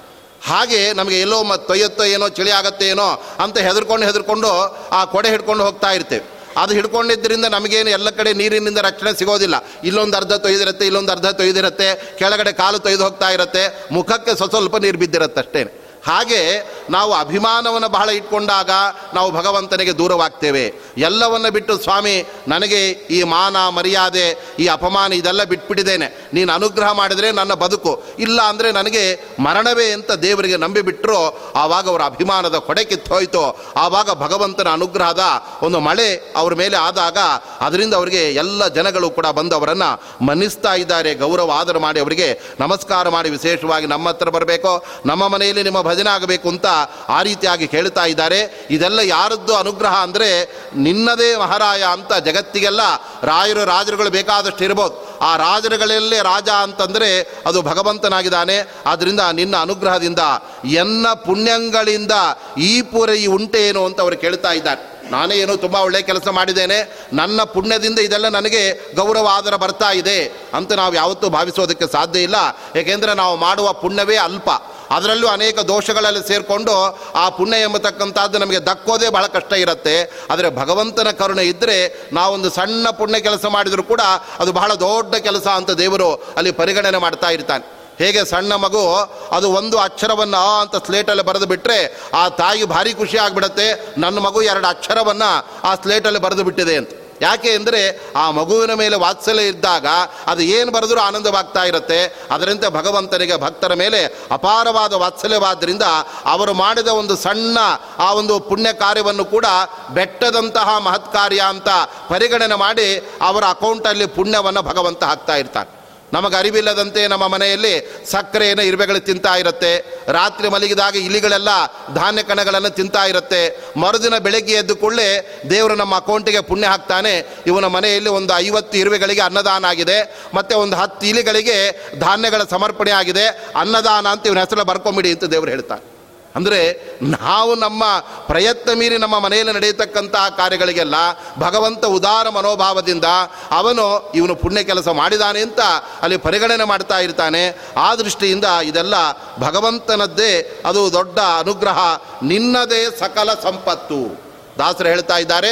ಹಾಗೆ ನಮಗೆ ಎಲ್ಲೋ ಮತ್ತು ತೊಯ್ಯತ್ತೋ ಏನೋ, ಚಳಿ ಆಗತ್ತೆ ಏನೋ ಅಂತ ಹೆದರ್ಕೊಂಡು ಹೆದರ್ಕೊಂಡು ಆ ಕೊಡೆ ಹಿಡ್ಕೊಂಡು ಹೋಗ್ತಾ ಇರ್ತೇವೆ. ಅದು ಹಿಡ್ಕೊಂಡಿದ್ದರಿಂದ ನಮಗೇನು ಎಲ್ಲ ಕಡೆ ನೀರಿನಿಂದ ರಕ್ಷಣೆ ಸಿಗೋದಿಲ್ಲ. ಇಲ್ಲೊಂದು ಅರ್ಧ ತೊಯ್ದಿರುತ್ತೆ, ಇಲ್ಲೊಂದು ಅರ್ಧ ತೊಯ್ದಿರುತ್ತೆ, ಕೆಳಗಡೆ ಕಾಲು ತೊಯ್ದು ಹೋಗ್ತಾ ಇರುತ್ತೆ, ಮುಖಕ್ಕೆ ಸ್ವಸ್ವಲ್ಪ ನೀರು ಬಿದ್ದಿರುತ್ತೆ ಅಷ್ಟೇ ಹಾಗೆ ನಾವು ಅಭಿಮಾನವನ್ನು ಬಹಳ ಇಟ್ಕೊಂಡಾಗ ನಾವು ಭಗವಂತನಿಗೆ ದೂರವಾಗ್ತೇವೆ. ಎಲ್ಲವನ್ನು ಬಿಟ್ಟು ಸ್ವಾಮಿ, ನನಗೆ ಈ ಮಾನ, ಮರ್ಯಾದೆ, ಈ ಅಪಮಾನ ಇದೆಲ್ಲ ಬಿಟ್ಬಿಟ್ಟಿದ್ದೇನೆ. ನೀನು ಅನುಗ್ರಹ ಮಾಡಿದರೆ ನನ್ನ ಬದುಕು. ಇಲ್ಲ ಅಂದರೆ ನನಗೆ ಮರಣವೇ ಅಂತ ದೇವರಿಗೆ ನಂಬಿಬಿಟ್ರು ಆವಾಗ ಅವರ ಅಭಿಮಾನದ ಕೊಡೆ ಕಿತ್ತೋಯ್ತು. ಆವಾಗ ಭಗವಂತನ ಅನುಗ್ರಹದ ಒಂದು ಮಳೆ ಅವ್ರ ಮೇಲೆ ಆದಾಗ ಅದರಿಂದ ಅವರಿಗೆ ಎಲ್ಲ ಜನಗಳು ಕೂಡ ಬಂದು ಅವರನ್ನು ಮನ್ನಿಸ್ತಾ ಇದ್ದಾರೆ. ಗೌರವ, ಆದರ ಮಾಡಿ ಅವರಿಗೆ ನಮಸ್ಕಾರ ಮಾಡಿ ವಿಶೇಷವಾಗಿ ನಮ್ಮ ಹತ್ರ ಬರಬೇಕು. ನಮ್ಮ ಮನೆಯಲ್ಲಿ ನಿಮ್ಮ ಆಗಬೇಕು ಅಂತ ಆ ರೀತಿಯಾಗಿ ಹೇಳ್ತಾ ಇದ್ದಾರೆ. ಇದೆಲ್ಲ ಯಾರದ್ದು ಅನುಗ್ರಹ ಅಂದರೆ ನಿನ್ನದೇ ಮಹಾರಾಯ ಅಂತ ಜಗತ್ತಿಗೆಲ್ಲ ರಾಯರು ರಾಜರುಗಳು ಬೇಕಾದಷ್ಟು ಇರ್ಬೋದು. ಆ ರಾಜರುಗಳಲ್ಲೇ ರಾಜ ಅಂತಂದರೆ ಅದು ಭಗವಂತನಾಗಿದ್ದಾನೆ. ಆದ್ದರಿಂದ ನಿನ್ನ ಅನುಗ್ರಹದಿಂದ ಎನ್ನ ಪುಣ್ಯಂಗಳಿಂದ ಈ ಪೂರೈ ಉಂಟೇನು ಅಂತ ಅವರು ಕೇಳ್ತಾ ಇದ್ದಾರೆ. ನಾನೇ ಏನು ತುಂಬ ಒಳ್ಳೆಯ ಕೆಲಸ ಮಾಡಿದ್ದೇನೆ. ನನ್ನ ಪುಣ್ಯದಿಂದ ಇದೆಲ್ಲ ನನಗೆ ಗೌರವ ಆದರ ಬರ್ತಾ ಇದೆ ಅಂತ ನಾವು ಯಾವತ್ತೂ ಭಾವಿಸೋದಕ್ಕೆ ಸಾಧ್ಯ ಇಲ್ಲ. ಏಕೆಂದರೆ ನಾವು ಮಾಡುವ ಪುಣ್ಯವೇ ಅಲ್ಪ. ಅದರಲ್ಲೂ ಅನೇಕ ದೋಷಗಳಲ್ಲಿ ಸೇರಿಕೊಂಡು ಆ ಪುಣ್ಯ ಎಂಬತಕ್ಕಂಥದ್ದು ನಮಗೆ ದಕ್ಕೋದೇ ಬಹಳ ಕಷ್ಟ ಇರುತ್ತೆ. ಆದರೆ ಭಗವಂತನ ಕರುಣೆ ಇದ್ದರೆ ನಾವೊಂದು ಸಣ್ಣ ಪುಣ್ಯ ಕೆಲಸ ಮಾಡಿದರೂ ಕೂಡ ಅದು ಬಹಳ ದೊಡ್ಡ ಕೆಲಸ ಅಂತ ದೇವರು ಅಲ್ಲಿ ಪರಿಗಣನೆ ಮಾಡ್ತಾ ಇರ್ತಾನೆ. ಹೇಗೆ ಸಣ್ಣ ಮಗು ಅದು ಒಂದು ಅಕ್ಷರವನ್ನು ಆ ಅಂತ ಸ್ಲೇಟಲ್ಲಿ ಬರೆದು ಬಿಟ್ಟರೆ ಆ ತಾಯಿ ಭಾರಿ ಖುಷಿ ಆಗಿಬಿಡುತ್ತೆ. ನನ್ನ ಮಗು ಎರಡು ಅಕ್ಷರವನ್ನು ಆ ಸ್ಲೇಟಲ್ಲಿ ಬರೆದು ಬಿಟ್ಟಿದೆ ಅಂತ. ಯಾಕೆ ಅಂದರೆ ಆ ಮಗುವಿನ ಮೇಲೆ ವಾತ್ಸಲ್ಯ ಇದ್ದಾಗ ಅದು ಏನು ಬರೆದರೂ ಆನಂದವಾಗ್ತಾ ಇರುತ್ತೆ. ಅದರಂತೆ ಭಗವಂತನಿಗೆ ಭಕ್ತರ ಮೇಲೆ ಅಪಾರವಾದ ವಾತ್ಸಲ್ಯವಾದ್ದರಿಂದ ಅವರು ಮಾಡಿದ ಒಂದು ಸಣ್ಣ ಆ ಒಂದು ಪುಣ್ಯ ಕಾರ್ಯವನ್ನು ಕೂಡ ಬೆಟ್ಟದಂತಹ ಮಹತ್ಕಾರ್ಯ ಅಂತ ಪರಿಗಣನೆ ಮಾಡಿ ಅವರ ಅಕೌಂಟಲ್ಲಿ ಪುಣ್ಯವನ್ನು ಭಗವಂತ ಹಾಕ್ತಾ ಇರ್ತಾನೆ. ನಮಗೆ ಅರಿವಿಲ್ಲದಂತೆ ನಮ್ಮ ಮನೆಯಲ್ಲಿ ಸಕ್ಕರೆಯನ್ನು ಇರುವೆಗಳು ತಿಂತಾ ಇರುತ್ತೆ. ರಾತ್ರಿ ಮಲಗಿದಾಗ ಇಲಿಗಳೆಲ್ಲ ಧಾನ್ಯ ಕಣಗಳನ್ನು ತಿಂತಾ ಇರುತ್ತೆ. ಮರುದಿನ ಬೆಳಗ್ಗೆ ಎದ್ದು ಕೂಡಲೇ ದೇವರು ನಮ್ಮ ಅಕೌಂಟಿಗೆ ಪುಣ್ಯ ಹಾಕ್ತಾನೆ. ಇವನ ಮನೆಯಲ್ಲಿ ಒಂದು ಐವತ್ತು ಇರುವೆಗಳಿಗೆ ಅನ್ನದಾನ ಆಗಿದೆ. ಮತ್ತು ಒಂದು ಹತ್ತು ಇಲಿಗಳಿಗೆ ಧಾನ್ಯಗಳ ಸಮರ್ಪಣೆ ಆಗಿದೆ. ಅನ್ನದಾನ ಅಂತ ಇವನ ಹೆಸರು ಬರ್ಕೊಂಬಿಡಿ ಅಂತ ದೇವರು ಹೇಳ್ತಾನೆ. ಅಂದರೆ ನಾವು ನಮ್ಮ ಪ್ರಯತ್ನ ಮೀರಿ ನಮ್ಮ ಮನೆಯಲ್ಲಿ ನಡೆಯತಕ್ಕಂತಹ ಕಾರ್ಯಗಳಿಗೆಲ್ಲ ಭಗವಂತ ಉದಾರ ಮನೋಭಾವದಿಂದ ಅವನು ಇವನು ಪುಣ್ಯ ಕೆಲಸ ಮಾಡಿದಾನೆ ಅಂತ ಅಲ್ಲಿ ಪರಿಗಣನೆ ಮಾಡ್ತಾ ಇರ್ತಾನೆ. ಆ ದೃಷ್ಟಿಯಿಂದ ಇದೆಲ್ಲ ಭಗವಂತನದ್ದೇ ಅದು ದೊಡ್ಡ ಅನುಗ್ರಹ. ನಿನ್ನದೇ ಸಕಲ ಸಂಪತ್ತು. ದಾಸರು ಹೇಳ್ತಾ ಇದ್ದಾರೆ,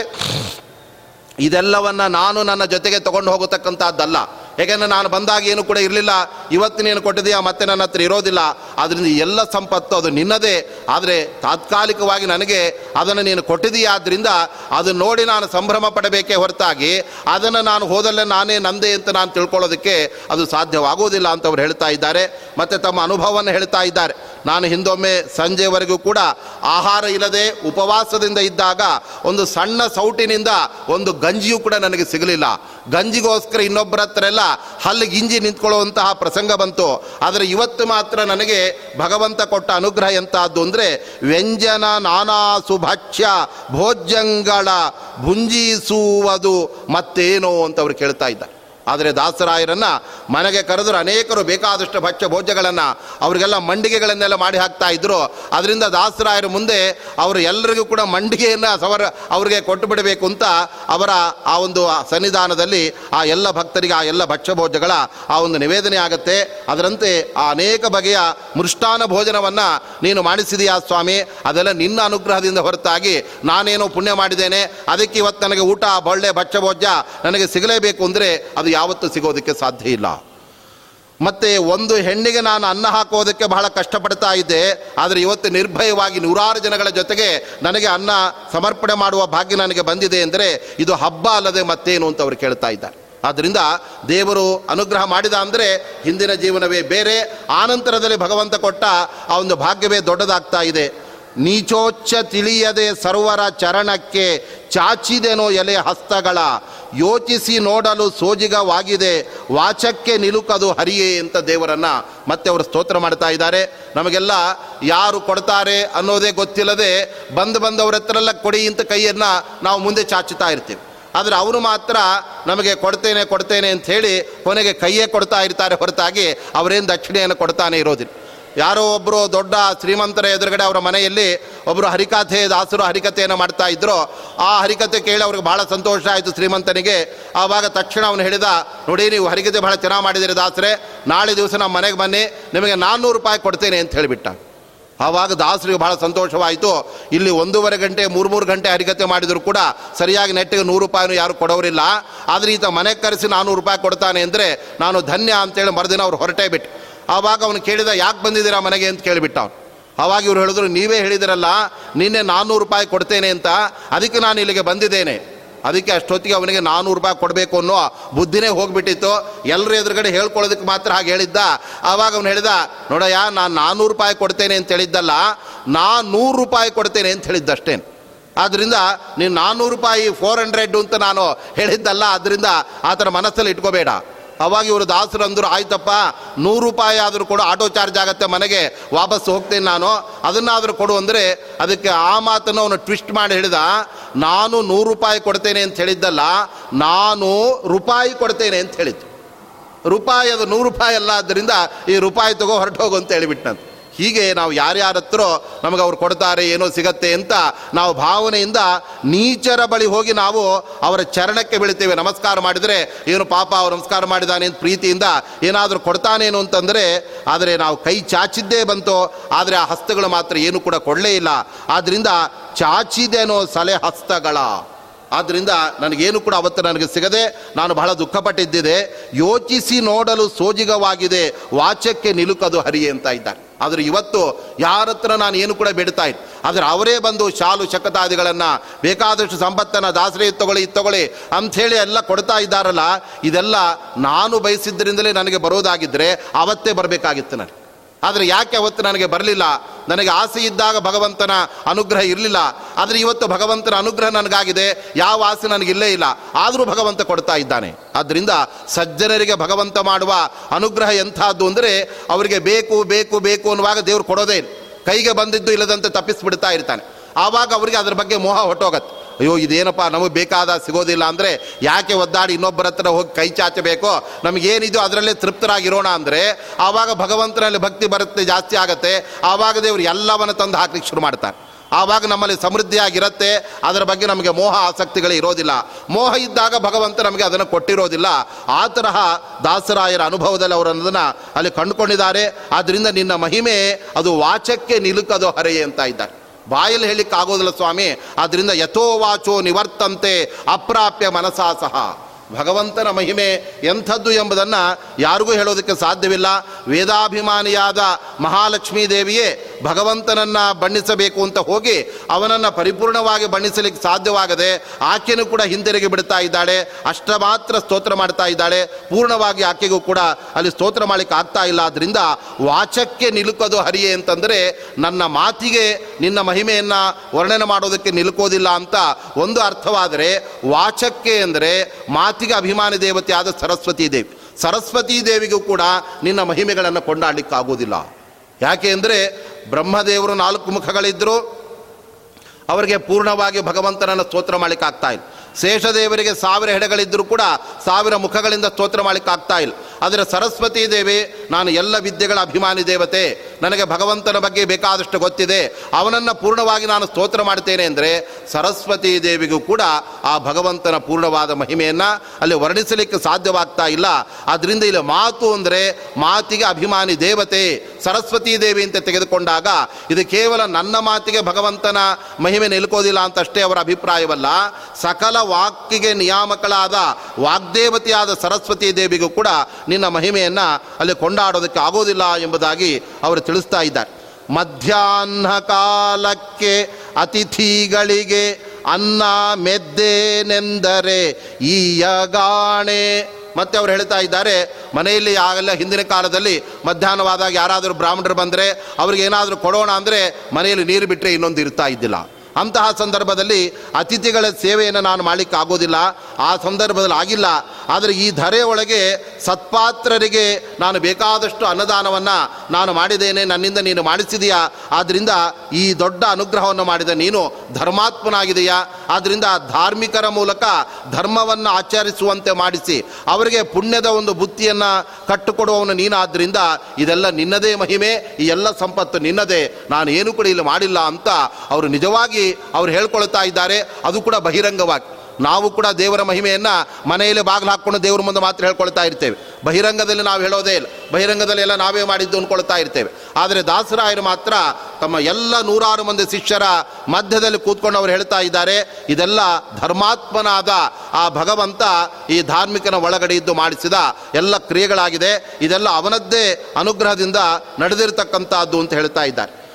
ಇದೆಲ್ಲವನ್ನು ನಾನು ನನ್ನ ಜೊತೆಗೆ ತಗೊಂಡು ಹೋಗತಕ್ಕಂಥದ್ದಲ್ಲ. ಏಕೆಂದರೆ ನಾನು ಬಂದಾಗ ಏನು ಕೂಡ ಇರಲಿಲ್ಲ. ಇವತ್ತು ನೀನು ಕೊಟ್ಟಿದೆಯಾ, ಮತ್ತೆ ನನ್ನ ಹತ್ರ ಇರೋದಿಲ್ಲ. ಅದರಿಂದ ಎಲ್ಲ ಸಂಪತ್ತು ಅದು ನಿನ್ನದೇ. ಆದರೆ ತಾತ್ಕಾಲಿಕವಾಗಿ ನನಗೆ ಅದನ್ನು ನೀನು ಕೊಟ್ಟಿದೀಯಾ ಆದ್ದರಿಂದ ಅದನ್ನು ನೋಡಿ ನಾನು ಸಂಭ್ರಮ ಪಡಬೇಕೇ ಹೊರತಾಗಿ, ಅದನ್ನು ನಾನು ಹೋದಲ್ಲೇ ನಾನೇ ನಂದೇ ಅಂತ ನಾನು ತಿಳ್ಕೊಳ್ಳೋದಕ್ಕೆ ಅದು ಸಾಧ್ಯವಾಗುವುದಿಲ್ಲ ಅಂತ ಅವರು ಹೇಳ್ತಾ ಇದ್ದಾರೆ. ಮತ್ತು ತಮ್ಮ ಅನುಭವವನ್ನು ಹೇಳ್ತಾ ಇದ್ದಾರೆ. ನಾನು ಹಿಂದೊಮ್ಮೆ ಸಂಜೆವರೆಗೂ ಕೂಡ ಆಹಾರ ಇಲ್ಲದೆ ಉಪವಾಸದಿಂದ ಇದ್ದಾಗ ಒಂದು ಸಣ್ಣ ಸೌಟಿನಿಂದ ಒಂದು ಗಂಜಿಯೂ ಕೂಡ ನನಗೆ ಸಿಗಲಿಲ್ಲ. ಗಂಜಿಗೋಸ್ಕರ ಇನ್ನೊಬ್ಬರ ಹತ್ರ ಎಲ್ಲ ಹಲ್ಲು ಗಿಂಜಿ ನಿಂತ್ಕೊಳ್ಳುವಂತಹ ಪ್ರಸಂಗ ಬಂತು. ಆದರೆ ಇವತ್ತು ಮಾತ್ರ ನನಗೆ ಭಗವಂತ ಕೊಟ್ಟ ಅನುಗ್ರಹ ಎಂತಹದ್ದು ಅಂದರೆ ವ್ಯಂಜನ ನಾನಾ ಸುಭಕ್ಷ್ಯ ಭೋಜ್ಯಂಗಳ ಭುಂಜಿಸುವುದು ಮತ್ತೇನೋ ಅಂತ ಅವರು ಕೇಳ್ತಾ ಇದ್ದಾರೆ. ಆದರೆ ದಾಸರಾಯರನ್ನು ಮನೆಗೆ ಕರೆದ್ರೆ ಅನೇಕರು ಬೇಕಾದಷ್ಟು ಭಕ್ಷ್ಯ ಭೋಜ್ಯಗಳನ್ನು ಅವರಿಗೆಲ್ಲ ಮಂಡಿಗೆಗಳನ್ನೆಲ್ಲ ಮಾಡಿ ಹಾಕ್ತಾ ಇದ್ದರು ಅದರಿಂದ ದಾಸರಾಯರ ಮುಂದೆ ಅವರು ಎಲ್ಲರಿಗೂ ಕೂಡ ಮಂಡಿಗೆಯನ್ನು ಸವರ ಅವರಿಗೆ ಕೊಟ್ಟು ಬಿಡಬೇಕು ಅಂತ ಅವರ ಆ ಒಂದು ಸನ್ನಿಧಾನದಲ್ಲಿ ಆ ಎಲ್ಲ ಭಕ್ತರಿಗೆ ಆ ಎಲ್ಲ ಭಕ್ಷ್ಯ ಭೋಜ್ಯಗಳ ಆ ಒಂದು ನಿವೇದನೆ ಆಗುತ್ತೆ. ಅದರಂತೆ ಆ ಅನೇಕ ಬಗೆಯ ಮೃಷ್ಟಾನ ಭೋಜನವನ್ನು ನೀನು ಮಾಡಿಸಿದೀಯಾ ಸ್ವಾಮಿ. ಅದೆಲ್ಲ ನಿನ್ನ ಅನುಗ್ರಹದಿಂದ ಹೊರತಾಗಿ ನಾನೇನೋ ಪುಣ್ಯ ಮಾಡಿದ್ದೇನೆ. ಅದಕ್ಕೆ ಇವತ್ತು ನನಗೆ ಊಟ, ಬಳ್ಳೆ, ಭಕ್ಷ್ಯ ಭೋಜ್ಯ ನನಗೆ ಸಿಗಲೇಬೇಕು ಅಂದರೆ ಅದು ಯಾವತ್ತೂ ಸಿಗೋದಕ್ಕೆ ಸಾಧ್ಯ ಇಲ್ಲ. ಮತ್ತು ಒಂದು ಹೆಣ್ಣಿಗೆ ನಾನು ಅನ್ನ ಹಾಕೋದಕ್ಕೆ ಬಹಳ ಕಷ್ಟಪಡ್ತಾ ಇದ್ದೆ, ಆದರೆ ಇವತ್ತು ನಿರ್ಭಯವಾಗಿ ನೂರಾರು ಜನಗಳ ಜೊತೆಗೆ ನನಗೆ ಅನ್ನ ಸಮರ್ಪಣೆ ಮಾಡುವ ಭಾಗ್ಯ ನನಗೆ ಬಂದಿದೆ ಅಂದರೆ ಇದು ಹಬ್ಬ ಅಲ್ಲದೆ ಮತ್ತೇನು ಅಂತ ಅವರು ಕೇಳ್ತಾ ಇದ್ದಾರೆ. ಆದ್ದರಿಂದ ದೇವರು ಅನುಗ್ರಹ ಮಾಡಿದ ಅಂದರೆ ಹಿಂದಿನ ಜೀವನವೇ ಬೇರೆ, ಆನಂತರದಲ್ಲಿ ಭಗವಂತ ಕೊಟ್ಟ ಆ ಒಂದು ಭಾಗ್ಯವೇ ದೊಡ್ಡದಾಗ್ತಾ ಇದೆ. ನೀಚೋಚ್ಚ ತಿಳಿಯದೆ ಸರ್ವರ ಚರಣಕ್ಕೆ ಚಾಚಿದೆನೋ ಎಲೆ ಹಸ್ತಗಳ. ಯೋಚಿಸಿ ನೋಡಲು ಸೋಜಿಗವಾಗಿದೆ, ವಾಚಕ್ಕೆ ನಿಲುಕದು ಹರಿಯೇ ಅಂತ ದೇವರನ್ನ ಮತ್ತೆ ಅವರು ಸ್ತೋತ್ರ ಮಾಡ್ತಾ ಇದ್ದಾರೆ. ನಮಗೆಲ್ಲ ಯಾರು ಕೊಡ್ತಾರೆ ಅನ್ನೋದೇ ಗೊತ್ತಿಲ್ಲದೆ ಬಂದು ಬಂದವ್ರ ಹತ್ರೆಲ್ಲ ಕೊಡಿ ಅಂತ ಕೈಯನ್ನು ನಾವು ಮುಂದೆ ಚಾಚುತ್ತಾ ಇರ್ತೀವಿ. ಆದರೆ ಅವರು ಮಾತ್ರ ನಮಗೆ ಕೊಡ್ತೇನೆ ಕೊಡ್ತೇನೆ ಅಂತ ಹೇಳಿ ಕೊನೆಗೆ ಕೈಯೇ ಕೊಡ್ತಾ ಇರ್ತಾರೆ ಹೊರತಾಗಿ ಅವರೇನು ದಕ್ಷಿಣೆಯನ್ನು ಕೊಡ್ತಾನೆ ಇರೋದಿಲ್ಲ. ಯಾರೋ ಒಬ್ಬರು ದೊಡ್ಡ ಶ್ರೀಮಂತರ ಎದುರುಗಡೆ ಅವರ ಮನೆಯಲ್ಲಿ ಒಬ್ಬರು ಹರಿಕಥೆ, ದಾಸರು ಹರಿಕಥೆಯನ್ನು ಮಾಡ್ತಾ ಇದ್ರು. ಆ ಹರಿಕಥೆ ಕೇಳಿ ಅವ್ರಿಗೆ ಭಾಳ ಸಂತೋಷ ಆಯಿತು ಶ್ರೀಮಂತನಿಗೆ. ಆವಾಗ ತಕ್ಷಣ ಅವನು ಹೇಳಿದ, ನೋಡಿ, ನೀವು ಹರಿಕತೆ ಭಾಳ ಚೆನ್ನಾಗಿ ಮಾಡಿದಿರಿ ದಾಸರೇ. ನಾಳೆ ದಿವಸ ನಮ್ಮ ಮನೆಗೆ ಬನ್ನಿ. ನಿಮಗೆ ನಾನ್ನೂರು ರೂಪಾಯಿ ಕೊಡ್ತೇನೆ ಅಂತ ಹೇಳಿಬಿಟ್ಟ. ಆವಾಗ ದಾಸರಿಗೆ ಭಾಳ ಸಂತೋಷವಾಯಿತು. ಇಲ್ಲಿ ಒಂದೂವರೆ ಗಂಟೆ ಮೂರು ಮೂರು ಗಂಟೆ ಹರಿಕತೆ ಮಾಡಿದರೂ ಕೂಡ ಸರಿಯಾಗಿ ನೆಟ್ಟಿಗೆ ನೂರು ರೂಪಾಯಿನೂ ಯಾರು ಕೊಡೋರಿಲ್ಲ. ಆದರೆ ಈತ ಮನೆಗೆ ಕರೆಸಿ ನಾನ್ನೂರು ರೂಪಾಯಿ ಕೊಡ್ತಾನೆ ಅಂದರೆ ನಾನು ಧನ್ಯ ಅಂತೇಳಿ ಮರುದಿನ ಅವ್ರು ಹೊರಟೇ ಬಿಟ್ಟು ಆವಾಗ ಅವನು ಕೇಳಿದ, ಯಾಕೆ ಬಂದಿದ್ದೀರಾ ಮನೆಗೆ ಅಂತ ಕೇಳಿಬಿಟ್ಟ ಅವನು. ಆವಾಗ ಇವ್ರು ಹೇಳಿದ್ರು, ನೀವೇ ಹೇಳಿದಿರಲ್ಲ, ನಿನ್ನೆ ನಾನ್ನೂರು ರೂಪಾಯಿ ಕೊಡ್ತೇನೆ ಅಂತ, ಅದಕ್ಕೆ ನಾನು ಇಲ್ಲಿಗೆ ಬಂದಿದ್ದೇನೆ. ಅದಕ್ಕೆ ಅಷ್ಟೊತ್ತಿಗೆ ಅವನಿಗೆ ನಾನ್ನೂರು ರೂಪಾಯಿ ಕೊಡಬೇಕು ಅನ್ನೋ ಬುದ್ಧಿನೇ ಹೋಗ್ಬಿಟ್ಟಿತ್ತು. ಎಲ್ಲರ ಎದುರುಗಡೆ ಹೇಳ್ಕೊಳ್ಳೋದಕ್ಕೆ ಮಾತ್ರ ಹಾಗೆ ಹೇಳಿದ್ದ. ಆವಾಗ ಅವನು ಹೇಳಿದ, ನೋಡಯ್ಯ, ನಾನು ನಾನ್ನೂರು ರೂಪಾಯಿ ಕೊಡ್ತೇನೆ ಅಂತ ಹೇಳಿದ್ದಲ್ಲ ನಾ ನೂರು ರೂಪಾಯಿ ಕೊಡ್ತೇನೆ ಅಂತ ಹೇಳಿದ್ದಷ್ಟೇನು ಆದ್ದರಿಂದ ನೀನು ನಾನ್ನೂರು ರೂಪಾಯಿ ಫೋರ್ ಹಂಡ್ರೆಡ್ ಅಂತ ನಾನು ಹೇಳಿದ್ದಲ್ಲ ಆದ್ದರಿಂದ ಆ ಥರ ಮನಸ್ಸಲ್ಲಿ ಇಟ್ಕೋಬೇಡ. ಅವಾಗ ಇವರು ದಾಸರು ಅಂದರು, ಆಯ್ತಪ್ಪ, ನೂರು ರೂಪಾಯಿ ಆದರೂ ಕೊಡು, ಆಟೋ ಚಾರ್ಜ್ ಆಗುತ್ತೆ ಮನೆಗೆ, ವಾಪಸ್ ಹೋಗ್ತೀನಿ ನಾನು. ಅದನ್ನಾದರೂ ಕೊಡು ಅಂದರೆ ಅದಕ್ಕೆ ಆ ಮಾತನ್ನು ಅವನು ಟ್ವಿಸ್ಟ್ ಮಾಡಿ ಹೇಳಿದ, ನಾನು ನೂರು ರೂಪಾಯಿ ಕೊಡ್ತೇನೆ ಅಂತ ಹೇಳಿದ್ದಲ್ಲ, ನಾನು ರೂಪಾಯಿ ಕೊಡ್ತೇನೆ ಅಂತ ಹೇಳಿದ್ದು. ರೂಪಾಯಿ ಅದು ನೂರು ರೂಪಾಯಿ ಅಲ್ಲ, ಆದ್ದರಿಂದ ಈ ರೂಪಾಯಿ ತಗೋ ಹೊರಟೋಗು ಅಂತ ಹೇಳಿಬಿಟ್ಟಂತೆ ಹೀಗೆ ನಾವು ಯಾರ್ಯಾರ ಹತ್ರ ನಮಗೆ ಅವ್ರು ಕೊಡ್ತಾರೆ, ಏನೋ ಸಿಗತ್ತೆ ಅಂತ ನಾವು ಭಾವನೆಯಿಂದ ನೀಚರ ಬಳಿ ಹೋಗಿ ನಾವು ಅವರ ಚರಣಕ್ಕೆ ಬೀಳ್ತೇವೆ. ನಮಸ್ಕಾರ ಮಾಡಿದರೆ, ಏನು ಪಾಪ, ಅವ್ರು ನಮಸ್ಕಾರ ಮಾಡಿದಾನೆ ಅಂತ ಪ್ರೀತಿಯಿಂದ ಏನಾದರೂ ಕೊಡ್ತಾನೇನು ಅಂತಂದರೆ, ಆದರೆ ನಾವು ಕೈ ಚಾಚಿದ್ದೇ ಬಂತು. ಆದರೆ ಆ ಹಸ್ತಗಳು ಮಾತ್ರ ಏನು ಕೂಡ ಕೊಡಲೇ ಇಲ್ಲ. ಆದ್ದರಿಂದ ಚಾಚಿದೆನೋ ಸಲೆ ಹಸ್ತಗಳ. ಆದ್ದರಿಂದ ನನಗೇನು ಕೂಡ ಅವತ್ತು ನನಗೆ ಸಿಗದೆ ನಾನು ಬಹಳ ದುಃಖಪಟ್ಟಿದ್ದಿದೆ. ಯೋಚಿಸಿ ನೋಡಲು ಸೋಜಿಗವಾಗಿದೆ. ವಾಚಕ್ಕೆ ನಿಲುಕದು ಹರಿ ಅಂತ ಇದ್ದಾರೆ. ಆದರೆ ಇವತ್ತು ಯಾರ ಹತ್ರ ನಾನು ಏನು ಕೂಡ ಬಿಡ್ತಾ ಇದ್ದೆ ಆದರೆ ಅವರೇ ಬಂದು ಶಾಲು ಶಕತಾದಿಗಳನ್ನು, ಬೇಕಾದಷ್ಟು ಸಂಪತ್ತನ್ನು ದಾಸರಿ ತಗೊಳ್ಳಿ ತಗೊಳ್ಳಿ ಅಂಥೇಳಿ ಎಲ್ಲ ಕೊಡ್ತಾ ಇದ್ದಾರಲ್ಲ, ಇದೆಲ್ಲ ನಾನು ಬಯಸಿದ್ದರಿಂದಲೇ ನನಗೆ ಬರೋದಾಗಿದ್ದರೆ ಅವತ್ತೇ ಬರಬೇಕಾಗಿತ್ತು ನನಗೆ. ಆದರೆ ಯಾಕೆ ಅವತ್ತು ನನಗೆ ಬರಲಿಲ್ಲ? ನನಗೆ ಆಸೆ ಇದ್ದಾಗ ಭಗವಂತನ ಅನುಗ್ರಹ ಇರಲಿಲ್ಲ. ಆದರೆ ಇವತ್ತು ಭಗವಂತನ ಅನುಗ್ರಹ ನನಗಾಗಿದೆ. ಯಾವ ಆಸೆ ನನಗಿಲ್ಲೇ ಇಲ್ಲ ಆದರೂ ಭಗವಂತ ಕೊಡ್ತಾ ಇದ್ದಾನೆ. ಆದ್ದರಿಂದ ಸಜ್ಜನರಿಗೆ ಭಗವಂತ ಮಾಡುವ ಅನುಗ್ರಹ ಎಂಥದ್ದು ಅಂದರೆ ಅವರಿಗೆ ಬೇಕು ಬೇಕು ಬೇಕು ಅನ್ನುವಾಗ ದೇವರು ಕೊಡೋದೇ. ಕೈಗೆ ಬಂದಿದ್ದು ಇಲ್ಲದಂತೆ ತಪ್ಪಿಸ್ಬಿಡ್ತಾ ಇರ್ತಾನೆ. ಆವಾಗ ಅವರಿಗೆ ಅದರ ಬಗ್ಗೆ ಮೋಹ ಹೊಟ್ಟೋಗತ್ತೆ ಅಯ್ಯೋ, ಇದೇನಪ್ಪ, ನಮಗೆ ಬೇಕಾದ ಸಿಗೋದಿಲ್ಲ ಅಂದರೆ ಯಾಕೆ ಒದ್ದಾಡಿ ಇನ್ನೊಬ್ಬರ ಹತ್ರ ಹೋಗಿ ಕೈ ಚಾಚಬೇಕೋ? ನಮಗೇನಿದೆಯೋ ಅದರಲ್ಲೇ ತೃಪ್ತರಾಗಿರೋಣ ಅಂದರೆ ಆವಾಗ ಭಗವಂತನಲ್ಲಿ ಭಕ್ತಿ ಬರುತ್ತೆ, ಜಾಸ್ತಿ ಆಗುತ್ತೆ. ಆವಾಗ ದೇವರು ಎಲ್ಲವನ್ನು ತಂದು ಹಾಕ್ಲಿಕ್ಕೆ ಶುರು ಮಾಡ್ತಾರೆ. ಆವಾಗ ನಮ್ಮಲ್ಲಿ ಸಮೃದ್ಧಿಯಾಗಿರುತ್ತೆ, ಅದರ ಬಗ್ಗೆ ನಮಗೆ ಮೋಹ ಆಸಕ್ತಿಗಳೇ ಇರೋದಿಲ್ಲ. ಮೋಹ ಇದ್ದಾಗ ಭಗವಂತ ನಮಗೆ ಅದನ್ನು ಕೊಟ್ಟಿರೋದಿಲ್ಲ. ಆ ತರಹ ದಾಸರಾಯರ ಅನುಭವದಲ್ಲಿ ಅವರು ಅನ್ನೋದನ್ನು ಅಲ್ಲಿ ಕಂಡುಕೊಂಡಿದ್ದಾರೆ. ಆದ್ದರಿಂದ ನಿನ್ನ ಮಹಿಮೆ ಅದು ವಾಚಕ್ಕೆ ನಿಲುಕದು ಹರೆಯೇ ಅಂತ ಇದ್ದಾರೆ. ಬಾಯಲ್ಲಿ ಹೇಳಿಕ್ಕೆ ಆಗೋದಿಲ್ಲ ಸ್ವಾಮಿ. ಆದ್ದರಿಂದ ಯಥೋವಾಚೋ ನಿವರ್ತಂತೆ ಅಪ್ರಾಪ್ಯ ಮನಸಾ ಸಹ. ಭಗವಂತನ ಮಹಿಮೆ ಎಂಥದ್ದು ಎಂಬುದನ್ನು ಯಾರಿಗೂ ಹೇಳೋದಕ್ಕೆ ಸಾಧ್ಯವಿಲ್ಲ. ವೇದಾಭಿಮಾನಿಯಾದ ಮಹಾಲಕ್ಷ್ಮೀ ದೇವಿಯೇ ಭಗವಂತನನ್ನು ಬಣ್ಣಿಸಬೇಕು ಅಂತ ಹೋಗಿ ಅವನನ್ನು ಪರಿಪೂರ್ಣವಾಗಿ ಬಣ್ಣಿಸಲಿಕ್ಕೆ ಸಾಧ್ಯವಾಗದೆ ಆಕೆಯೂ ಕೂಡ ಹಿಂದಿರುಗಿ ಬಿಡ್ತಾ ಇದ್ದಾಳೆ. ಅಷ್ಟ ಮಾತ್ರ ಸ್ತೋತ್ರ ಮಾಡ್ತಾ ಇದ್ದಾಳೆ. ಪೂರ್ಣವಾಗಿ ಆಕೆಗೂ ಕೂಡ ಅಲ್ಲಿ ಸ್ತೋತ್ರ ಮಾಡಲಿಕ್ಕೆ ಆಗ್ತಾ ಇಲ್ಲ. ಆದ್ದರಿಂದ ವಾಚಕ್ಕೆ ನಿಲುಕೋದು ಹರಿಯೇ ಅಂತಂದರೆ ನನ್ನ ಮಾತಿಗೆ ನಿನ್ನ ಮಹಿಮೆಯನ್ನು ವರ್ಣನೆ ಮಾಡೋದಕ್ಕೆ ನಿಲುಕೋದಿಲ್ಲ ಅಂತ ಒಂದು ಅರ್ಥವಾದರೆ ವಾಚಕ್ಕೆ ಅಂದರೆ ಮಾತಿಗೆ ಅಭಿಮಾನಿ ದೇವತೆ ಆದ ಸರಸ್ವತಿ ದೇವಿ. ಸರಸ್ವತಿ ದೇವಿಗೂ ಕೂಡ ನಿನ್ನ ಮಹಿಮೆಗಳನ್ನು ಕೊಂಡಾಡಲಿಕ್ಕಾಗೋದಿಲ್ಲ ಯಾಕೆ ಅಂದರೆ ಬ್ರಹ್ಮದೇವರು ನಾಲ್ಕು ಮುಖಗಳಿದ್ದರು ಅವರಿಗೆ ಪೂರ್ಣವಾಗಿ ಭಗವಂತನನ್ನು ಸ್ತೋತ್ರ ಮಾಡಲಿಕ್ಕೆ ಆಗ್ತಾ ಇಲ್ಲ. ಶೇಷದೇವರಿಗೆ ಸಾವಿರ ಹೆಡೆಗಳಿದ್ದರೂ ಕೂಡ ಸಾವಿರ ಮುಖಗಳಿಂದ ಸ್ತೋತ್ರ ಮಾಡಲಿಕ್ಕೆ ಆಗ್ತಾ ಇಲ್ಲ. ಆದರೆ ಸರಸ್ವತಿ ದೇವಿ, ನಾನು ಎಲ್ಲ ವಿದ್ಯೆಗಳ ಅಭಿಮಾನಿ ದೇವತೆ, ನನಗೆ ಭಗವಂತನ ಬಗ್ಗೆ ಬೇಕಾದಷ್ಟು ಗೊತ್ತಿದೆ. ಅವನನ್ನು ಪೂರ್ಣವಾಗಿ ನಾನು ಸ್ತೋತ್ರ ಮಾಡ್ತೇನೆ ಅಂದರೆ ಸರಸ್ವತಿ ದೇವಿಗೂ ಕೂಡ ಆ ಭಗವಂತನ ಪೂರ್ಣವಾದ ಮಹಿಮೆಯನ್ನು ಅಲ್ಲಿ ವರ್ಣಿಸಲಿಕ್ಕೆ ಸಾಧ್ಯವಾಗ್ತಾ ಇಲ್ಲ. ಆದ್ದರಿಂದ ಇಲ್ಲಿ ಮಾತು ಅಂದರೆ ಮಾತಿಗೆ ಅಭಿಮಾನಿ ದೇವತೆ ಸರಸ್ವತಿ ದೇವಿ ಅಂತ ತೆಗೆದುಕೊಂಡಾಗ ಇದು ಕೇವಲ ನನ್ನ ಮಾತಿಗೆ ಭಗವಂತನ ಮಹಿಮೆ ನಿಲ್ಕೋದಿಲ್ಲ ಅಂತಷ್ಟೇ ಅವರ ಅಭಿಪ್ರಾಯವಲ್ಲ. ಸಕಲ ವಾಕ್ಕಿಗೆ ನಿಯಾಮಕಳಾದ ವಾಗ್ದೇವತೆಯಾದ ಸರಸ್ವತಿ ದೇವಿಗೂ ಕೂಡ ನಿನ್ನ ಮಹಿಮೆಯನ್ನು ಅಲ್ಲಿ ಕೊಂಡಾಡೋದಕ್ಕೆ ಆಗೋದಿಲ್ಲ ಎಂಬುದಾಗಿ ಅವರು ತಿಳಿಸ್ತಾ ಇದ್ದಾರೆ. ಮಧ್ಯಾಹ್ನ ಕಾಲಕ್ಕೆ ಅತಿಥಿಗಳಿಗೆ ಅನ್ನ ಮೆದ್ದೇನೆಂದರೆ ಈಯಗಾಣೆ ಮತ್ತೆ ಅವ್ರು ಹೇಳ್ತಾ ಇದ್ದಾರೆ, ಮನೆಯಲ್ಲಿ ಆಗಲ್ಲ ಹಿಂದಿನ ಕಾಲದಲ್ಲಿ ಮಧ್ಯಾಹ್ನವಾದಾಗ ಯಾರಾದರೂ ಬ್ರಾಹ್ಮಣರು ಬಂದರೆ ಅವ್ರಿಗೆ ಏನಾದರೂ ಕೊಡೋಣ ಅಂದರೆ ಮನೆಯಲ್ಲಿ ನೀರು ಬಿಟ್ಟರೆ ಇನ್ನೊಂದು ಇರ್ತಾ ಇದ್ದಿಲ್ಲ. ಅಂತಹ ಸಂದರ್ಭದಲ್ಲಿ ಅತಿಥಿಗಳ ಸೇವೆಯನ್ನು ನಾನು ಮಾಡಲಿಕ್ಕೆ ಆಗೋದಿಲ್ಲ ಆ ಸಂದರ್ಭದಲ್ಲಿ ಆಗಿಲ್ಲ. ಆದರೆ ಈ ಧರೆ ಒಳಗೆ ಸತ್ಪಾತ್ರರಿಗೆ ನಾನು ಬೇಕಾದಷ್ಟು ಅನ್ನದಾನವನ್ನು ನಾನು ಮಾಡಿದ್ದೇನೆ. ನನ್ನಿಂದ ನೀನು ಮಾಡಿಸಿದೆಯಾ? ಆದ್ದರಿಂದ ಈ ದೊಡ್ಡ ಅನುಗ್ರಹವನ್ನು ಮಾಡಿದ ನೀನು ಧರ್ಮಾತ್ಮನಾಗಿದೆಯಾ? ಆದ್ದರಿಂದ ಧಾರ್ಮಿಕರ ಮೂಲಕ ಧರ್ಮವನ್ನು ಆಚರಿಸುವಂತೆ ಮಾಡಿಸಿ, ಅವರಿಗೆ ಪುಣ್ಯದ ಒಂದು ಬುತ್ತಿಯನ್ನು ಕಟ್ಟುಕೊಡುವವನು ನೀನಾದ್ದರಿಂದ ಇದೆಲ್ಲ ನಿನ್ನದೇ ಮಹಿಮೆ, ಈ ಎಲ್ಲ ಸಂಪತ್ತು ನಿನ್ನದೇ. ನಾನು ಏನು ಕೂಡ ಇಲ್ಲಿ ಮಾಡಿಲ್ಲ ಅಂತ ಅವರು ನಿಜವಾಗಿ ಅವ್ರು ಹೇಳ್ಕೊಳ್ತಾ ಇದ್ದಾರೆ, ಅದು ಕೂಡ ಬಹಿರಂಗವಾಗಿ. ನಾವು ಕೂಡ ದೇವರ ಮಹಿಮೆಯನ್ನು ಮನೆಯಲ್ಲಿ ಬಾಗಿಲು ಹಾಕ್ಕೊಂಡು ದೇವ್ರ ಮುಂದೆ ಮಾತ್ರ ಹೇಳ್ಕೊಳ್ತಾ ಇರ್ತೇವೆ. ಬಹಿರಂಗದಲ್ಲಿ ನಾವು ಹೇಳೋದೇ ಇಲ್ಲ. ಬಹಿರಂಗದಲ್ಲಿ ಎಲ್ಲ ನಾವೇ ಮಾಡಿದ್ದು ಅಂದ್ಕೊಳ್ತಾ ಇರ್ತೇವೆ. ಆದರೆ ದಾಸರಾಯರು ಮಾತ್ರ ತಮ್ಮ ಎಲ್ಲ ನೂರಾರು ಮಂದಿ ಶಿಷ್ಯರ ಮಧ್ಯದಲ್ಲಿ ಕೂತ್ಕೊಂಡು ಅವರು ಹೇಳ್ತಾ ಇದ್ದಾರೆ, ಇದೆಲ್ಲ ಧರ್ಮಾತ್ಮನಾದ ಆ ಭಗವಂತ ಈ ಧಾರ್ಮಿಕನ ಒಳಗಡೆ ಇದ್ದು ಮಾಡಿಸಿದ ಎಲ್ಲ ಕ್ರಿಯೆಗಳಾಗಿದೆ. ಇದೆಲ್ಲ ಅವನದ್ದೇ ಅನುಗ್ರಹದಿಂದ ನಡೆದಿರತಕ್ಕಂಥದ್ದು ಅಂತ ಹೇಳ್ತಾ ಇದ್ದಾರೆ.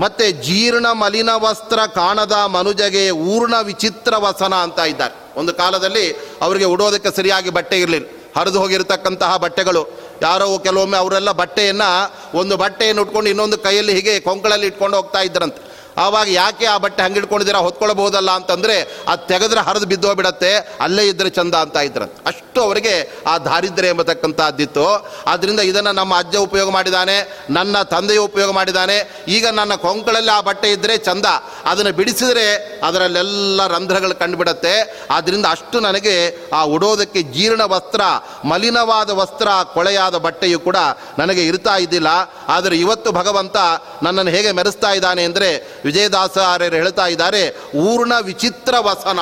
ಮತ್ತೆ ಜೀರ್ಣ ಮಲಿನ ವಸ್ತ್ರ ಕಾಣದ ಮನುಜಗೆ ಊರ್ಣ ವಿಚಿತ್ರ ವಸನ ಅಂತ ಇದ್ದಾರೆ. ಒಂದು ಕಾಲದಲ್ಲಿ ಅವರಿಗೆ ಉಡೋದಕ್ಕೆ ಸರಿಯಾಗಿ ಬಟ್ಟೆ ಇರಲಿಲ್ಲ. ಹರಿದು ಹೋಗಿರತಕ್ಕಂತಹ ಬಟ್ಟೆಗಳು. ಯಾರೋ ಕೆಲವೊಮ್ಮೆ ಅವರೆಲ್ಲ ಬಟ್ಟೆಯನ್ನು ಒಂದು ಬಟ್ಟೆಯನ್ನು ಉಟ್ಕೊಂಡು ಇನ್ನೊಂದು ಕೈಯಲ್ಲಿ ಹೀಗೆ ಕೊಂಕಳಲ್ಲಿ ಇಟ್ಕೊಂಡು ಹೋಗ್ತಾ ಇದ್ರಂತೆ ಆವಾಗ ಯಾಕೆ ಆ ಬಟ್ಟೆ ಹಂಗೆ ಇಟ್ಕೊಂಡಿದ್ದೀರಾ ಹೊತ್ಕೊಳ್ಬಹುದಲ್ಲ ಅಂತಂದರೆ ಅದು ತೆಗೆದ್ರೆ ಹರಿದು ಬಿದ್ದೋಗ್ಬಿಡತ್ತೆ ಅಲ್ಲೇ ಇದ್ದರೆ ಚಂದ ಅಂತ ಇದ್ರಂತೆ. ಅಷ್ಟು ಅವರಿಗೆ ಆ ದಾರಿದ್ರ್ಯ ಎಂಬತಕ್ಕಂಥದ್ದಿತ್ತು ಆದ್ದರಿಂದ ಇದನ್ನು ನಮ್ಮ ಅಜ್ಜ ಉಪಯೋಗ ಮಾಡಿದ್ದಾನೆ ನನ್ನ ತಂದೆಯು ಉಪಯೋಗ ಮಾಡಿದ್ದಾನೆ ಈಗ ನನ್ನ ಕೊಂಕಳಲ್ಲಿ ಆ ಬಟ್ಟೆ ಇದ್ದರೆ ಚಂದ. ಅದನ್ನು ಬಿಡಿಸಿದರೆ ಅದರಲ್ಲೆಲ್ಲ ರಂಧ್ರಗಳು ಕಂಡುಬಿಡತ್ತೆ. ಆದ್ದರಿಂದ ಅಷ್ಟು ನನಗೆ ಆ ಉಡೋದಕ್ಕೆ ಜೀರ್ಣ ವಸ್ತ್ರ, ಮಲಿನವಾದ ವಸ್ತ್ರ, ಕೊಳೆಯಾದ ಬಟ್ಟೆಯು ಕೂಡ ನನಗೆ ಇರ್ತಾ ಇದ್ದಿಲ್ಲ. ಆದರೆ ಇವತ್ತು ಭಗವಂತ ನನ್ನನ್ನು ಹೇಗೆ ಮೆರೆಸ್ತಾ ಇದ್ದಾನೆ ಅಂದರೆ ವಿಜಯದಾಸಾರ್ಯರು ಹೇಳ್ತಾ ಇದ್ದಾರೆ ಊರ್ಣ ವಿಚಿತ್ರ ವಸನ.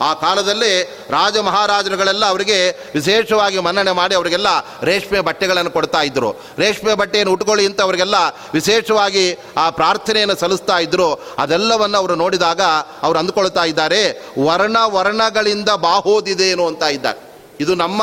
ಆ ಕಾಲದಲ್ಲಿ ರಾಜ ಮಹಾರಾಜರುಗಳೆಲ್ಲ ಅವರಿಗೆ ವಿಶೇಷವಾಗಿ ಮನ್ನಣೆ ಮಾಡಿ ಅವರಿಗೆಲ್ಲ ರೇಷ್ಮೆ ಬಟ್ಟೆಗಳನ್ನು ಕೊಡ್ತಾ ಇದ್ದರು ರೇಷ್ಮೆ ಬಟ್ಟೆಯನ್ನು ಉಟ್ಕೊಳ್ಳಿ ಅಂತ ಅವರಿಗೆಲ್ಲ ವಿಶೇಷವಾಗಿ ಆ ಪ್ರಾರ್ಥನೆಯನ್ನು ಸಲ್ಲಿಸ್ತಾ ಇದ್ದರು ಅದೆಲ್ಲವನ್ನು ಅವರು ನೋಡಿದಾಗ ಅವರು ಅಂದ್ಕೊಳ್ತಾ ಇದ್ದಾರೆ, ವರ್ಣ ವರ್ಣಗಳಿಂದ ಬಾಹೋದಿದೇನು ಅಂತ ಇದ್ದಾರೆ. ಇದು ನಮ್ಮ,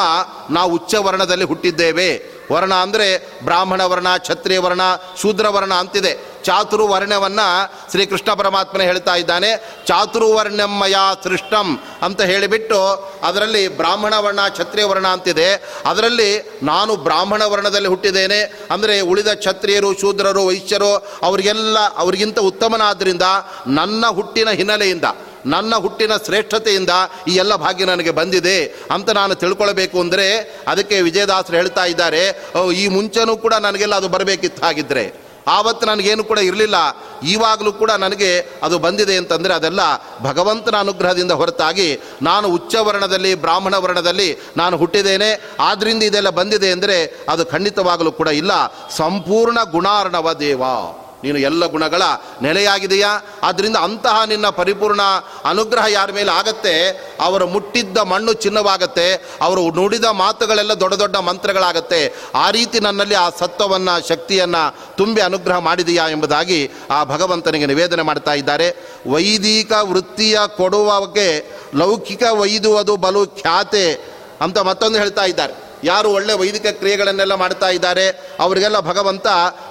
ನಾವು ಉಚ್ಚ ವರ್ಣದಲ್ಲಿ ಹುಟ್ಟಿದ್ದೇವೆ. ವರ್ಣ ಅಂದರೆ ಬ್ರಾಹ್ಮಣ ವರ್ಣ, ಕ್ಷತ್ರಿಯ ವರ್ಣ, ಶೂದ್ರ ವರ್ಣ ಅಂತಿದೆ. ಚಾತುರ್ವರ್ಣ್ಯವನ್ನು ಶ್ರೀಕೃಷ್ಣ ಪರಮಾತ್ಮನೇ ಹೇಳ್ತಾ ಇದ್ದಾನೆ. ಚಾತುರ್ವರ್ಣ್ಯಮಯ ಸೃಷ್ಟಂ ಅಂತ ಹೇಳಿಬಿಟ್ಟು ಅದರಲ್ಲಿ ಬ್ರಾಹ್ಮಣ ವರ್ಣ, ಕ್ಷತ್ರಿಯ ವರ್ಣ ಅಂತಿದೆ. ಅದರಲ್ಲಿ ನಾನು ಬ್ರಾಹ್ಮಣ ವರ್ಣದಲ್ಲಿ ಹುಟ್ಟಿದ್ದೇನೆ. ಅಂದರೆ ಉಳಿದ ಕ್ಷತ್ರಿಯರು, ಶೂದ್ರರು, ವೈಶ್ಯರು, ಅವರಿಗೆಲ್ಲ, ಅವರಿಗಿಂತ ಉತ್ತಮನಾದ್ದರಿಂದ ನನ್ನ ಹುಟ್ಟಿನ ಹಿನ್ನೆಲೆಯಿಂದ ನನ್ನ ಹುಟ್ಟಿನ ಶ್ರೇಷ್ಠತೆಯಿಂದ ಈ ಎಲ್ಲ ಭಾಗ್ಯ ನನಗೆ ಬಂದಿದೆ ಅಂತ ನಾನು ತಿಳ್ಕೊಳ್ಬೇಕು ಅಂದರೆ ಅದಕ್ಕೆ ವಿಜಯದಾಸರು ಹೇಳ್ತಾ ಇದ್ದಾರೆ "ಓ, ಈ ಮುಂಚೆನೂ ಕೂಡ ನನಗೆಲ್ಲ ಅದು ಬರಬೇಕಿತ್ತು ಹಾಗಿದ್ದರೆ ಆವತ್ತು ನನಗೇನು ಕೂಡ ಇರಲಿಲ್ಲ. ಈವಾಗಲೂ ಕೂಡ ನನಗೆ ಅದು ಬಂದಿದೆ ಅಂತಂದರೆ ಅದೆಲ್ಲ ಭಗವಂತನ ಅನುಗ್ರಹದಿಂದ ಹೊರತಾಗಿ ನಾನು ಉಚ್ಚ ವರ್ಣದಲ್ಲಿ ಬ್ರಾಹ್ಮಣ ವರ್ಣದಲ್ಲಿ ನಾನು ಹುಟ್ಟಿದ್ದೇನೆ. ಆದ್ದರಿಂದ ಇದೆಲ್ಲ ಬಂದಿದೆ ಅಂದರೆ ಅದು ಖಂಡಿತವಾಗಲೂ ಕೂಡ ಇಲ್ಲ. ಸಂಪೂರ್ಣ ಗುಣಾರ್ಣವ ದೇವ. ನೀನು ಎಲ್ಲ ಗುಣಗಳ ನೆಲೆಯಾಗಿದೆಯಾ? ಆದ್ದರಿಂದ ಅಂತಹ ನಿನ್ನ ಪರಿಪೂರ್ಣ ಅನುಗ್ರಹ ಯಾರ ಮೇಲೆ ಆಗತ್ತೆ? ಅವರು ಮುಟ್ಟಿದ್ದ ಮಣ್ಣು ಚಿನ್ನವಾಗತ್ತೆ. ಅವರು ನುಡಿದ ಮಾತುಗಳೆಲ್ಲ ದೊಡ್ಡ ದೊಡ್ಡ ಮಂತ್ರಗಳಾಗತ್ತೆ. ಆ ರೀತಿ ನನ್ನಲ್ಲಿ ಆ ಸತ್ವವನ್ನು, ಶಕ್ತಿಯನ್ನು ತುಂಬಿ ಅನುಗ್ರಹ ಮಾಡಿದೆಯಾ ಎಂಬುದಾಗಿ ಆ ಭಗವಂತನಿಗೆ ನಿವೇದನೆ ಮಾಡ್ತಾ ಇದ್ದಾರೆ. ವೈದಿಕ ವೃತ್ತಿಯ ಕೊಡುವಕ್ಕೆ ಲೌಕಿಕ ವೈದುವುದು ಬಲು ಖ್ಯಾತೆ ಅಂತ ಮತ್ತೊಂದು ಹೇಳ್ತಾ ಇದ್ದಾರೆ. ಯಾರು ಒಳ್ಳೆ ವೈದಿಕ ಕ್ರಿಯೆಗಳನ್ನೆಲ್ಲ ಮಾಡ್ತಾ ಇದ್ದಾರೆ, ಅವರಿಗೆಲ್ಲ ಭಗವಂತ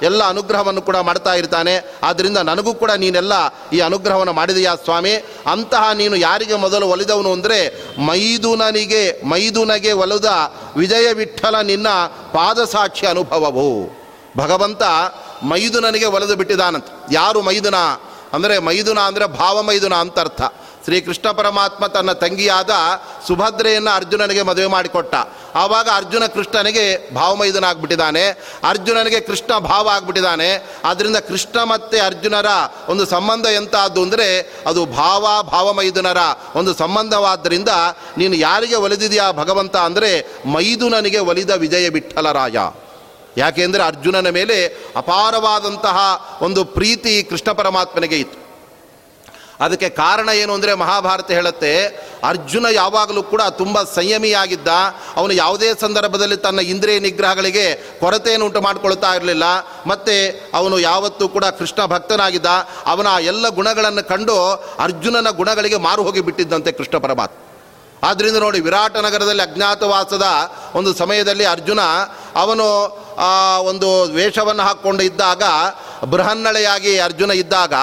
ಎಲ್ಲ ಅನುಗ್ರಹವನ್ನು ಕೂಡ ಮಾಡ್ತಾ ಇರ್ತಾನೆ. ಆದ್ದರಿಂದ ನನಗೂ ಕೂಡ ನೀನೆಲ್ಲ ಈ ಅನುಗ್ರಹವನ್ನು ಮಾಡಿದೆಯಾ ಸ್ವಾಮಿ. ಅಂತಹ ನೀನು ಯಾರಿಗೆ ಮೊದಲು ಒಲಿದವನು ಅಂದರೆ ಮೈದುನನಿಗೆ, ಮೈದುನಗೆ ಒಲಿದ ವಿಜಯ ವಿಠಲ ನಿನ್ನ ಪಾದಸಾಕ್ಷಿ ಅನುಭವವು. ಭಗವಂತ ಮೈದುನನಿಗೆ ಒಲೆದು ಬಿಟ್ಟಿದಾನಂತ ಯಾರು ಮೈದುನ? ಅಂದರೆ ಮೈದುನ ಅಂದರೆ ಭಾವಮೈದುನ ಅಂತ ಅರ್ಥ. ಶ್ರೀಕೃಷ್ಣ ಪರಮಾತ್ಮ ತನ್ನ ತಂಗಿಯಾದ ಸುಭದ್ರೆಯನ್ನು ಅರ್ಜುನನಿಗೆ ಮದುವೆ ಮಾಡಿಕೊಟ್ಟ. ಆವಾಗ ಅರ್ಜುನ ಕೃಷ್ಣನಿಗೆ ಭಾವಮೈದನ ಆಗ್ಬಿಟ್ಟಿದ್ದಾನೆ ಅರ್ಜುನನಿಗೆ ಕೃಷ್ಣ ಭಾವ ಆಗ್ಬಿಟ್ಟಿದ್ದಾನೆ. ಆದ್ದರಿಂದ ಕೃಷ್ಣ ಮತ್ತು ಅರ್ಜುನರ ಒಂದು ಸಂಬಂಧ ಎಂತಾದ್ದು ಅಂದರೆ ಅದು ಭಾವ, ಭಾವಮೈದುನರ ಒಂದು ಸಂಬಂಧವಾದ್ದರಿಂದ ನೀನು ಯಾರಿಗೆ ಒಲಿದಿದೆಯಾ ಭಗವಂತ ಅಂದರೆ ಮೈದುನನಿಗೆ ಒಲಿದ ವಿಜಯ ವಿಠಲರಾಯ. ಯಾಕೆಂದರೆ ಅರ್ಜುನನ ಮೇಲೆ ಅಪಾರವಾದಂತಹ ಒಂದು ಪ್ರೀತಿ ಕೃಷ್ಣ ಪರಮಾತ್ಮನಿಗೆ ಇತ್ತು. ಅದಕ್ಕೆ ಕಾರಣ ಏನು ಅಂದರೆ ಮಹಾಭಾರತ ಹೇಳುತ್ತೆ, ಅರ್ಜುನ ಯಾವಾಗಲೂ ಕೂಡ ತುಂಬ ಸಂಯಮಿಯಾಗಿದ್ದ, ಅವನು ಯಾವುದೇ ಸಂದರ್ಭದಲ್ಲಿ ತನ್ನ ಇಂದ್ರಿಯ ನಿಗ್ರಹಗಳಿಗೆ ಕೊರತೆಯನ್ನು ಉಂಟು ಮಾಡಿಕೊಳ್ತಾ ಇರಲಿಲ್ಲ, ಮತ್ತು ಅವನು ಯಾವತ್ತೂ ಕೂಡ ಕೃಷ್ಣ ಭಕ್ತನಾಗಿದ್ದ, ಅವನ ಎಲ್ಲ ಗುಣಗಳನ್ನು ಕಂಡು ಅರ್ಜುನನ ಗುಣಗಳಿಗೆ ಮಾರು ಹೋಗಿ ಬಿಟ್ಟಿದ್ದಂತೆ ಕೃಷ್ಣ ಪರಮಾತ್ಮ. ಆದ್ದರಿಂದ ನೋಡಿ ವಿರಾಟ ನಗರದಲ್ಲಿ ಅಜ್ಞಾತವಾಸದ ಒಂದು ಸಮಯದಲ್ಲಿ ಅರ್ಜುನ ಅವನು ಒಂದು ವೇಷವನ್ನು ಹಾಕ್ಕೊಂಡು ಇದ್ದಾಗ, ಬೃಹನ್ನಳೆಯಾಗಿ ಅರ್ಜುನ ಇದ್ದಾಗ,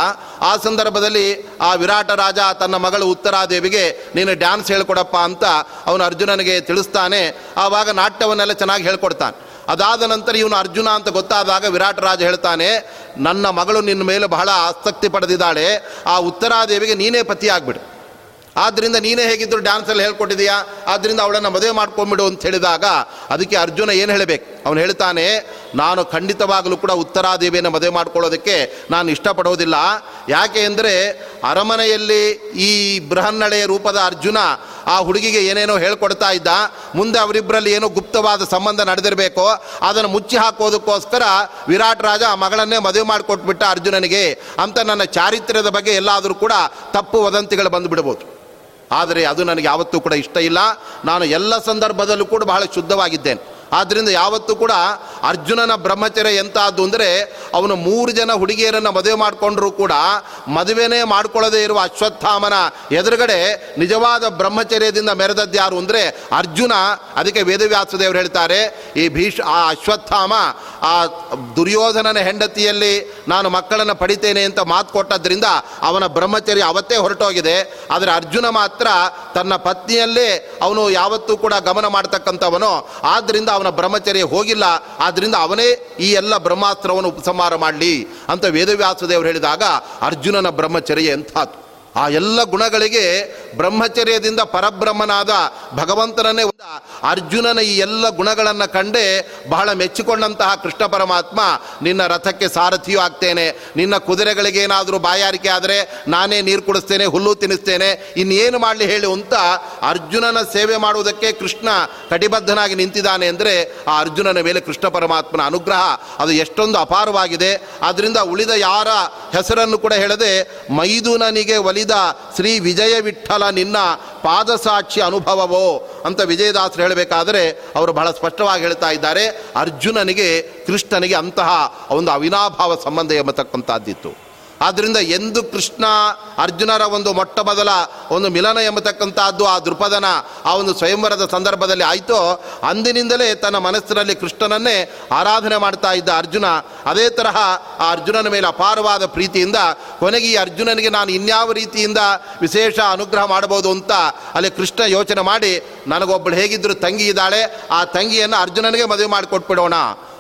ಆ ಸಂದರ್ಭದಲ್ಲಿ ಆ ವಿರಾಟ ರಾಜ ತನ್ನ ಮಗಳು ಉತ್ತರಾದೇವಿಗೆ, ನೀನು ಡ್ಯಾನ್ಸ್ ಹೇಳ್ಕೊಡಪ್ಪ ಅಂತ ಅವನು ಅರ್ಜುನನಿಗೆ ತಿಳಿಸ್ತಾನೆ. ಆವಾಗ ನಾಟ್ಯವನ್ನೆಲ್ಲ ಚೆನ್ನಾಗಿ ಹೇಳ್ಕೊಡ್ತಾನೆ. ಅದಾದ ನಂತರ ಇವನು ಅರ್ಜುನ ಅಂತ ಗೊತ್ತಾದಾಗ ವಿರಾಟ ರಾಜ ಹೇಳ್ತಾನೆ, ನನ್ನ ಮಗಳು ನಿನ್ನ ಮೇಲೆ ಬಹಳ ಆಸಕ್ತಿ ಪಡೆದಿದ್ದಾಳೆ. ಆ ಉತ್ತರಾದೇವಿಗೆ ನೀನೇ ಪತಿಯಾಗ್ಬಿಡು. ಆದ್ದರಿಂದ ನೀನೇ ಹೇಗಿದ್ರು ಡ್ಯಾನ್ಸಲ್ಲಿ ಹೇಳ್ಕೊಟ್ಟಿದೀಯಾ? ಆದ್ದರಿಂದ ಅವಳನ್ನು ಮದುವೆ ಮಾಡ್ಕೊಂಬಿಡು ಅಂತ ಹೇಳಿದಾಗ ಅದಕ್ಕೆ ಅರ್ಜುನ ಏನು ಹೇಳಬೇಕು? ಅವನು ಹೇಳ್ತಾನೆ, ನಾನು ಖಂಡಿತವಾಗಲೂ ಕೂಡ ಉತ್ತರಾದೇವಿಯನ್ನು ಮದುವೆ ಮಾಡ್ಕೊಳ್ಳೋದಕ್ಕೆ ನಾನು ಇಷ್ಟಪಡೋದಿಲ್ಲ. ಯಾಕೆ ಅಂದರೆ ಅರಮನೆಯಲ್ಲಿ ಈ ಬೃಹನ್ನಳೆಯ ರೂಪದ ಅರ್ಜುನ ಆ ಹುಡುಗಿಗೆ ಏನೇನೋ ಹೇಳ್ಕೊಡ್ತಾ ಇದ್ದ. ಮುಂದೆ ಅವರಿಬ್ಬರಲ್ಲಿ ಏನೋ ಗುಪ್ತವಾದ ಸಂಬಂಧ ನಡೆದಿರಬೇಕು. ಅದನ್ನು ಮುಚ್ಚಿ ಹಾಕೋದಕ್ಕೋಸ್ಕರ ವಿರಾಟ್ ರಾಜ ಆ ಮಗಳನ್ನೇ ಮದುವೆ ಮಾಡಿಕೊಟ್ಬಿಟ್ಟ ಅರ್ಜುನನಿಗೆ. ಅಂತ ನನ್ನ ಚಾರಿತ್ರ್ಯದ ಬಗ್ಗೆ ಎಲ್ಲಾದರೂ ಕೂಡ ತಪ್ಪು ವದಂತಿಗಳು ಬಂದು ಬಿಡ್ಬೋದು ಆದರೆ ಅದು ನನಗೆ ಯಾವತ್ತೂ ಕೂಡ ಇಷ್ಟ ಇಲ್ಲ. ನಾನು ಎಲ್ಲ ಸಂದರ್ಭದಲ್ಲೂ ಕೂಡ ಬಹಳ ಶುದ್ಧವಾಗಿದ್ದೇನೆ. ಆದ್ದರಿಂದ ಯಾವತ್ತೂ ಕೂಡ ಅರ್ಜುನನ ಬ್ರಹ್ಮಚರ್ಯ ಎಂಥದ್ದು ಅಂದರೆ ಅವನು ಮೂರು ಜನ ಹುಡುಗಿಯರನ್ನು ಮದುವೆ ಮಾಡಿಕೊಂಡ್ರೂ ಕೂಡ ಮದುವೆನೇ ಮಾಡ್ಕೊಳ್ಳದೇ ಇರುವ ಅಶ್ವತ್ಥಾಮನ ಎದುರುಗಡೆ ನಿಜವಾದ ಬ್ರಹ್ಮಚರ್ಯದಿಂದ ಮೆರೆದದ್ದು ಯಾರು ಅಂದರೆ ಅರ್ಜುನ. ಅದಕ್ಕೆ ವೇದವ್ಯಾಸದೇವರು ಹೇಳ್ತಾರೆ, ಈ ಭೀಷ್, ಆ ಅಶ್ವತ್ಥಾಮ, ಆ ದುರ್ಯೋಧನನ ಹೆಂಡತಿಯಲ್ಲಿ ನಾನು ಮಕ್ಕಳನ್ನು ಪಡಿತೇನೆ ಅಂತ ಮಾತು ಕೊಟ್ಟದ್ರಿಂದ ಅವನ ಬ್ರಹ್ಮಚರ್ಯ ಅವತ್ತೇ ಹೊರಟೋಗಿದೆ. ಆದರೆ ಅರ್ಜುನ ಮಾತ್ರ ತನ್ನ ಪತ್ನಿಯಲ್ಲೇ ಅವನು ಯಾವತ್ತೂ ಕೂಡ ಗಮನ ಮಾಡ್ತಕ್ಕಂಥವನು. ಆದ್ದರಿಂದ ಅವನ ಬ್ರಹ್ಮಚರ್ಯ ಹೋಗಿಲ್ಲ ಆದ್ದರಿಂದ ಅವನೇ ಈ ಎಲ್ಲ ಬ್ರಹ್ಮಾಸ್ತ್ರವನ್ನು ಉಪಸಂಹಾರ ಮಾಡಲಿ ಅಂತ ವೇದವ್ಯಾಸದೇವರು ಹೇಳಿದಾಗ ಅರ್ಜುನನ ಬ್ರಹ್ಮಚರ್ಯ ಎಂಥದ್ದು ಆ ಎಲ್ಲ ಗುಣಗಳಿಗೆ ಬ್ರಹ್ಮಚರ್ಯದಿಂದ ಪರಬ್ರಹ್ಮನಾದ ಭಗವಂತನನ್ನೇ ಅರ್ಜುನನ ಈ ಎಲ್ಲ ಗುಣಗಳನ್ನು ಕಂಡೇ ಬಹಳ ಮೆಚ್ಚಿಕೊಂಡಂತಹ ಕೃಷ್ಣ ಪರಮಾತ್ಮ, ನಿನ್ನ ರಥಕ್ಕೆ ಸಾರಥಿಯೂ ಆಗ್ತೇನೆ, ನಿನ್ನ ಕುದುರೆಗಳಿಗೆ ಏನಾದರೂ ಬಾಯಾರಿಕೆ ಆದರೆ ನಾನೇ ನೀರು ಕುಡಿಸ್ತೇನೆ, ಹುಲ್ಲು ತಿನ್ನಿಸ್ತೇನೆ, ಇನ್ನೇನು ಮಾಡಲಿ ಹೇಳಿ ಅಂತ ಅರ್ಜುನನ ಸೇವೆ ಮಾಡುವುದಕ್ಕೆ ಕೃಷ್ಣ ಕಟಿಬದ್ಧನಾಗಿ ನಿಂತಿದ್ದಾನೆ ಅಂದರೆ ಆ ಅರ್ಜುನನ ಮೇಲೆ ಕೃಷ್ಣ ಪರಮಾತ್ಮನ ಅನುಗ್ರಹ ಅದು ಎಷ್ಟೊಂದು ಅಪಾರವಾಗಿದೆ. ಅದರಿಂದ ಉಳಿದ ಯಾರ ಹೆಸರನ್ನು ಕೂಡ ಹೇಳದೆ ಮೈದುನನಿಗೆ ಒಲಿದ ಶ್ರೀ ವಿಜಯ ವಿಠಲ ನಿನ್ನ ಪಾದಸಾಕ್ಷಿ ಅನುಭವವೋ ಅಂತ ವಿಜಯದಾಸರು ಹೇಳಬೇಕಾದರೆ ಅವರು ಬಹಳ ಸ್ಪಷ್ಟವಾಗಿ ಹೇಳ್ತಾ ಇದ್ದಾರೆ ಅರ್ಜುನನಿಗೆ ಕೃಷ್ಣನಿಗೆ ಅಂತಹ ಒಂದು ಅವಿನಾಭಾವ ಸಂಬಂಧ ಎಂಬತಕ್ಕಂಥದ್ದಿತ್ತು. ಆದ್ದರಿಂದ ಎಂದು ಕೃಷ್ಣ ಅರ್ಜುನರ ಒಂದು ಮೊಟ್ಟ ಮೊದಲ ಒಂದು ಮಿಲನ ಎಂಬತಕ್ಕಂಥದ್ದು ಆ ದೃಪದನ, ಆ ಒಂದು ಸ್ವಯಂವರದ ಸಂದರ್ಭದಲ್ಲಿ ಆಯಿತೋ, ಅಂದಿನಿಂದಲೇ ತನ್ನ ಮನಸ್ಸಿನಲ್ಲಿ ಕೃಷ್ಣನನ್ನೇ ಆರಾಧನೆ ಮಾಡ್ತಾ ಇದ್ದ ಅರ್ಜುನ, ಅದೇ ತರಹ ಆ ಅರ್ಜುನನ ಮೇಲೆ ಅಪಾರವಾದ ಪ್ರೀತಿಯಿಂದ, ಕೊನೆಗೆ ಈ ಅರ್ಜುನನಿಗೆ ನಾನು ಇನ್ಯಾವ ರೀತಿಯಿಂದ ವಿಶೇಷ ಅನುಗ್ರಹ ಮಾಡಬಹುದು ಅಂತ ಅಲ್ಲಿ ಕೃಷ್ಣ ಯೋಚನೆ ಮಾಡಿ ನನಗೊಬ್ಬಳು ಹೇಗಿದ್ದರೂ ತಂಗಿ ಇದ್ದಾಳೆ, ಆ ತಂಗಿಯನ್ನು ಅರ್ಜುನನಿಗೆ ಮದುವೆ ಮಾಡಿಕೊಟ್ಬಿಡೋಣ.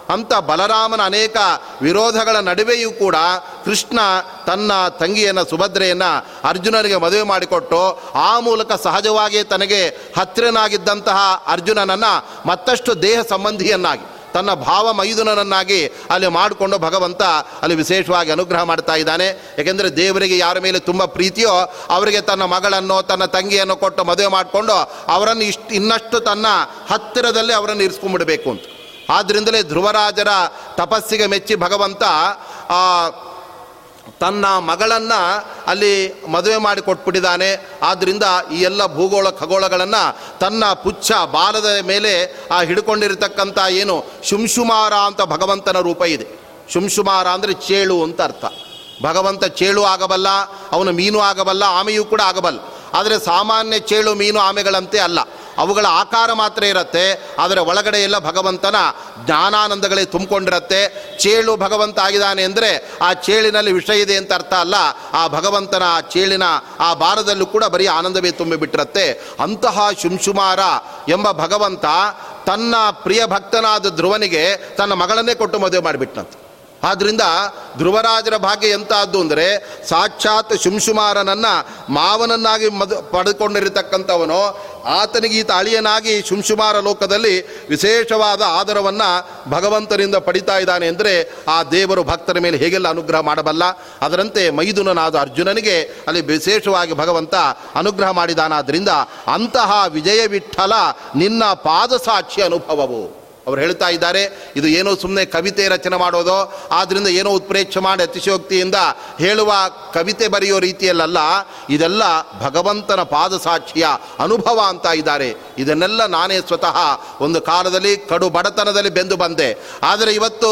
ಅಂತ ಬಲರಾಮನ ಅನೇಕ ವಿರೋಧಗಳ ನಡುವೆಯೂ ಕೂಡ ಕೃಷ್ಣ ತನ್ನ ತಂಗಿಯನ್ನು ಸುಭದ್ರೆಯನ್ನು ಅರ್ಜುನನಿಗೆ ಮದುವೆ ಮಾಡಿಕೊಟ್ಟು ಆ ಮೂಲಕ ಸಹಜವಾಗಿ ತನಗೆ ಹತ್ತಿರನಾಗಿದ್ದಂತಹ ಅರ್ಜುನನನ್ನು ಮತ್ತಷ್ಟು ದೇಹ ಸಂಬಂಧಿಯನ್ನಾಗಿ, ತನ್ನ ಭಾವ ಮೈದುನನನ್ನಾಗಿ ಅಲ್ಲಿ ಮಾಡಿಕೊಂಡು ಭಗವಂತ ಅಲ್ಲಿ ವಿಶೇಷವಾಗಿ ಅನುಗ್ರಹ ಮಾಡ್ತಾ ಇದ್ದಾನೆ. ಏಕೆಂದರೆ ದೇವರಿಗೆ ಯಾರ ಮೇಲೆ ತುಂಬ ಪ್ರೀತಿಯೋ ಅವರಿಗೆ ತನ್ನ ಮಗಳನ್ನು ತನ್ನ ತಂಗಿಯನ್ನು ಕೊಟ್ಟು ಮದುವೆ ಮಾಡಿಕೊಂಡು ಅವರನ್ನು ಇಷ್ಟು ಇನ್ನಷ್ಟು ತನ್ನ ಹತ್ತಿರದಲ್ಲಿ ಅವರನ್ನು ಇರಿಸ್ಕೊಂಡ್ಬಿಡಬೇಕು ಅಂತ. ಆದ್ದರಿಂದಲೇ ಧ್ರುವರಾಜರ ತಪಸ್ಸಿಗೆ ಮೆಚ್ಚಿ ಭಗವಂತ ತನ್ನ ಮಗಳನ್ನು ಅಲ್ಲಿ ಮದುವೆ ಮಾಡಿ ಕೊಟ್ಬಿಟ್ಟಿದ್ದಾನೆ. ಆದ್ದರಿಂದ ಈ ಎಲ್ಲ ಭೂಗೋಳ ಖಗೋಳಗಳನ್ನು ತನ್ನ ಪುಚ್ಛ ಬಾಲದ ಮೇಲೆ, ಆ ಹಿಡ್ಕೊಂಡಿರತಕ್ಕಂಥ ಏನು ಶುಂಶುಮಾರ ಅಂತ ಭಗವಂತನ ರೂಪ ಇದೆ. ಶುಂಶುಮಾರ ಅಂದರೆ ಚೇಳು ಅಂತ ಅರ್ಥ. ಭಗವಂತ ಚೇಳು ಆಗಬಲ್ಲ, ಅವನು ಮೀನು ಆಗಬಲ್ಲ, ಆಮೆಯೂ ಕೂಡ ಆಗಬಲ್ಲ. ಆದರೆ ಸಾಮಾನ್ಯ ಚೇಳು ಮೀನು ಆಮೆಗಳಂತೆ ಅಲ್ಲ. ಅವುಗಳ ಆಕಾರ ಮಾತ್ರ ಇರುತ್ತೆ, ಆದರೆ ಒಳಗಡೆ ಎಲ್ಲ ಭಗವಂತನ ಜ್ಞಾನಾನಂದಗಳೇ ತುಂಬಿಕೊಂಡಿರುತ್ತೆ. ಚೇಳು ಭಗವಂತ ಆಗಿದ್ದಾನೆ ಅಂದರೆ ಆ ಚೇಳಿನಲ್ಲಿ ವಿಷ ಇದೆ ಅಂತ ಅರ್ಥ ಅಲ್ಲ. ಆ ಭಗವಂತನ ಆ ಚೇಳಿನ ಆ ಬಾರದಲ್ಲೂ ಕೂಡ ಬರೀ ಆನಂದವೇ ತುಂಬಿಬಿಟ್ಟಿರುತ್ತೆ ಅಂತಹ ಶುಂಶುಮಾರ ಎಂಬ ಭಗವಂತ ತನ್ನ ಪ್ರಿಯ ಭಕ್ತನಾದ ಧ್ರುವನಿಗೆ ತನ್ನ ಮಗಳನ್ನೇ ಕೊಟ್ಟು ಮದುವೆ ಮಾಡಿಬಿಟ್ನಂತೆ. ಆದ್ದರಿಂದ ಧ್ರುವರಾಜರ ಭಾಗ್ಯ ಎಂಥದ್ದು ಅಂದರೆ ಸಾಕ್ಷಾತ್ ಶುಂಶುಮಾರನನ್ನು ಮಾವನನ್ನಾಗಿ ಮದು ಪಡೆದುಕೊಂಡಿರತಕ್ಕಂಥವನು, ಆತನಿಗೆ ಈತ ಅಳಿಯನಾಗಿ ಶುಂಶುಮಾರ ಲೋಕದಲ್ಲಿ ವಿಶೇಷವಾದ ಆದರವನ್ನು ಭಗವಂತನಿಂದ ಪಡಿತಾ ಇದ್ದಾನೆ ಅಂದರೆ ಆ ದೇವರು ಭಕ್ತರ ಮೇಲೆ ಹೇಗೆಲ್ಲ ಅನುಗ್ರಹ ಮಾಡಬಲ್ಲ? ಅದರಂತೆ ಮೈದುನನಾದ ಅರ್ಜುನನಿಗೆ ಅಲ್ಲಿ ವಿಶೇಷವಾಗಿ ಭಗವಂತ ಅನುಗ್ರಹ ಮಾಡಿದಾನಾದ್ರಿಂದ ಅಂತಹ ವಿಜಯ ವಿಠಲ ನಿನ್ನ ಪಾದಸಾಕ್ಷಿ ಅನುಭವವು. ಅವ್ರು ಹೇಳ್ತಾ ಇದ್ದಾರೆ, ಇದು ಏನೋ ಸುಮ್ಮನೆ ಕವಿತೆ ರಚನೆ ಮಾಡೋದು ಆದ್ದರಿಂದ ಏನೋ ಉತ್ಪ್ರೇಕ್ಷೆ ಮಾಡಿ ಅತಿಶಯೋಕ್ತಿಯಿಂದ ಹೇಳುವ ಕವಿತೆ ಬರೆಯೋ ರೀತಿಯಲ್ಲ ಇದೆಲ್ಲ ಭಗವಂತನ ಪಾದಸಾಕ್ಷಿಯ ಅನುಭವ ಅಂತ ಇದ್ದಾರೆ. ಇದನ್ನೆಲ್ಲ ನಾನೇ ಸ್ವತಃ ಒಂದು ಕಾಲದಲ್ಲಿ ಕಡು ಬಡತನದಲ್ಲಿ ಬೆಂದು ಬಂದೆ. ಆದರೆ ಇವತ್ತು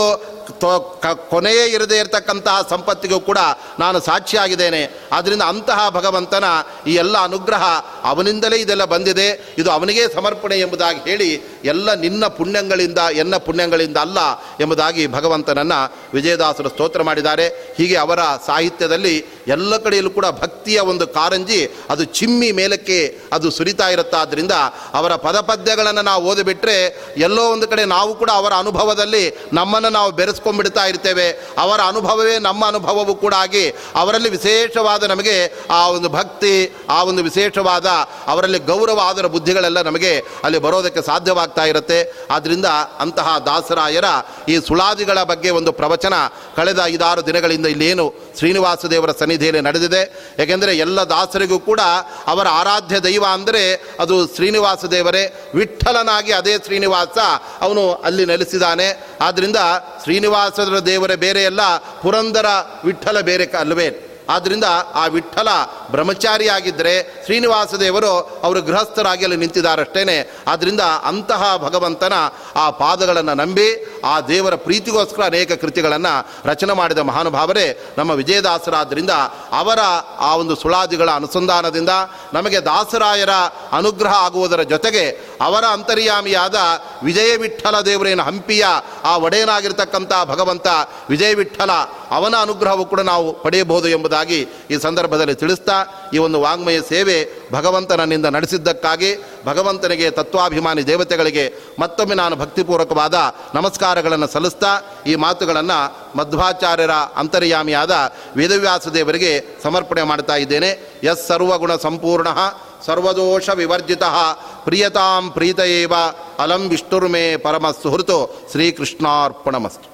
ಕೊನೆಯೇ ಇರದೇ ಇರತಕ್ಕಂತಹ ಸಂಪತ್ತಿಗೂ ಕೂಡ ನಾನು ಸಾಕ್ಷಿಯಾಗಿದ್ದೇನೆ. ಆದ್ದರಿಂದ ಅಂತಹ ಭಗವಂತನ ಈ ಎಲ್ಲ ಅನುಗ್ರಹ ಅವನಿಂದಲೇ ಇದೆಲ್ಲ ಬಂದಿದೆ. ಇದು ಅವನಿಗೇ ಸಮರ್ಪಣೆ ಎಂಬುದಾಗಿ ಹೇಳಿ ಎಲ್ಲ ನಿನ್ನ ಪುಣ್ಯಗಳಿಂದ, ಎನ್ನ ಪುಣ್ಯಗಳಿಂದ ಅಲ್ಲ ಎಂಬುದಾಗಿ ಭಗವಂತನನ್ನು ವಿಜಯದಾಸರು ಸ್ತೋತ್ರ ಮಾಡಿದ್ದಾರೆ. ಹೀಗೆ ಅವರ ಸಾಹಿತ್ಯದಲ್ಲಿ ಎಲ್ಲ ಕಡೆಯಲ್ಲೂ ಕೂಡ ಭಕ್ತಿಯ ಒಂದು ಕಾರಂಜಿ, ಅದು ಚಿಮ್ಮಿ ಮೇಲಕ್ಕೆ ಅದು ಸುರಿತಾ ಇರುತ್ತಾದ್ದರಿಂದ ಅವರ ಪದಪದ್ಯಗಳನ್ನು ನಾವು ಓದಿಬಿಟ್ರೆ ಎಲ್ಲೋ ಒಂದು ಕಡೆ ನಾವು ಕೂಡ ಅವರ ಅನುಭವದಲ್ಲಿ ನಮ್ಮನ್ನು ನಾವು ಬೆರೆಸ್ಕೊಂಡ್ಬಿಡ್ತಾ ಇರ್ತೇವೆ. ಅವರ ಅನುಭವವೇ ನಮ್ಮ ಅನುಭವವೂ ಕೂಡ ಆಗಿ ಅವರಲ್ಲಿ ವಿಶೇಷವಾದ ನಮಗೆ ಆ ಒಂದು ಭಕ್ತಿ, ಆ ಒಂದು ವಿಶೇಷವಾದ ಅವರಲ್ಲಿ ಗೌರವ ಆದರ ಬುದ್ಧಿಗಳೆಲ್ಲ ನಮಗೆ ಅಲ್ಲಿ ಬರೋದಕ್ಕೆ ಸಾಧ್ಯವಾಗ್ತಾ ಇರುತ್ತೆ. ಆದ್ದರಿಂದ ಅಂತಹ ದಾಸರಾಯರ ಈ ಸುಳಾದಿಗಳ ಬಗ್ಗೆ ಒಂದು ಪ್ರವಚನ ಕಳೆದ ಐದಾರು ದಿನಗಳಿಂದ ಇಲ್ಲೇನು ಶ್ರೀನಿವಾಸ ದೇವರ ಸನ್ನಿಧಿಯಲ್ಲಿ ನಡೆದಿದೆ. ಏಕೆಂದರೆ ಎಲ್ಲ ದಾಸರಿಗೂ ಕೂಡ ಅವರ ಆರಾಧ್ಯ ದೈವ ಅಂದರೆ ಅದು ಶ್ರೀನಿವಾಸ ದೇವರೇ. ವಿಠಲನಾಗಿ ಅದೇ ಶ್ರೀನಿವಾಸ ಅವನು ಅಲ್ಲಿ ನೆಲೆಸಿದ್ದಾನೆ. ಆದ್ದರಿಂದ ಶ್ರೀನಿವಾಸರ ದೇವರೇ ಬೇರೆ ಎಲ್ಲ, ಪುರಂದರ ವಿಠಲ ಬೇರೆ ಅಲ್ವೇ ಆದ್ದರಿಂದ ಆ ವಿಠಲ ಬ್ರಹ್ಮಚಾರಿಯಾಗಿದ್ದರೆ ಶ್ರೀನಿವಾಸ ದೇವರು ಅವರು ಗೃಹಸ್ಥರಾಗಿ ಅಲ್ಲಿ ನಿಂತಿದ್ದಾರಷ್ಟೇನೆ. ಆದ್ದರಿಂದ ಅಂತಹ ಭಗವಂತನ ಆ ಪಾದಗಳನ್ನು ನಂಬಿ ಆ ದೇವರ ಪ್ರೀತಿಗೋಸ್ಕರ ಅನೇಕ ಕೃತಿಗಳನ್ನು ರಚನೆ ಮಾಡಿದ ಮಹಾನುಭಾವರೇ, ನಮ್ಮ ವಿಜಯದಾಸರಾದ್ದರಿಂದ ಅವರ ಆ ಒಂದು ಸುಳಾದಿಗಳ ಅನುಸಂಧಾನದಿಂದ ನಮಗೆ ದಾಸರಾಯರ ಅನುಗ್ರಹ ಆಗುವುದರ ಜೊತೆಗೆ ಅವರ ಅಂತರ್ಯಾಮಿಯಾದ ವಿಜಯ ವಿಠಲ ದೇವರೇನು ಹಂಪಿಯ ಆ ಒಡೆಯನಾಗಿರ್ತಕ್ಕಂಥ ಭಗವಂತ ವಿಜಯ ವಿಠಲ, ಅವನ ಅನುಗ್ರಹವು ಕೂಡ ನಾವು ಪಡೆಯಬಹುದು ಎಂಬುದಾಗಿ ಈ ಸಂದರ್ಭದಲ್ಲಿ ತಿಳಿಸ್ತಾ, ಈ ಒಂದು ವಾಂಗ್ಮಯ ಸೇವೆ ಭಗವಂತನನ್ನಿಂದ ನಡೆಸಿದ್ದಕ್ಕಾಗಿ, ಭಗವಂತನಿಗೆ ತತ್ವಾಭಿಮಾನಿ ದೇವತೆಗಳಿಗೆ ಮತ್ತೊಮ್ಮೆ ನಾನು ಭಕ್ತಿಪೂರ್ವಕವಾದ ನಮಸ್ಕಾರಗಳನ್ನು ಸಲ್ಲಿಸ್ತಾ, ಈ ಮಾತುಗಳನ್ನು ಮಧ್ವಾಚಾರ್ಯರ ಅಂತರ್ಯಾಮಿಯಾದ ವೇದವ್ಯಾಸ ದೇವರಿಗೆ ಸಮರ್ಪಣೆ ಮಾಡ್ತಾ ಇದ್ದೇನೆ. ಎಸ್ ಸರ್ವಗುಣ ಸಂಪೂರ್ಣ, ಸರ್ವದೋಷ ವಿವರ್ಜಿತ, ಪ್ರಿಯತಾಂ ಪ್ರೀತಯೇವ, ಅಲಂ ವಿಷ್ಣುರ್ಮೇ ಪರಮ ಸುಹೃತು ಶ್ರೀಕೃಷ್ಣಾರ್ಪಣಮಸ್ತು.